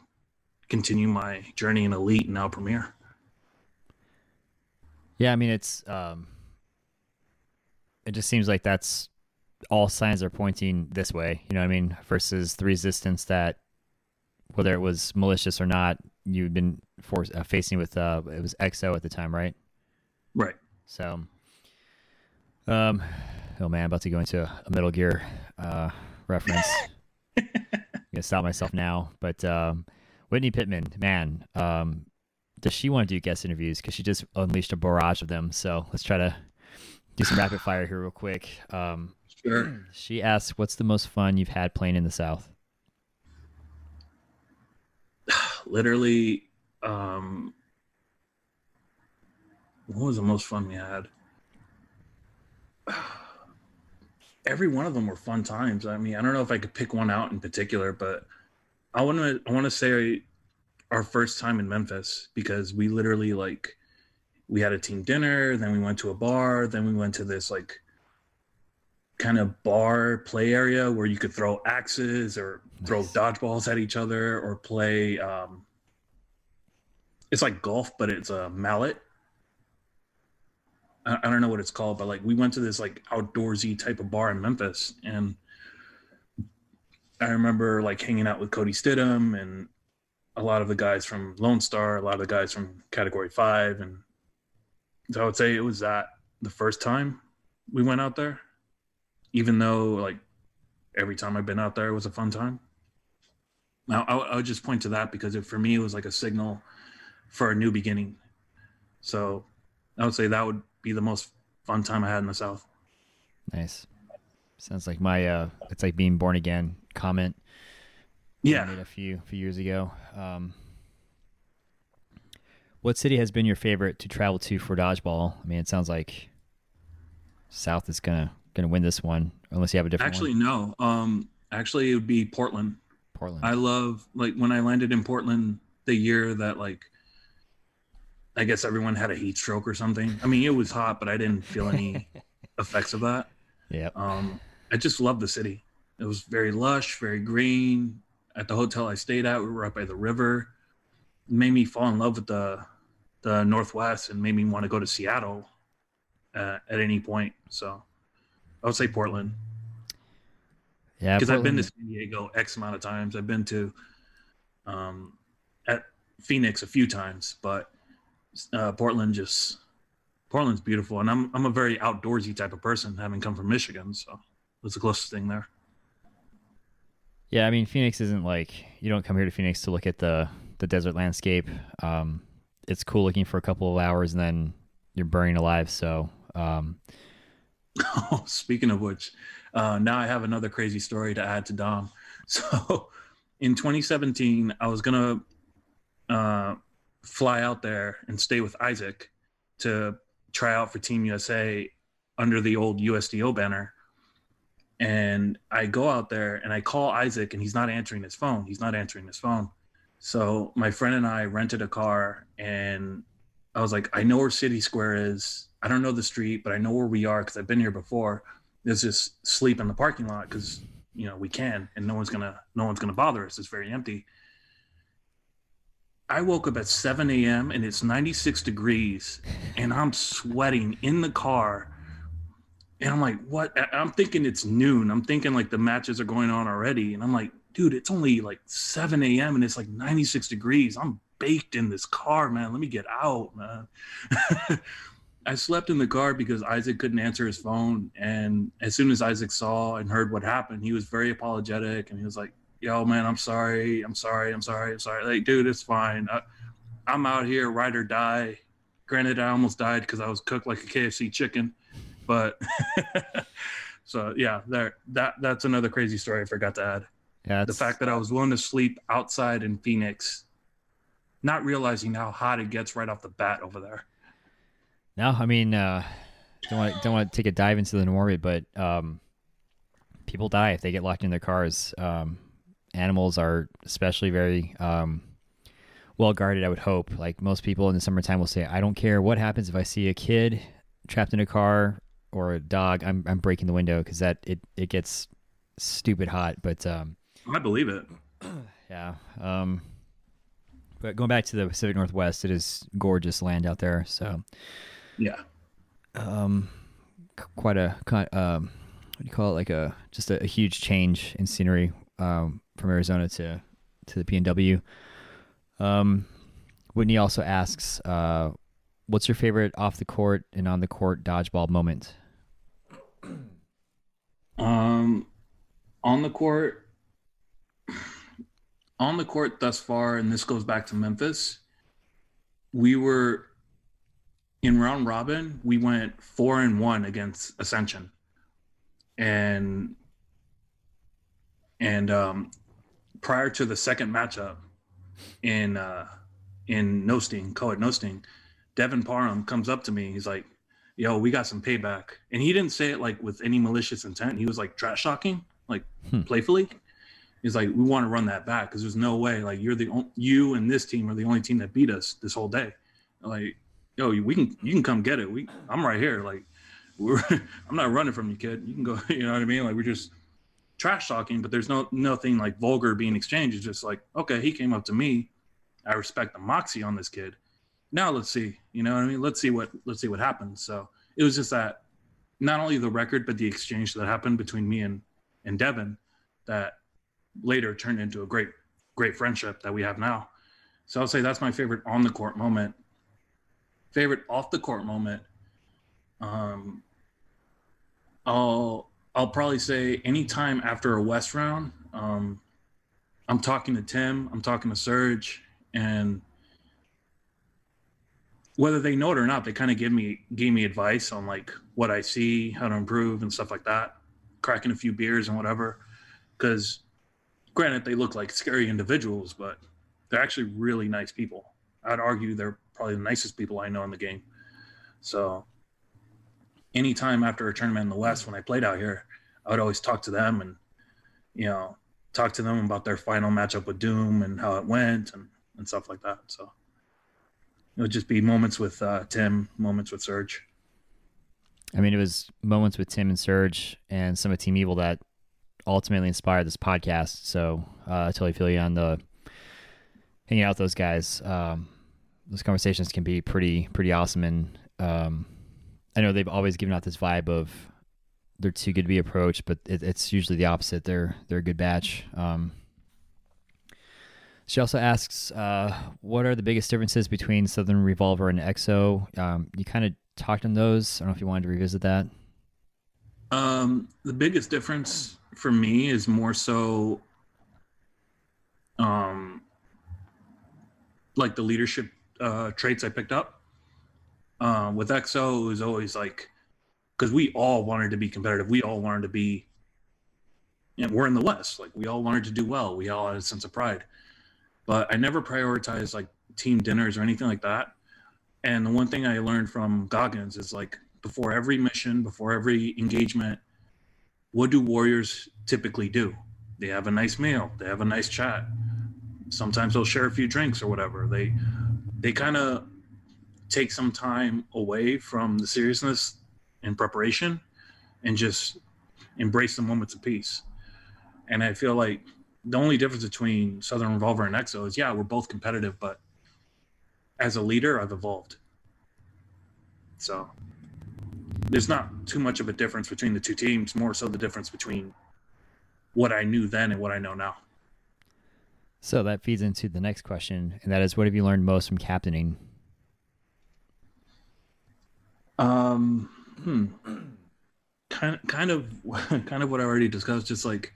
continue my journey in elite and now premier.
Yeah, I mean it's um it just seems like that's all signs are pointing this way, you know what I mean, versus the resistance that whether it was malicious or not, you've been forced uh, facing with uh it was EXO at the time, right?
right
So um oh man, about to go into a Metal Gear uh, reference. I'm gonna stop myself now. But um, Whitney Pittman, man, um, does she want to do guest interviews? Because she just unleashed a barrage of them. So let's try to do some rapid fire here real quick. Um,
Sure.
she asks, "What's the most fun you've had playing in the South?"
Literally, um, what was the most fun we had? Every one of them were fun times. I mean, I don't know if I could pick one out in particular, but I want to I want to say our first time in Memphis because we literally like we had a team dinner, then we went to a bar, then we went to this like kind of bar play area where you could throw axes or throw dodgeballs at each other or play um it's like golf but it's a mallet. I, I don't know what it's called but like we went to this like outdoorsy type of bar in memphis and i remember like hanging out with cody stidham and a lot of the guys from lone star a lot of the guys from category five and so i would say it was that the first time we went out there even though like every time I've been out there it was a fun time. Now I, I would just point to that because it, for me it was like a signal for a new beginning. So I would say that would be the most fun time I had in the South.
Nice. Sounds like my uh, it's like being born again comment.
Yeah, I
made a few few years ago. Um, what city has been your favorite to travel to for dodgeball? I mean, it sounds like South is gonna gonna win this one, unless you have a different
actually
one.
no. Um, actually it would be Portland.
Portland.
I love like when I landed in Portland the year that like I guess everyone had a heat stroke or something. I mean it was hot, but I didn't feel any effects of that.
Yeah.
Um, I just love the city. It was very lush, very green. At the hotel I stayed at, we were right by the river. It made me fall in love with the the Northwest and made me want to go to Seattle uh, at any point. So I would say Portland
Yeah.
because I've been to San Diego X amount of times. I've been to um, at Phoenix a few times, but uh, Portland just Portland's beautiful, and I'm I'm a very outdoorsy type of person, having come from Michigan, so that's the closest thing there.
Yeah, I mean Phoenix isn't like you don't come here to Phoenix to look at the the desert landscape. Um, it's cool looking for a couple of hours and then you're burning alive. So um,
Oh, speaking of which, uh, now I have another crazy story to add to Dom. So, in 2017, I was gonna uh, fly out there and stay with Isaac to try out for Team USA under the old USDO banner. And I go out there and I call Isaac, and he's not answering his phone. He's not answering his phone. So my friend and I rented a car, and I was like, I know where City Square is. I don't know the street, but I know where we are because I've been here before. Let's just sleep in the parking lot because you know we can, and no one's gonna no one's gonna bother us. It's very empty. I woke up at 7 a.m. and it's 96 degrees, and I'm sweating in the car. And I'm like, what? I'm thinking it's noon. I'm thinking like the matches are going on already. And I'm like, dude, it's only like 7 a.m. and it's like 96 degrees. I'm baked in this car, man. Let me get out, man. I slept in the car because Isaac couldn't answer his phone. And as soon as Isaac saw and heard what happened, he was very apologetic and he was like, yo, man, I'm sorry. I'm sorry. I'm sorry. I'm sorry. Like, dude, it's fine. I, I'm out here, ride or die. Granted, I almost died because I was cooked like a KFC chicken. But so yeah, there that that's another crazy story I forgot to add.
yeah,
The fact that I was willing to sleep outside in Phoenix, not realizing how hot it gets right off the bat over there.
No, I mean, uh, don't want don't want to take a dive into the morbid, but um, people die if they get locked in their cars. Um, animals are especially very um, well guarded. I would hope. Like most people in the summertime will say, "I don't care what happens if I see a kid trapped in a car or a dog. I'm I'm breaking the window because that it it gets stupid hot." But um,
I believe it.
yeah. Um, but going back to the Pacific Northwest, it is gorgeous land out there. So
Yeah.
um, quite a ki- um, what do you call it? Like a just a, a huge change in scenery um, from Arizona to to the PNW. Um, Whitney also asks, uh, "What's your favorite off the court and on the court dodgeball moment?"
Um, on the court, on the court thus far, and this goes back to Memphis. We were in round robin. We went four and one against Ascension, and and um, prior to the second matchup in uh, in No sting, co-ed No sting, Devin Parham comes up to me. He's like, "Yo, we got some payback," and he didn't say it like with any malicious intent. He was like trash talking, like
Hmm.
playfully. He's like, "We want to run that back because there's no way like you're the on- you and this team are the only team that beat us this whole day. Like, yo, we can you can come get it. We I'm right here. Like, we're I'm not running from you, kid. You can go. You know what I mean? Like we're just trash talking, but there's no nothing like vulgar being exchanged. It's just like, okay, he came up to me. I respect the moxie on this kid. Now let's see. You know what I mean? Let's see what let's see what happens. So it was just that not only the record, but the exchange that happened between me and and Devin that later turned into a great great friendship that we have now. So I'll say that's my favorite on the court moment. Favorite off the court moment. Um, I'll I'll probably say anytime after a West round. Um, I'm talking to Tim. I'm talking to Serge, and whether they know it or not, they kind of give me gave me advice on like what I see, how to improve, and stuff like that. Cracking a few beers and whatever, because granted they look like scary individuals, but they're actually really nice people. I'd argue they're probably the nicest people I know in the game. So anytime after a tournament in the West when I played out here, I would always talk to them and you know talk to them about their final matchup with Doom and how it went and and stuff like that. So it would just be moments with uh, Tim, moments with Serge.
I mean, it was moments with Tim and Serge and some of Team Evil that ultimately inspired this podcast. So uh, I totally feel you on the hanging out with those guys. Um, those conversations can be pretty pretty awesome, and um, I know they've always given out this vibe of they're too good to be approached, but it, it's usually the opposite. They're they're a good batch. Um, she also asks, uh, "What are the biggest differences between Southern Revolver and EXO?" Um, you kind of talked on those. I don't know if you wanted to revisit that.
Um, the biggest difference for me is more so, um, like the leadership uh, traits I picked up. Uh, with EXO, it was always like, because we all wanted to be competitive. We all wanted to be, and we're in the West. Like we all wanted to do well. We all had a sense of pride. But I never prioritized like team dinners or anything like that. And the one thing I learned from Goggins is like before every mission, before every engagement, what do warriors typically do? They have a nice meal, they have a nice chat. Sometimes they'll share a few drinks or whatever. They they kind of take some time away from the seriousness and preparation and just embrace the moments of peace. And I feel like the only difference between Southern Revolver and EXO is yeah, we're both competitive, but as a leader, I've evolved. So there's not too much of a difference between the two teams, more so the difference between what I knew then and what I know now.
So that feeds into the next question, and that is, what have you learned most from captaining?
Um, hmm. Kind of, kind of, kind of what I already discussed. Just like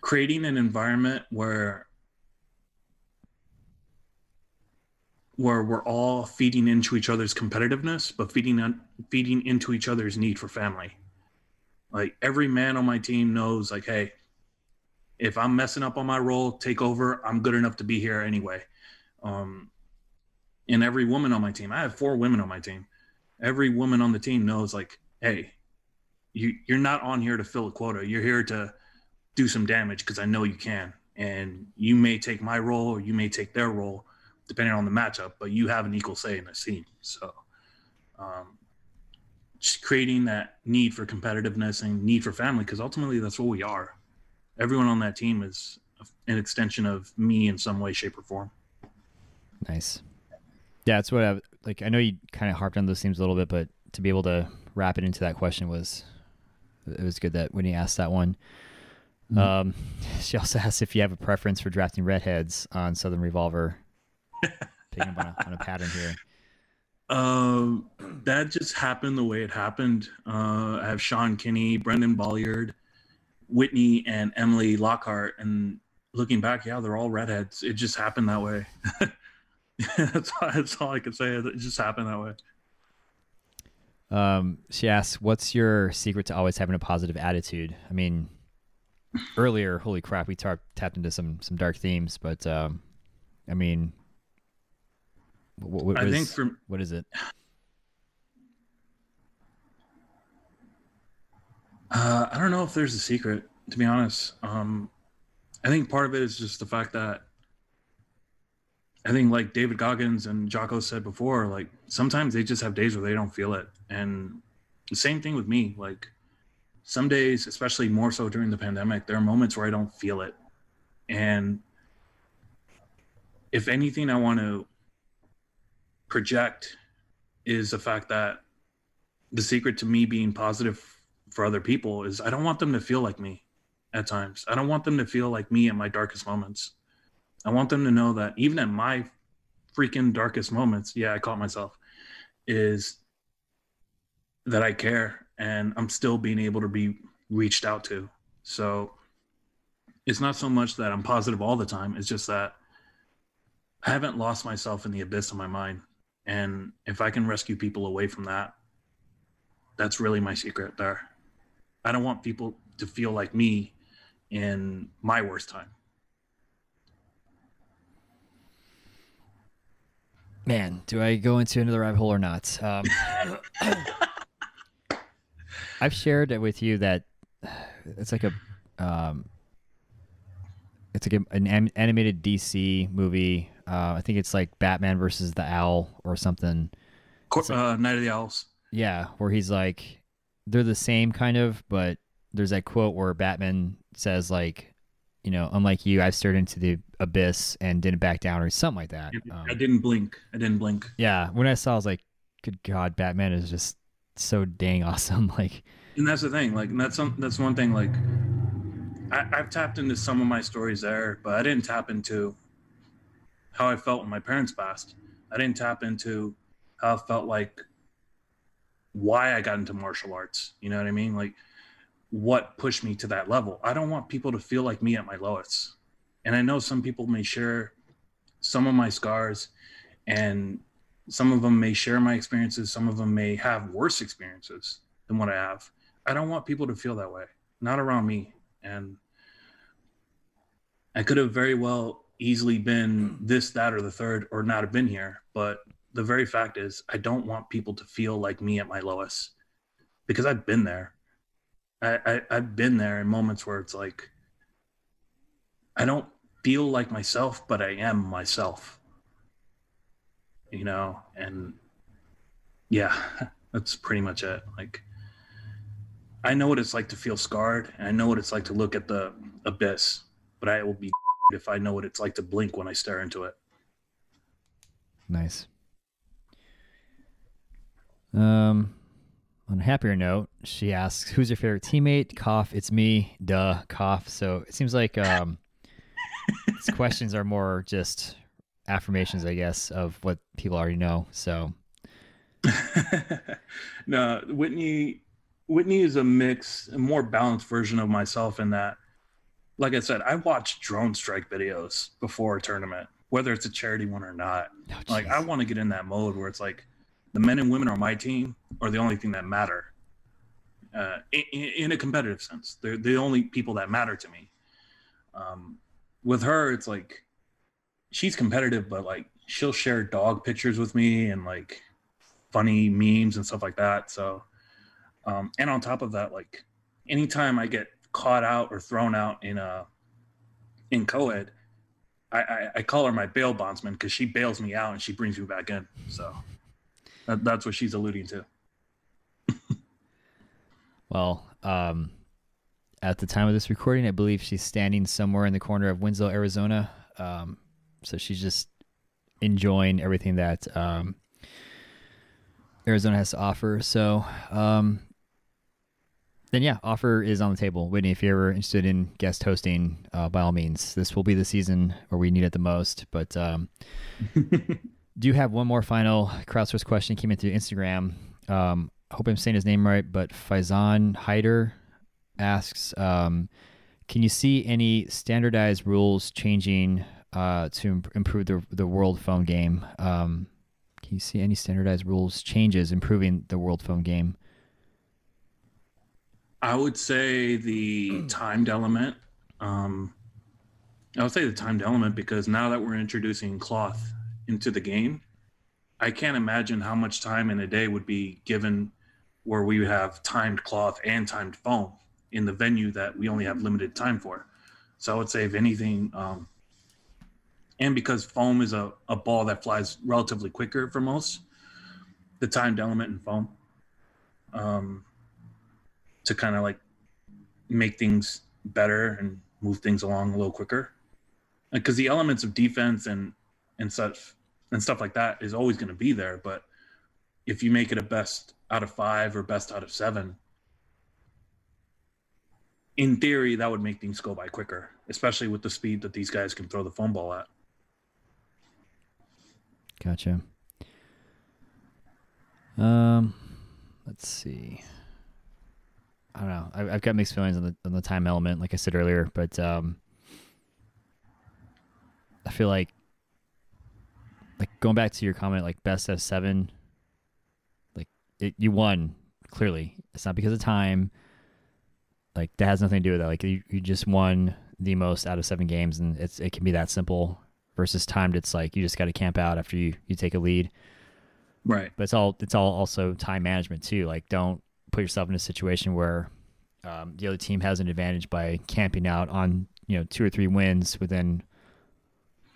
creating an environment where where we're all feeding into each other's competitiveness, but feeding on feeding into each other's need for family. Like every man on my team knows, like, hey, if I'm messing up on my role, take over. I'm good enough to be here anyway. Um, and every woman on my team, I have four women on my team. Every woman on the team knows, like, hey, you you're not on here to fill a quota. You're here to do some damage because I know you can. And you may take my role or you may take their role, depending on the matchup. But you have an equal say in this team. So, um, just creating that need for competitiveness and need for family because ultimately that's what we are. Everyone on that team is an extension of me in some way, shape, or form.
Nice. Yeah, that's what I like. I know you kind of harped on those themes a little bit, but to be able to wrap it into that question was it was good that when he asked that one.
Mhm.
Um, she also asked if you have a preference for drafting redheads on Southern Revolver. Picking up on a, on a pattern here.
Um, that just happened the way it happened. Uh, I have Sean Kinney, Brendan Bolliard, Whitney, and Emily Lockhart. And looking back, yeah, they're all redheads. It just happened that way. that's, all, that's all I can say. It just happened that way.
Um, she asks, "What's your secret to always having a positive attitude?" I mean, earlier, holy crap, we tar- tapped into some some dark themes, but um, I mean, what, what
I think for
what is it?
Uh, I don't know if there's a secret, to be honest. Um, I think part of it is just the fact that I think, like David Goggins and Jocko said before, like sometimes they just have days where they don't feel it, and the same thing with me. Like some days, especially more so during the pandemic, there are moments where I don't feel it, and if anything, I want to project is the fact that the secret to me being positive for other people is I don't want them to feel like me at times. I don't want them to feel like me in my darkest moments. I want them to know that even at my freaking darkest moments, yeah, I caught myself, is that I care and I'm still being able to be reached out to. So it's not so much that I'm positive all the time, it's just that I haven't lost myself in the abyss of my mind. And if I can rescue people away from that, that's really my secret there. I don't want people to feel like me in my worst time.
Man, do I go into another rabbit hole or not? Um, I've shared it with you that it's like a, um, it's like a, an am- animated DC movie. Uh, I think it's like Batman versus the Owl or something.
Cor- uh, Night of the Owls.
Yeah, where he's like, they're the same kind of, but there's that quote where Batman says like, you know, unlike you, I've stared into the abyss and didn't back down or something like that. Um,
I didn't blink. I didn't blink.
yeah, when I saw, I was like, good God, Batman is just so dang awesome. Like,
And that's the thing. Like, and that's some, that's one thing. Like, I, I've tapped into some of my stories there, but I didn't tap into how I felt when my parents passed. I didn't tap into how I felt like why I got into martial arts. You know what I mean? Like, what pushed me to that level. I don't want people to feel like me at my lowest. And I know some people may share some of my scars and some of them may share my experiences, some of them may have worse experiences than what I have. I don't want people to feel that way, not around me. And I could have very well easily been this, that, or the third, or not have been here. But the very fact is, I don't want people to feel like me at my lowest because I've been there. I, I, I've been there in moments where it's like, I don't feel like myself, but I am myself. You know, and yeah, that's pretty much it. Like, I know what it's like to feel scarred, and I know what it's like to look at the abyss, but I will be if I know what it's like to blink when I stare into it.
nice. Um, on a happier note, she asks, "Who's your favorite teammate?" Cough. It's me. Duh. Cough. So it seems like um, these questions are more just affirmations, I guess, of what people already know. So
no, Whitney Whitney is a mix, a more balanced version of myself in that like I said, I watch drone strike videos before a tournament, whether it's a charity one or not.
Oh,
like. I want to get in that mode where it's like the men and women on my team are the only thing that matter. Uh, in, in a competitive sense, they're the only people that matter to me. Um, with her, it's like she's competitive, but like she'll share dog pictures with me and like funny memes and stuff like that. So, um, and on top of that, like anytime I get caught out or thrown out in a in co-ed, I, I, I call her my bail bondsman because she bails me out and she brings me back in. So that, that's what she's alluding to.
Well, um, at the time of this recording, I believe she's standing somewhere in the corner of Winslow, Arizona. Um, so she's just enjoying everything that um, Arizona has to offer. So, um, then yeah, offer is on the table. Whitney, if you're ever interested in guest hosting, uh, by all means, this will be the season where we need it the most. But um, Do you have one more final crowdsource question came in through Instagram. Um, I hope I'm saying his name right, but Faizan Hyder asks, um, can you see any standardized rules changing uh, to improve the the world foam game? Um, can you see any standardized rules changes improving the world foam game?
I would say the timed element. Um, I would say the timed element because now that we're introducing cloth into the game, I can't imagine how much time in a day would be given where we have timed cloth and timed foam in the venue that we only have limited time for. So I would say, if anything, um, and because foam is a, a ball that flies relatively quicker for most, the timed element in foam um, to kind of like make things better and move things along a little quicker. Because the elements of defense and and such and stuff like that is always going to be there, but if you make it a best out of five or best out of seven, in theory, that would make things go by quicker, especially with the speed that these guys can throw the foam ball at.
Gotcha. Um, let's see. I don't know. I, have got mixed feelings on the on the time element, like I said earlier, but um, I feel like like going back to your comment, like best of seven, like it, you won clearly. It's not because of time. Like that has nothing to do with that. Like you, you just won the most out of seven games, and it's it can be that simple. Versus timed, it's like you just got to camp out after you you take a lead.
Right.
But it's all it's all also time management too. Like don't put yourself in a situation where um, the other team has an advantage by camping out on you know two or three wins within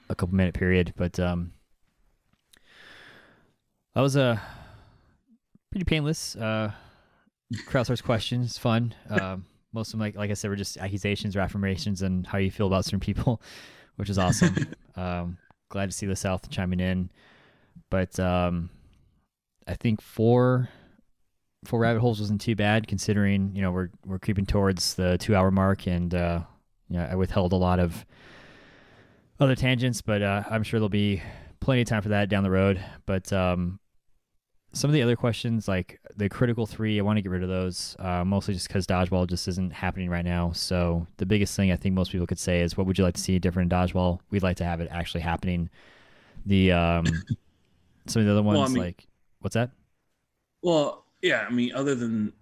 a couple minute period. But um, that was a pretty painless uh, crowdsource questions. Fun. Um, most of them, like like I said, were just accusations or affirmations and how you feel about certain people, which is awesome. um, glad to see the South chiming in, but um, I think four four rabbit holes wasn't too bad considering you know we're we're creeping towards the two hour mark and uh, you know, I withheld a lot of other tangents, but uh, I'm sure there'll be plenty of time for that down the road. But um, some of the other questions, like the critical three, I want to get rid of those, uh, mostly just because dodgeball just isn't happening right now. So the biggest thing I think most people could say is, what would you like to see different in dodgeball? We'd like to have it actually happening. The um, some of the other ones, well, I mean, like what's that?
Well, yeah, I mean, other than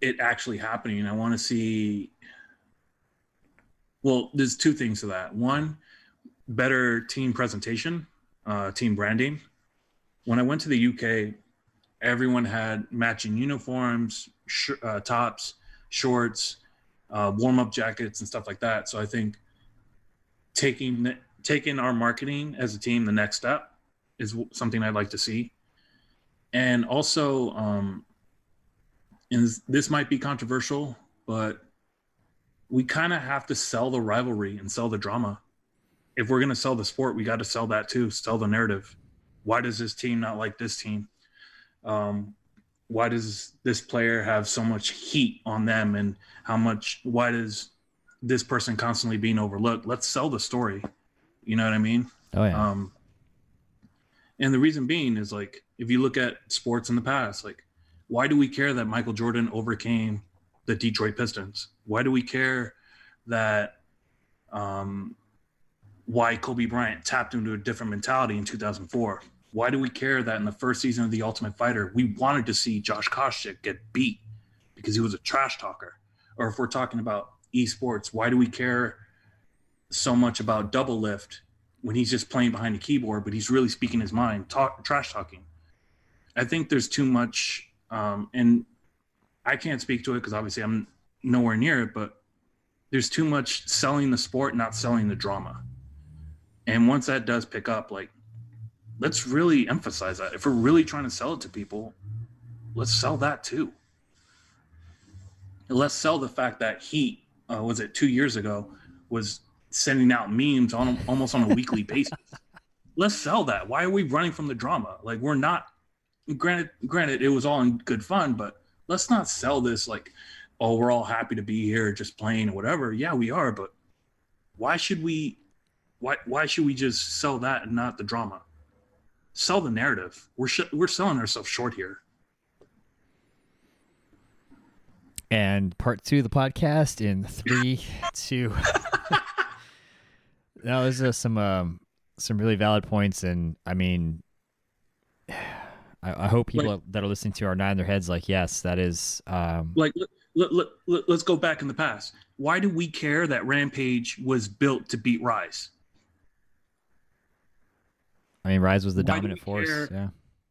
it actually happening, I want to see. Well, there's two things to that. One, better team presentation, uh, team branding when I went to the UK, everyone had matching uniforms, sh- uh, tops, shorts, uh, warm up jackets, and stuff like that. So I think taking taking our marketing as a team the next step is something I'd like to see. And also, um, and this might be controversial, but we kind of have to sell the rivalry and sell the drama. If we're going to sell the sport, we got to sell that too, sell the narrative why does this team not like this team? Um, why does this player have so much heat on them and how much why does this person constantly being overlooked? Let's sell the story. You know what i mean?
Oh yeah.
Um and the reason being is like if you look at sports in the past like why do we care that michael jordan overcame the detroit pistons? Why do we care that um why Kobe Bryant tapped into a different mentality in 2004. Why do we care that in the first season of The Ultimate Fighter, we wanted to see Josh Koscheck get beat because he was a trash talker? Or if we're talking about esports, why do we care so much about Doublelift when he's just playing behind a keyboard, but he's really speaking his mind, talk, trash talking? I think there's too much, um, and I can't speak to it because obviously I'm nowhere near it, but there's too much selling the sport, not selling the drama. And once that does pick up, like, let's really emphasize that. If we're really trying to sell it to people, let's sell that too. And let's sell the fact that Heat, uh, was it two years ago, was sending out memes on almost on a weekly basis. Let's sell that. Why are we running from the drama? Like we're not. Granted, granted, it was all in good fun, but let's not sell this like, oh, we're all happy to be here, just playing or whatever. Yeah, we are, but why should we why why should we just sell that and not the drama? sell the narrative. We're sh- we're selling ourselves short here.
And part two of the podcast in three, two. Now, those are some um, some really valid points, and I mean, I, I hope people
Like-
that are listening to are nodding their heads like, yes, that is. Um,
Like let, let, let, let's go back in the past. Why do we care that Rampage was built to beat Rise?
I mean, Rise was the
Why
dominant force.
care?
Yeah,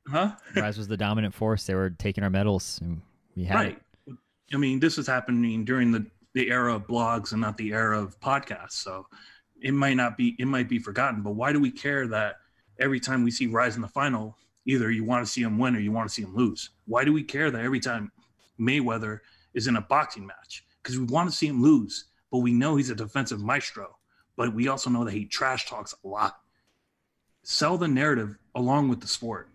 Huh?
Rise was the dominant force. They were taking our medals, and we had
right.
it.
I mean, this was happening during the the era of blogs and not the era of podcasts. So it might not be it might be forgotten. But why do we care that every time we see Rise in the final, either you want to see him win or you want to see him lose? Why do we care that every time Mayweather is in a boxing match? Because we want to see him lose, but we know he's a defensive maestro. But we also know that he trash talks a lot. Sell the narrative along with the sport.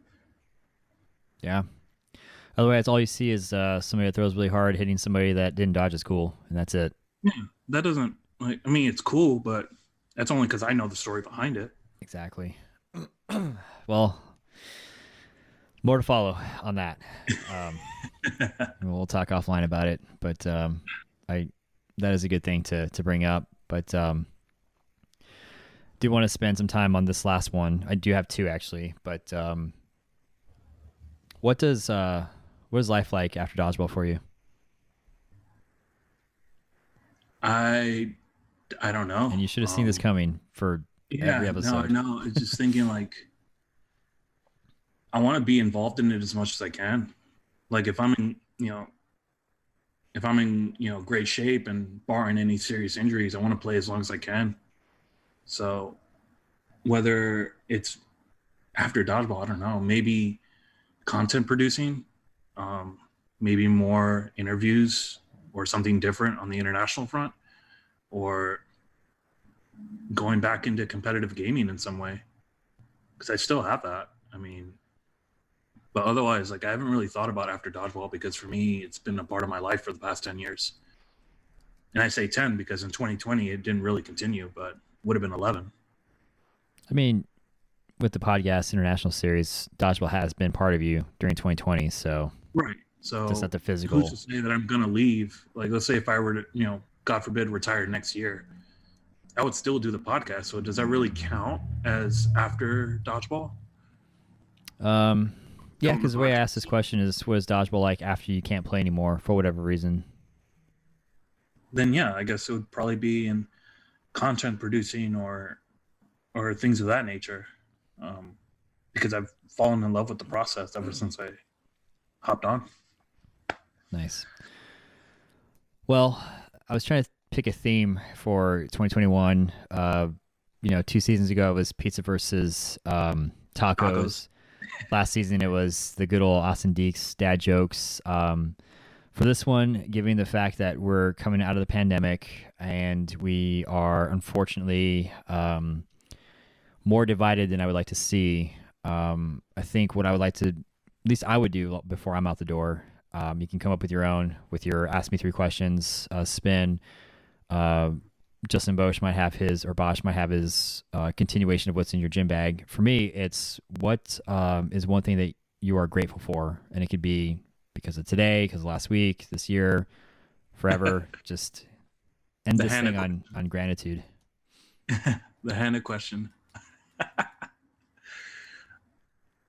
Yeah. Otherwise, all you see is uh, somebody that throws really hard hitting somebody that didn't dodge is cool, and that's it.
Yeah, That doesn't like I mean it's cool, but that's only because I know the story behind it.
Exactly. well, more to follow on that. Um, we'll talk offline about it, but um, I that is a good thing to to bring up. But um, do want to spend some time on this last one. I do have two actually, but um, what does uh, what is life like after dodgeball for you?
I I don't know.
And you should have seen this
Um,
coming for
yeah,
every episode.
No, no, it's just thinking like I want to be involved in it as much as I can. Like if I'm in, you know, if I'm in, you know, great shape and barring any serious injuries, I want to play as long as I can. So whether it's after dodgeball, I don't know, maybe content producing, um, maybe more interviews or something different on the international front, or going back into competitive gaming in some way because I still have that. I mean, but otherwise, like I haven't really thought about after dodgeball because for me, it's been a part of my life for the past 10 years. And I say 10 because in 2020, it didn't really continue, but would have been 11.
I mean, with the podcast international series, dodgeball has been part of you during 2020. So
Right. So
just not the physical.
who's to say that I'm going to leave? Like, let's say if I were to, you know, God forbid, retire next year, I would still do the podcast. So does that really count as after dodgeball?
Um, yeah, because the way I asked this question is, what is dodgeball like after you can't play anymore for whatever reason?
then yeah, I guess it would probably be in content producing or or things of that nature. Um, because I've fallen in love with the process ever since I hopped on.
Nice. Well, I was trying to pick a theme for 2021. Uh, you know, two seasons ago it was pizza versus um, tacos.
Tacos.
Last season it was the good old Austin Deeks dad jokes. Um, for this one, given the fact that we're coming out of the pandemic and we are unfortunately um, more divided than I would like to see, um, I think what I would like to, at least I would do before I'm out the door. Um, you can come up with your own with your ask me three questions uh, spin. Uh, Justin Bosch might have his, or Bosch might have his uh, continuation of what's in your gym bag. For me, it's what um, is one thing that you are grateful for, and it could be because of today, because of last week, this year, forever. just end
The
this
Hannah
thing on on gratitude.
the Hannah question.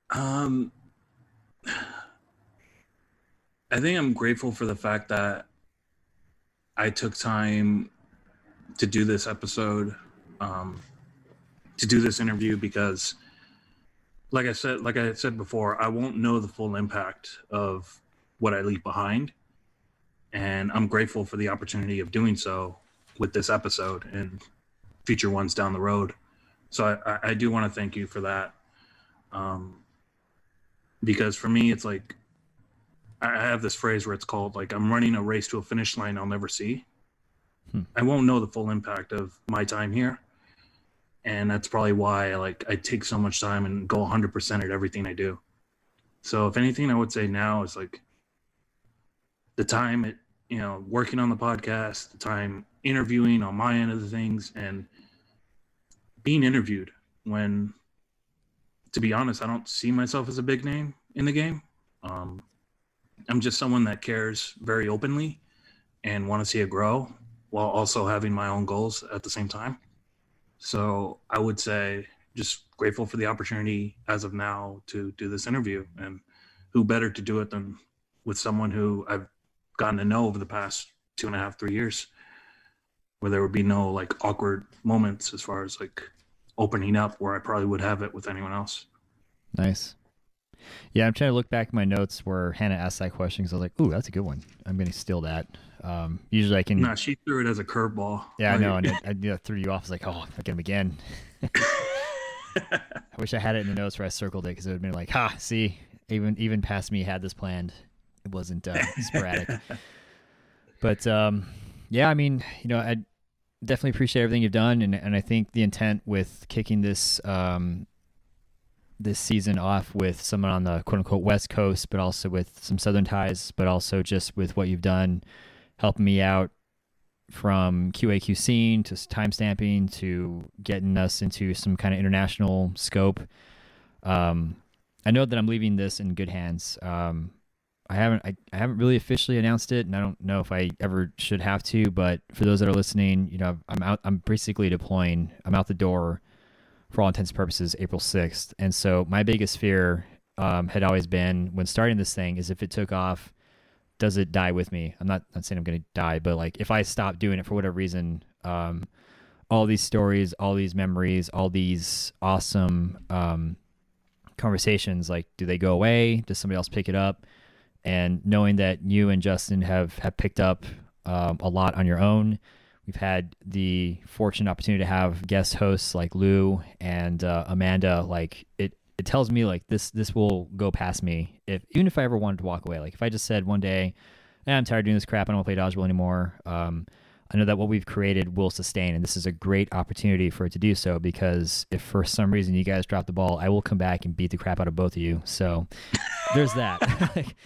um, I think I'm grateful for the fact that I took time to do this episode, um, to do this interview because, like I said, like I said before, I won't know the full impact of what I leave behind, and I'm grateful for the opportunity of doing so with this episode and future ones down the road. So I, I, do want to thank you for that. Um, because for me, it's like I have this phrase where it's called like I'm running a race to a finish line I'll never see.
Hmm.
I won't know the full impact of my time here, and that's probably why I like I take so much time and go 100% at everything I do. So if anything, I would say now is like the time it you know working on the podcast, the time interviewing on my end of the things, and being interviewed when to be honest, I don't see myself as a big name in the game. Um, I'm just someone that cares very openly and want to see it grow while also having my own goals at the same time. So I would say just grateful for the opportunity as of now to do this interview and who better to do it than with someone who I've gotten to know over the past two and a half, three years, where there would be no like awkward moments as far as like opening up where I probably would have it with anyone else.
Nice. Yeah, I'm trying to look back at my notes where Hannah asked that question because I was like, "Ooh, that's a good one. I'm going to steal that." Um, usually, I can.
Nah, she threw it as a curveball.
Yeah, like... I know, and it, I you know, threw you off. I was like, "Oh, I get him again." I wish I had it in the notes where I circled it because it would have been like, "Ha, see, even even past me had this planned. It wasn't uh, sporadic." but um, yeah, I mean, you know, I definitely appreciate everything you've done, and and I think the intent with kicking this um, this season off with someone on the quote unquote West Coast, but also with some Southern ties, but also just with what you've done, helping me out from QAQ scene to timestamping to getting us into some kind of international scope. Um, I know that I'm leaving this in good hands. Um, I haven't I, I haven't really officially announced it, and I don't know if I ever should have to. But for those that are listening, you know, I'm out. I'm basically deploying. I'm out the door for all intents and purposes, April 6th. And so my biggest fear um, had always been when starting this thing is if it took off, does it die with me? I'm not, not saying I'm going to die, but like if I stop doing it for whatever reason, um, all these stories, all these memories, all these awesome um, conversations, like do they go away? Does somebody else pick it up? And knowing that you and Justin have have picked up um, a lot on your own, We've had the fortunate opportunity to have guest hosts like Lou and uh, Amanda. Like it, it tells me like this this will go past me if even if I ever wanted to walk away. Like if I just said one day, eh, I'm tired of doing this crap. I don't want to play dodgeball anymore. Um, I know that what we've created will sustain, and this is a great opportunity for it to do so. Because if for some reason you guys drop the ball, I will come back and beat the crap out of both of you. So there's that.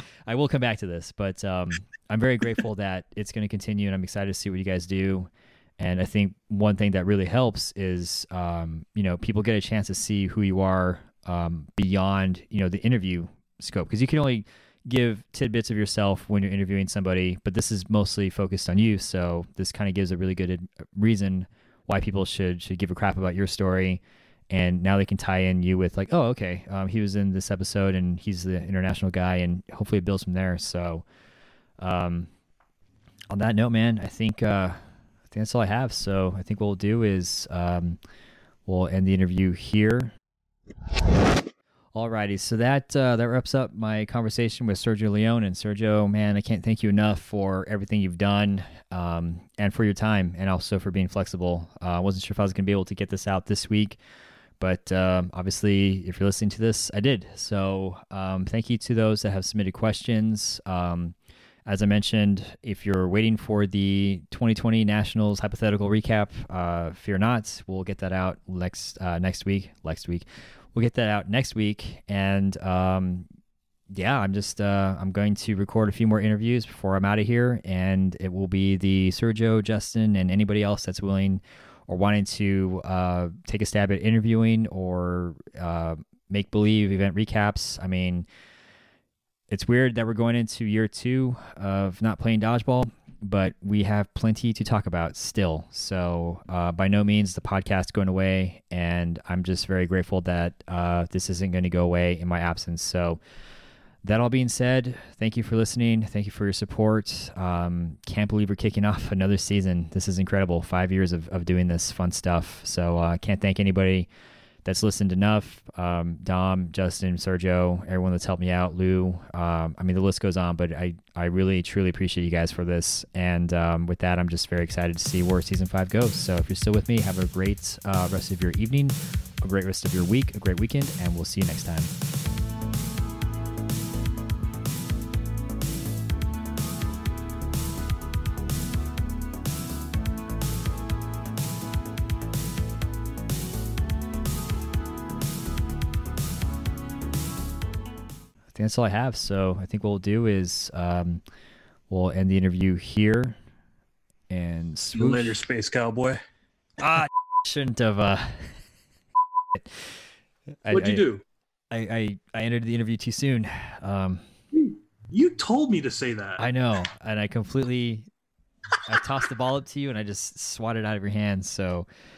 I will come back to this, but um, I'm very grateful that it's going to continue, and I'm excited to see what you guys do. And I think one thing that really helps is, um, you know, people get a chance to see who you are um, beyond, you know, the interview scope because you can only give tidbits of yourself when you're interviewing somebody, but this is mostly focused on you. So this kind of gives a really good reason why people should should give a crap about your story. And now they can tie in you with like, oh, okay, um, he was in this episode and he's the international guy, and hopefully it builds from there. So, um, on that note, man, I think uh, I think that's all I have. So I think what we'll do is um, we'll end the interview here. Alrighty, so that uh, that wraps up my conversation with Sergio Leon. And Sergio, man, I can't thank you enough for everything you've done um, and for your time, and also for being flexible. Uh, I wasn't sure if I was going to be able to get this out this week, but um, obviously, if you're listening to this, I did. So um, thank you to those that have submitted questions. Um, as I mentioned, if you're waiting for the 2020 Nationals hypothetical recap, uh, fear not. We'll get that out next uh, next week. Next week, we'll get that out next week. And um, yeah, I'm just uh, I'm going to record a few more interviews before I'm out of here, and it will be the Sergio, Justin, and anybody else that's willing or wanting to uh, take a stab at interviewing or uh, make believe event recaps. I mean, it's weird that we're going into year two of not playing dodgeball, but we have plenty to talk about still. So, uh, by no means the podcast going away, and I'm just very grateful that uh, this isn't going to go away in my absence. So, that all being said, thank you for listening. Thank you for your support. Um, can't believe we're kicking off another season. This is incredible. Five years of, of doing this fun stuff. So, uh, can't thank anybody that's listened enough. Um, Dom, Justin, Sergio, everyone that's helped me out, Lou. Um, I mean, the list goes on, but I, I really, truly appreciate you guys for this. And um, with that, I'm just very excited to see where season five goes. So if you're still with me, have a great uh, rest of your evening, a great rest of your week, a great weekend, and we'll see you next time. Think that's all I have. So I think what we'll do is um, we'll end the interview here. And
swoosh. later, space cowboy.
Ah, shouldn't have. Uh,
What'd I, you do?
I, I, I entered the interview too soon. Um,
you told me to say that.
I know, and I completely I tossed the ball up to you, and I just swatted it out of your hands. So